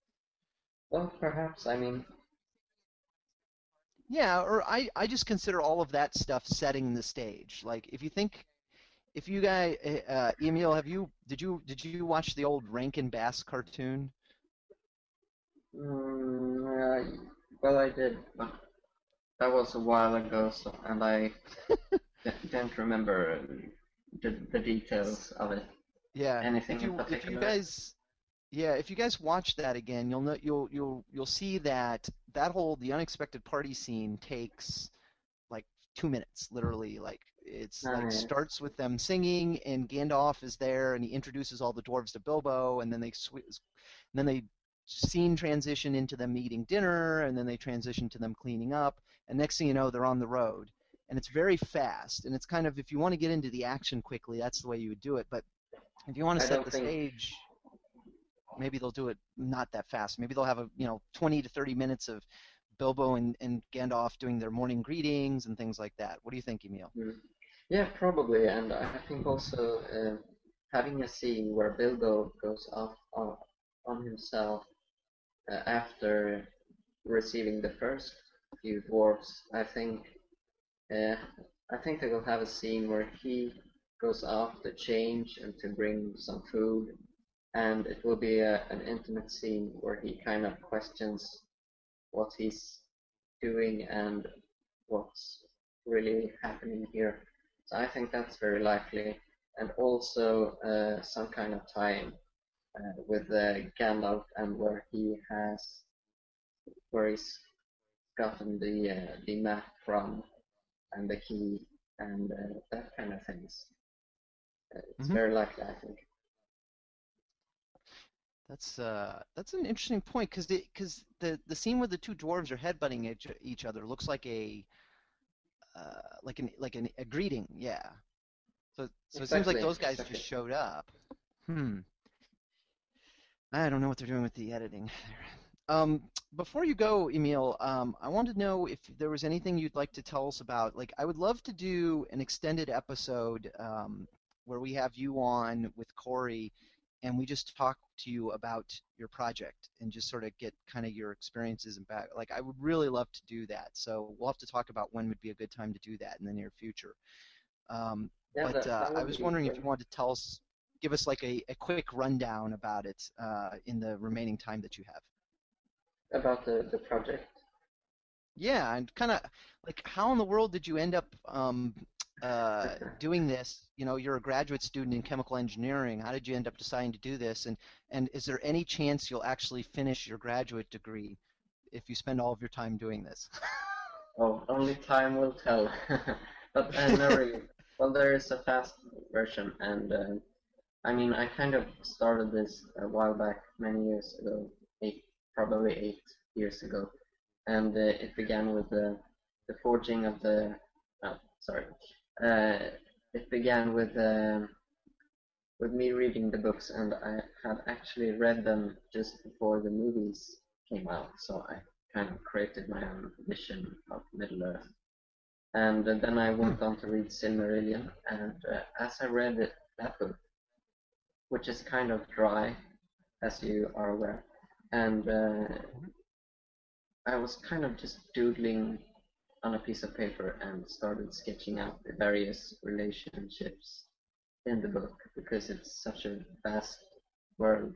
Well, perhaps. I mean, Yeah, or I, I just consider all of that stuff setting the stage. Like if you think, if you guys, uh, Emil, have you did you did you watch the old Rankin Bass cartoon? mm, uh, well, I did, but that was a while ago, so, and I don't remember um, the, the details of it. Yeah. Anything if you in if you particular? guys, yeah, if you guys watch that again, you'll know you'll you'll you'll see that that whole the unexpected party scene takes like two minutes, literally. Like it's Oh, like yeah. starts with them singing, and Gandalf is there, and he introduces all the dwarves to Bilbo, and then they sw- and then they scene transition into them eating dinner, and then they transition to them cleaning up, and next thing you know, they're on the road, and it's very fast, and it's kind of if you want to get into the action quickly, that's the way you would do it, but if you want to set the think- stage, maybe they'll do it not that fast. Maybe they'll have a you know 20 to 30 minutes of Bilbo and, and Gandalf doing their morning greetings and things like that. What do you think, Emil? Mm. Yeah, probably, and I think also uh, having a scene where Bilbo goes off on, on himself uh, after receiving the first few dwarfs, I think uh, I think they will have a scene where he goes off to change and to bring some food, and it will be a, an intimate scene where he kind of questions what he's doing and what's really happening here. So I think that's very likely, and also uh, some kind of tie-in uh, with uh, Gandalf and where he has, where he's gotten the uh, the map from, and the key, and uh, that kind of things. Uh, it's Mhm. very likely, I think. That's uh, that's an interesting point because the because the the scene where the two dwarves are headbutting each, each other looks like a uh, like an like an, a greeting, yeah. So so it seems like those guys exactly. just showed up. Hmm. I don't know what they're doing with the editing. Um, before you go, Emil, um, I wanted to know if there was anything you'd like to tell us about. Like, I would love to do an extended episode um, where we have you on with Corey, and we just talk to you about your project and just sort of get kind of your experiences and back. Like, I would really love to do that. So we'll have to talk about when would be a good time to do that in the near future. Um, Yeah, but uh, I was wondering if you wanted to tell us, give us like a, a quick rundown about it uh, in the remaining time that you have. About the, the project. Yeah, and kind of like how in the world did you end up um, uh, doing this? You know, you're a graduate student in chemical engineering. How did you end up deciding to do this? And and is there any chance you'll actually finish your graduate degree if you spend all of your time doing this? Oh, only time will tell. but no, really. Well, there is a fast version, and uh, I mean, I kind of started this a while back, many years ago, eight, probably eight years ago, and uh, it began with the the forging of the. Oh, sorry. Uh, it began with um, with me reading the books, and I had actually read them just before the movies came out, so I kind of created my own vision of Middle Earth. And then I went on to read Silmarillion, and uh, as I read it, that book, which is kind of dry, as you are aware, and uh, I was kind of just doodling on a piece of paper and started sketching out the various relationships in the book because it's such a vast world.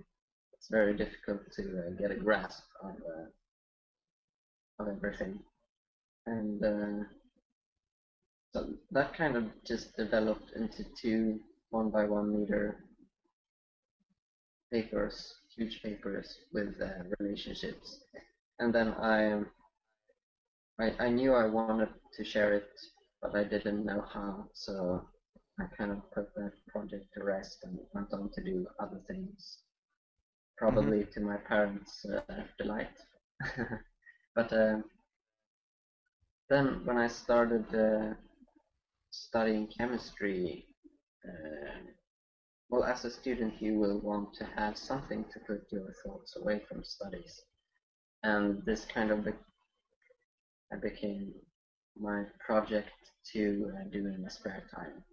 It's very difficult to uh, get a grasp of uh, of everything, and uh, so that kind of just developed into two one by one meter papers, huge papers with uh, relationships, and then I, I I knew I wanted to share it, but I didn't know how, so I kind of put that project to rest and went on to do other things, probably mm-hmm. to my parents' uh, delight. but uh, then when I started uh, studying chemistry, uh, well, as a student, you will want to have something to put your thoughts away from studies, and this kind of be became my project to uh, do in my spare time.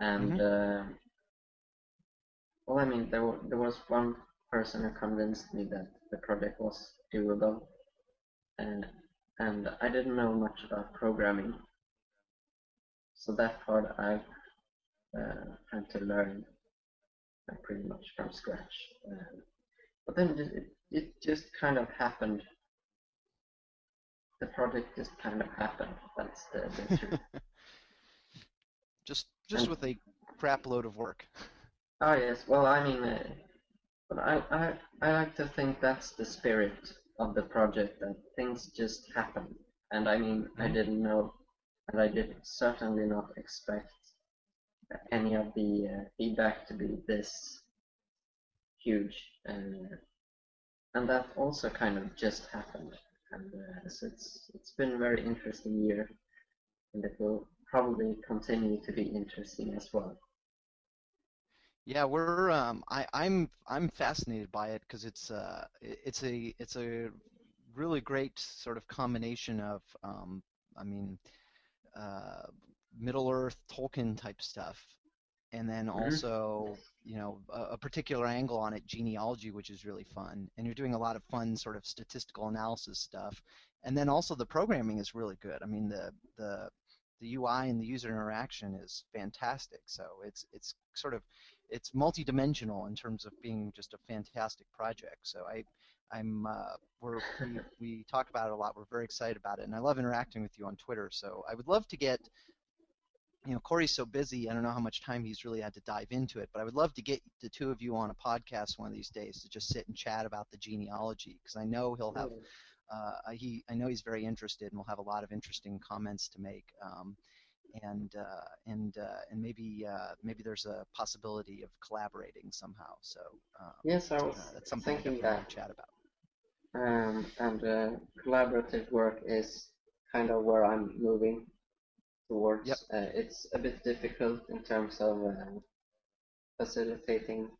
And mm-hmm. uh, well, I mean, there there was one person who convinced me that the project was doable, and and I didn't know much about programming, so that part I've uh, had to learn uh, pretty much from scratch. Uh, but then it, it just kind of happened. The project just kind of happened. That's the, the truth. just just and, with a crap load of work. Oh yes, well I mean, uh, but I, I I like to think that's the spirit of the project that things just happen. And I mean, I mm-hmm. didn't know, and I did certainly not expect any of the uh, feedback to be this huge. And, and that also kind of just happened. Uh, so it's it's been a very interesting year, and it will probably continue to be interesting as well. Yeah, we're um, I, I'm I'm fascinated by it because it's uh it's a it's a really great sort of combination of um, I mean uh, Middle Earth Tolkien type stuff, and then mm-hmm. also you know a, a, particular angle on it genealogy which is really fun and you're doing a lot of fun sort of statistical analysis stuff and then also the programming is really good i mean the the the ui and the user interaction is fantastic so it's it's sort of it's multidimensional in terms of being just a fantastic project. So I, I'm uh, we're we, we talk about it a lot. We're very excited about it, and I love interacting with you on Twitter. So I would love to get. You know, Corey's so busy. I don't know how much time he's really had to dive into it, but I would love to get the two of you on a podcast one of these days to just sit and chat about the genealogy because I know he'll have. Uh, he, I know he's very interested and will have a lot of interesting comments to make. Um, and uh, and uh, and maybe uh, maybe there's a possibility of collaborating somehow. So um, yes, I was that's something thinking that chat about. Um, and uh, collaborative work is kind of where I'm moving towards. Yep. Uh, it's a bit difficult in terms of uh, facilitating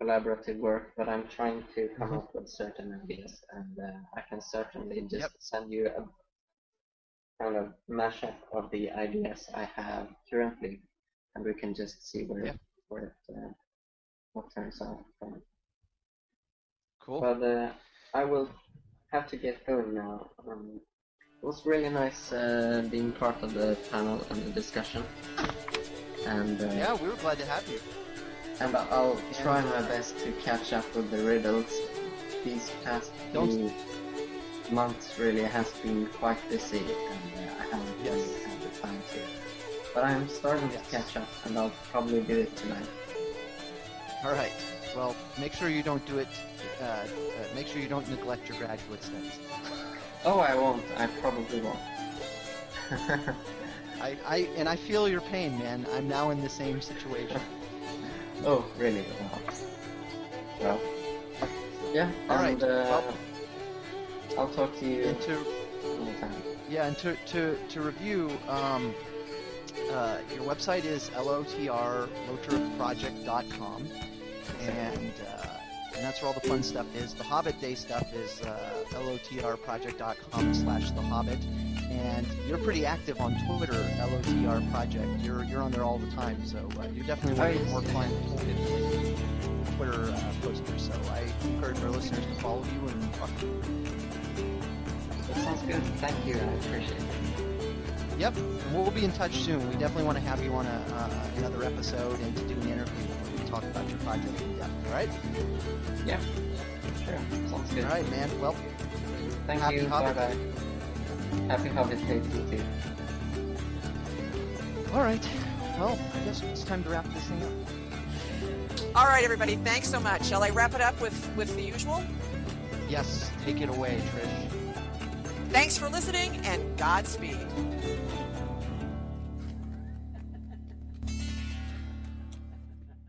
collaborative work, but I'm trying to come mm-hmm. up with certain ideas, and I can certainly just yep. send you a kind of mashup of the ideas I have currently, and we can just see where yeah. where it uh, what turns out from. Cool. But uh, I will have to get going now. Um, it was really nice uh, being part of the panel and the discussion. And uh, yeah, we were glad to have you. And I'll try my best to catch up with the riddles. These past few months really has been quite busy, and uh, I haven't yes. really had the time to but I'm starting to catch up, and I'll probably do it tonight. All right. Well, make sure you don't do it. Uh, uh, make sure you don't neglect your graduate studies. Oh, I won't. I probably won't. I, I and I feel your pain, man. I'm now in the same situation. oh, really? Wow. Well, yeah. All right. and, uh, Well- I'll talk to you yeah, and to to to review, um, uh, your website is lotrproject.com, and uh, and that's where all the fun stuff is. The Hobbit Day stuff is uh, lotrproject.com slash the Hobbit, and you're pretty active on Twitter, LOTR Project. You're you're on there all the time, so uh, you're definitely one of the more client Twitter uh, posters. So I encourage our listeners to follow you and talk to you. That sounds good. Thank you. I appreciate it. Yep, we'll be in touch soon. We definitely want to have you on a, uh, another episode and to do an interview where we talk about your project in depth. All right? Yeah. Sure. Sounds good. All right, man. Well, Thank happy you. Bye bye. Happy Hobbit Day to you too. All right. Well, I guess it's time to wrap this thing up. All right, everybody. Thanks so much. Shall I wrap it up with with the usual? Yes, take it away, Trish. Thanks for listening, and Godspeed.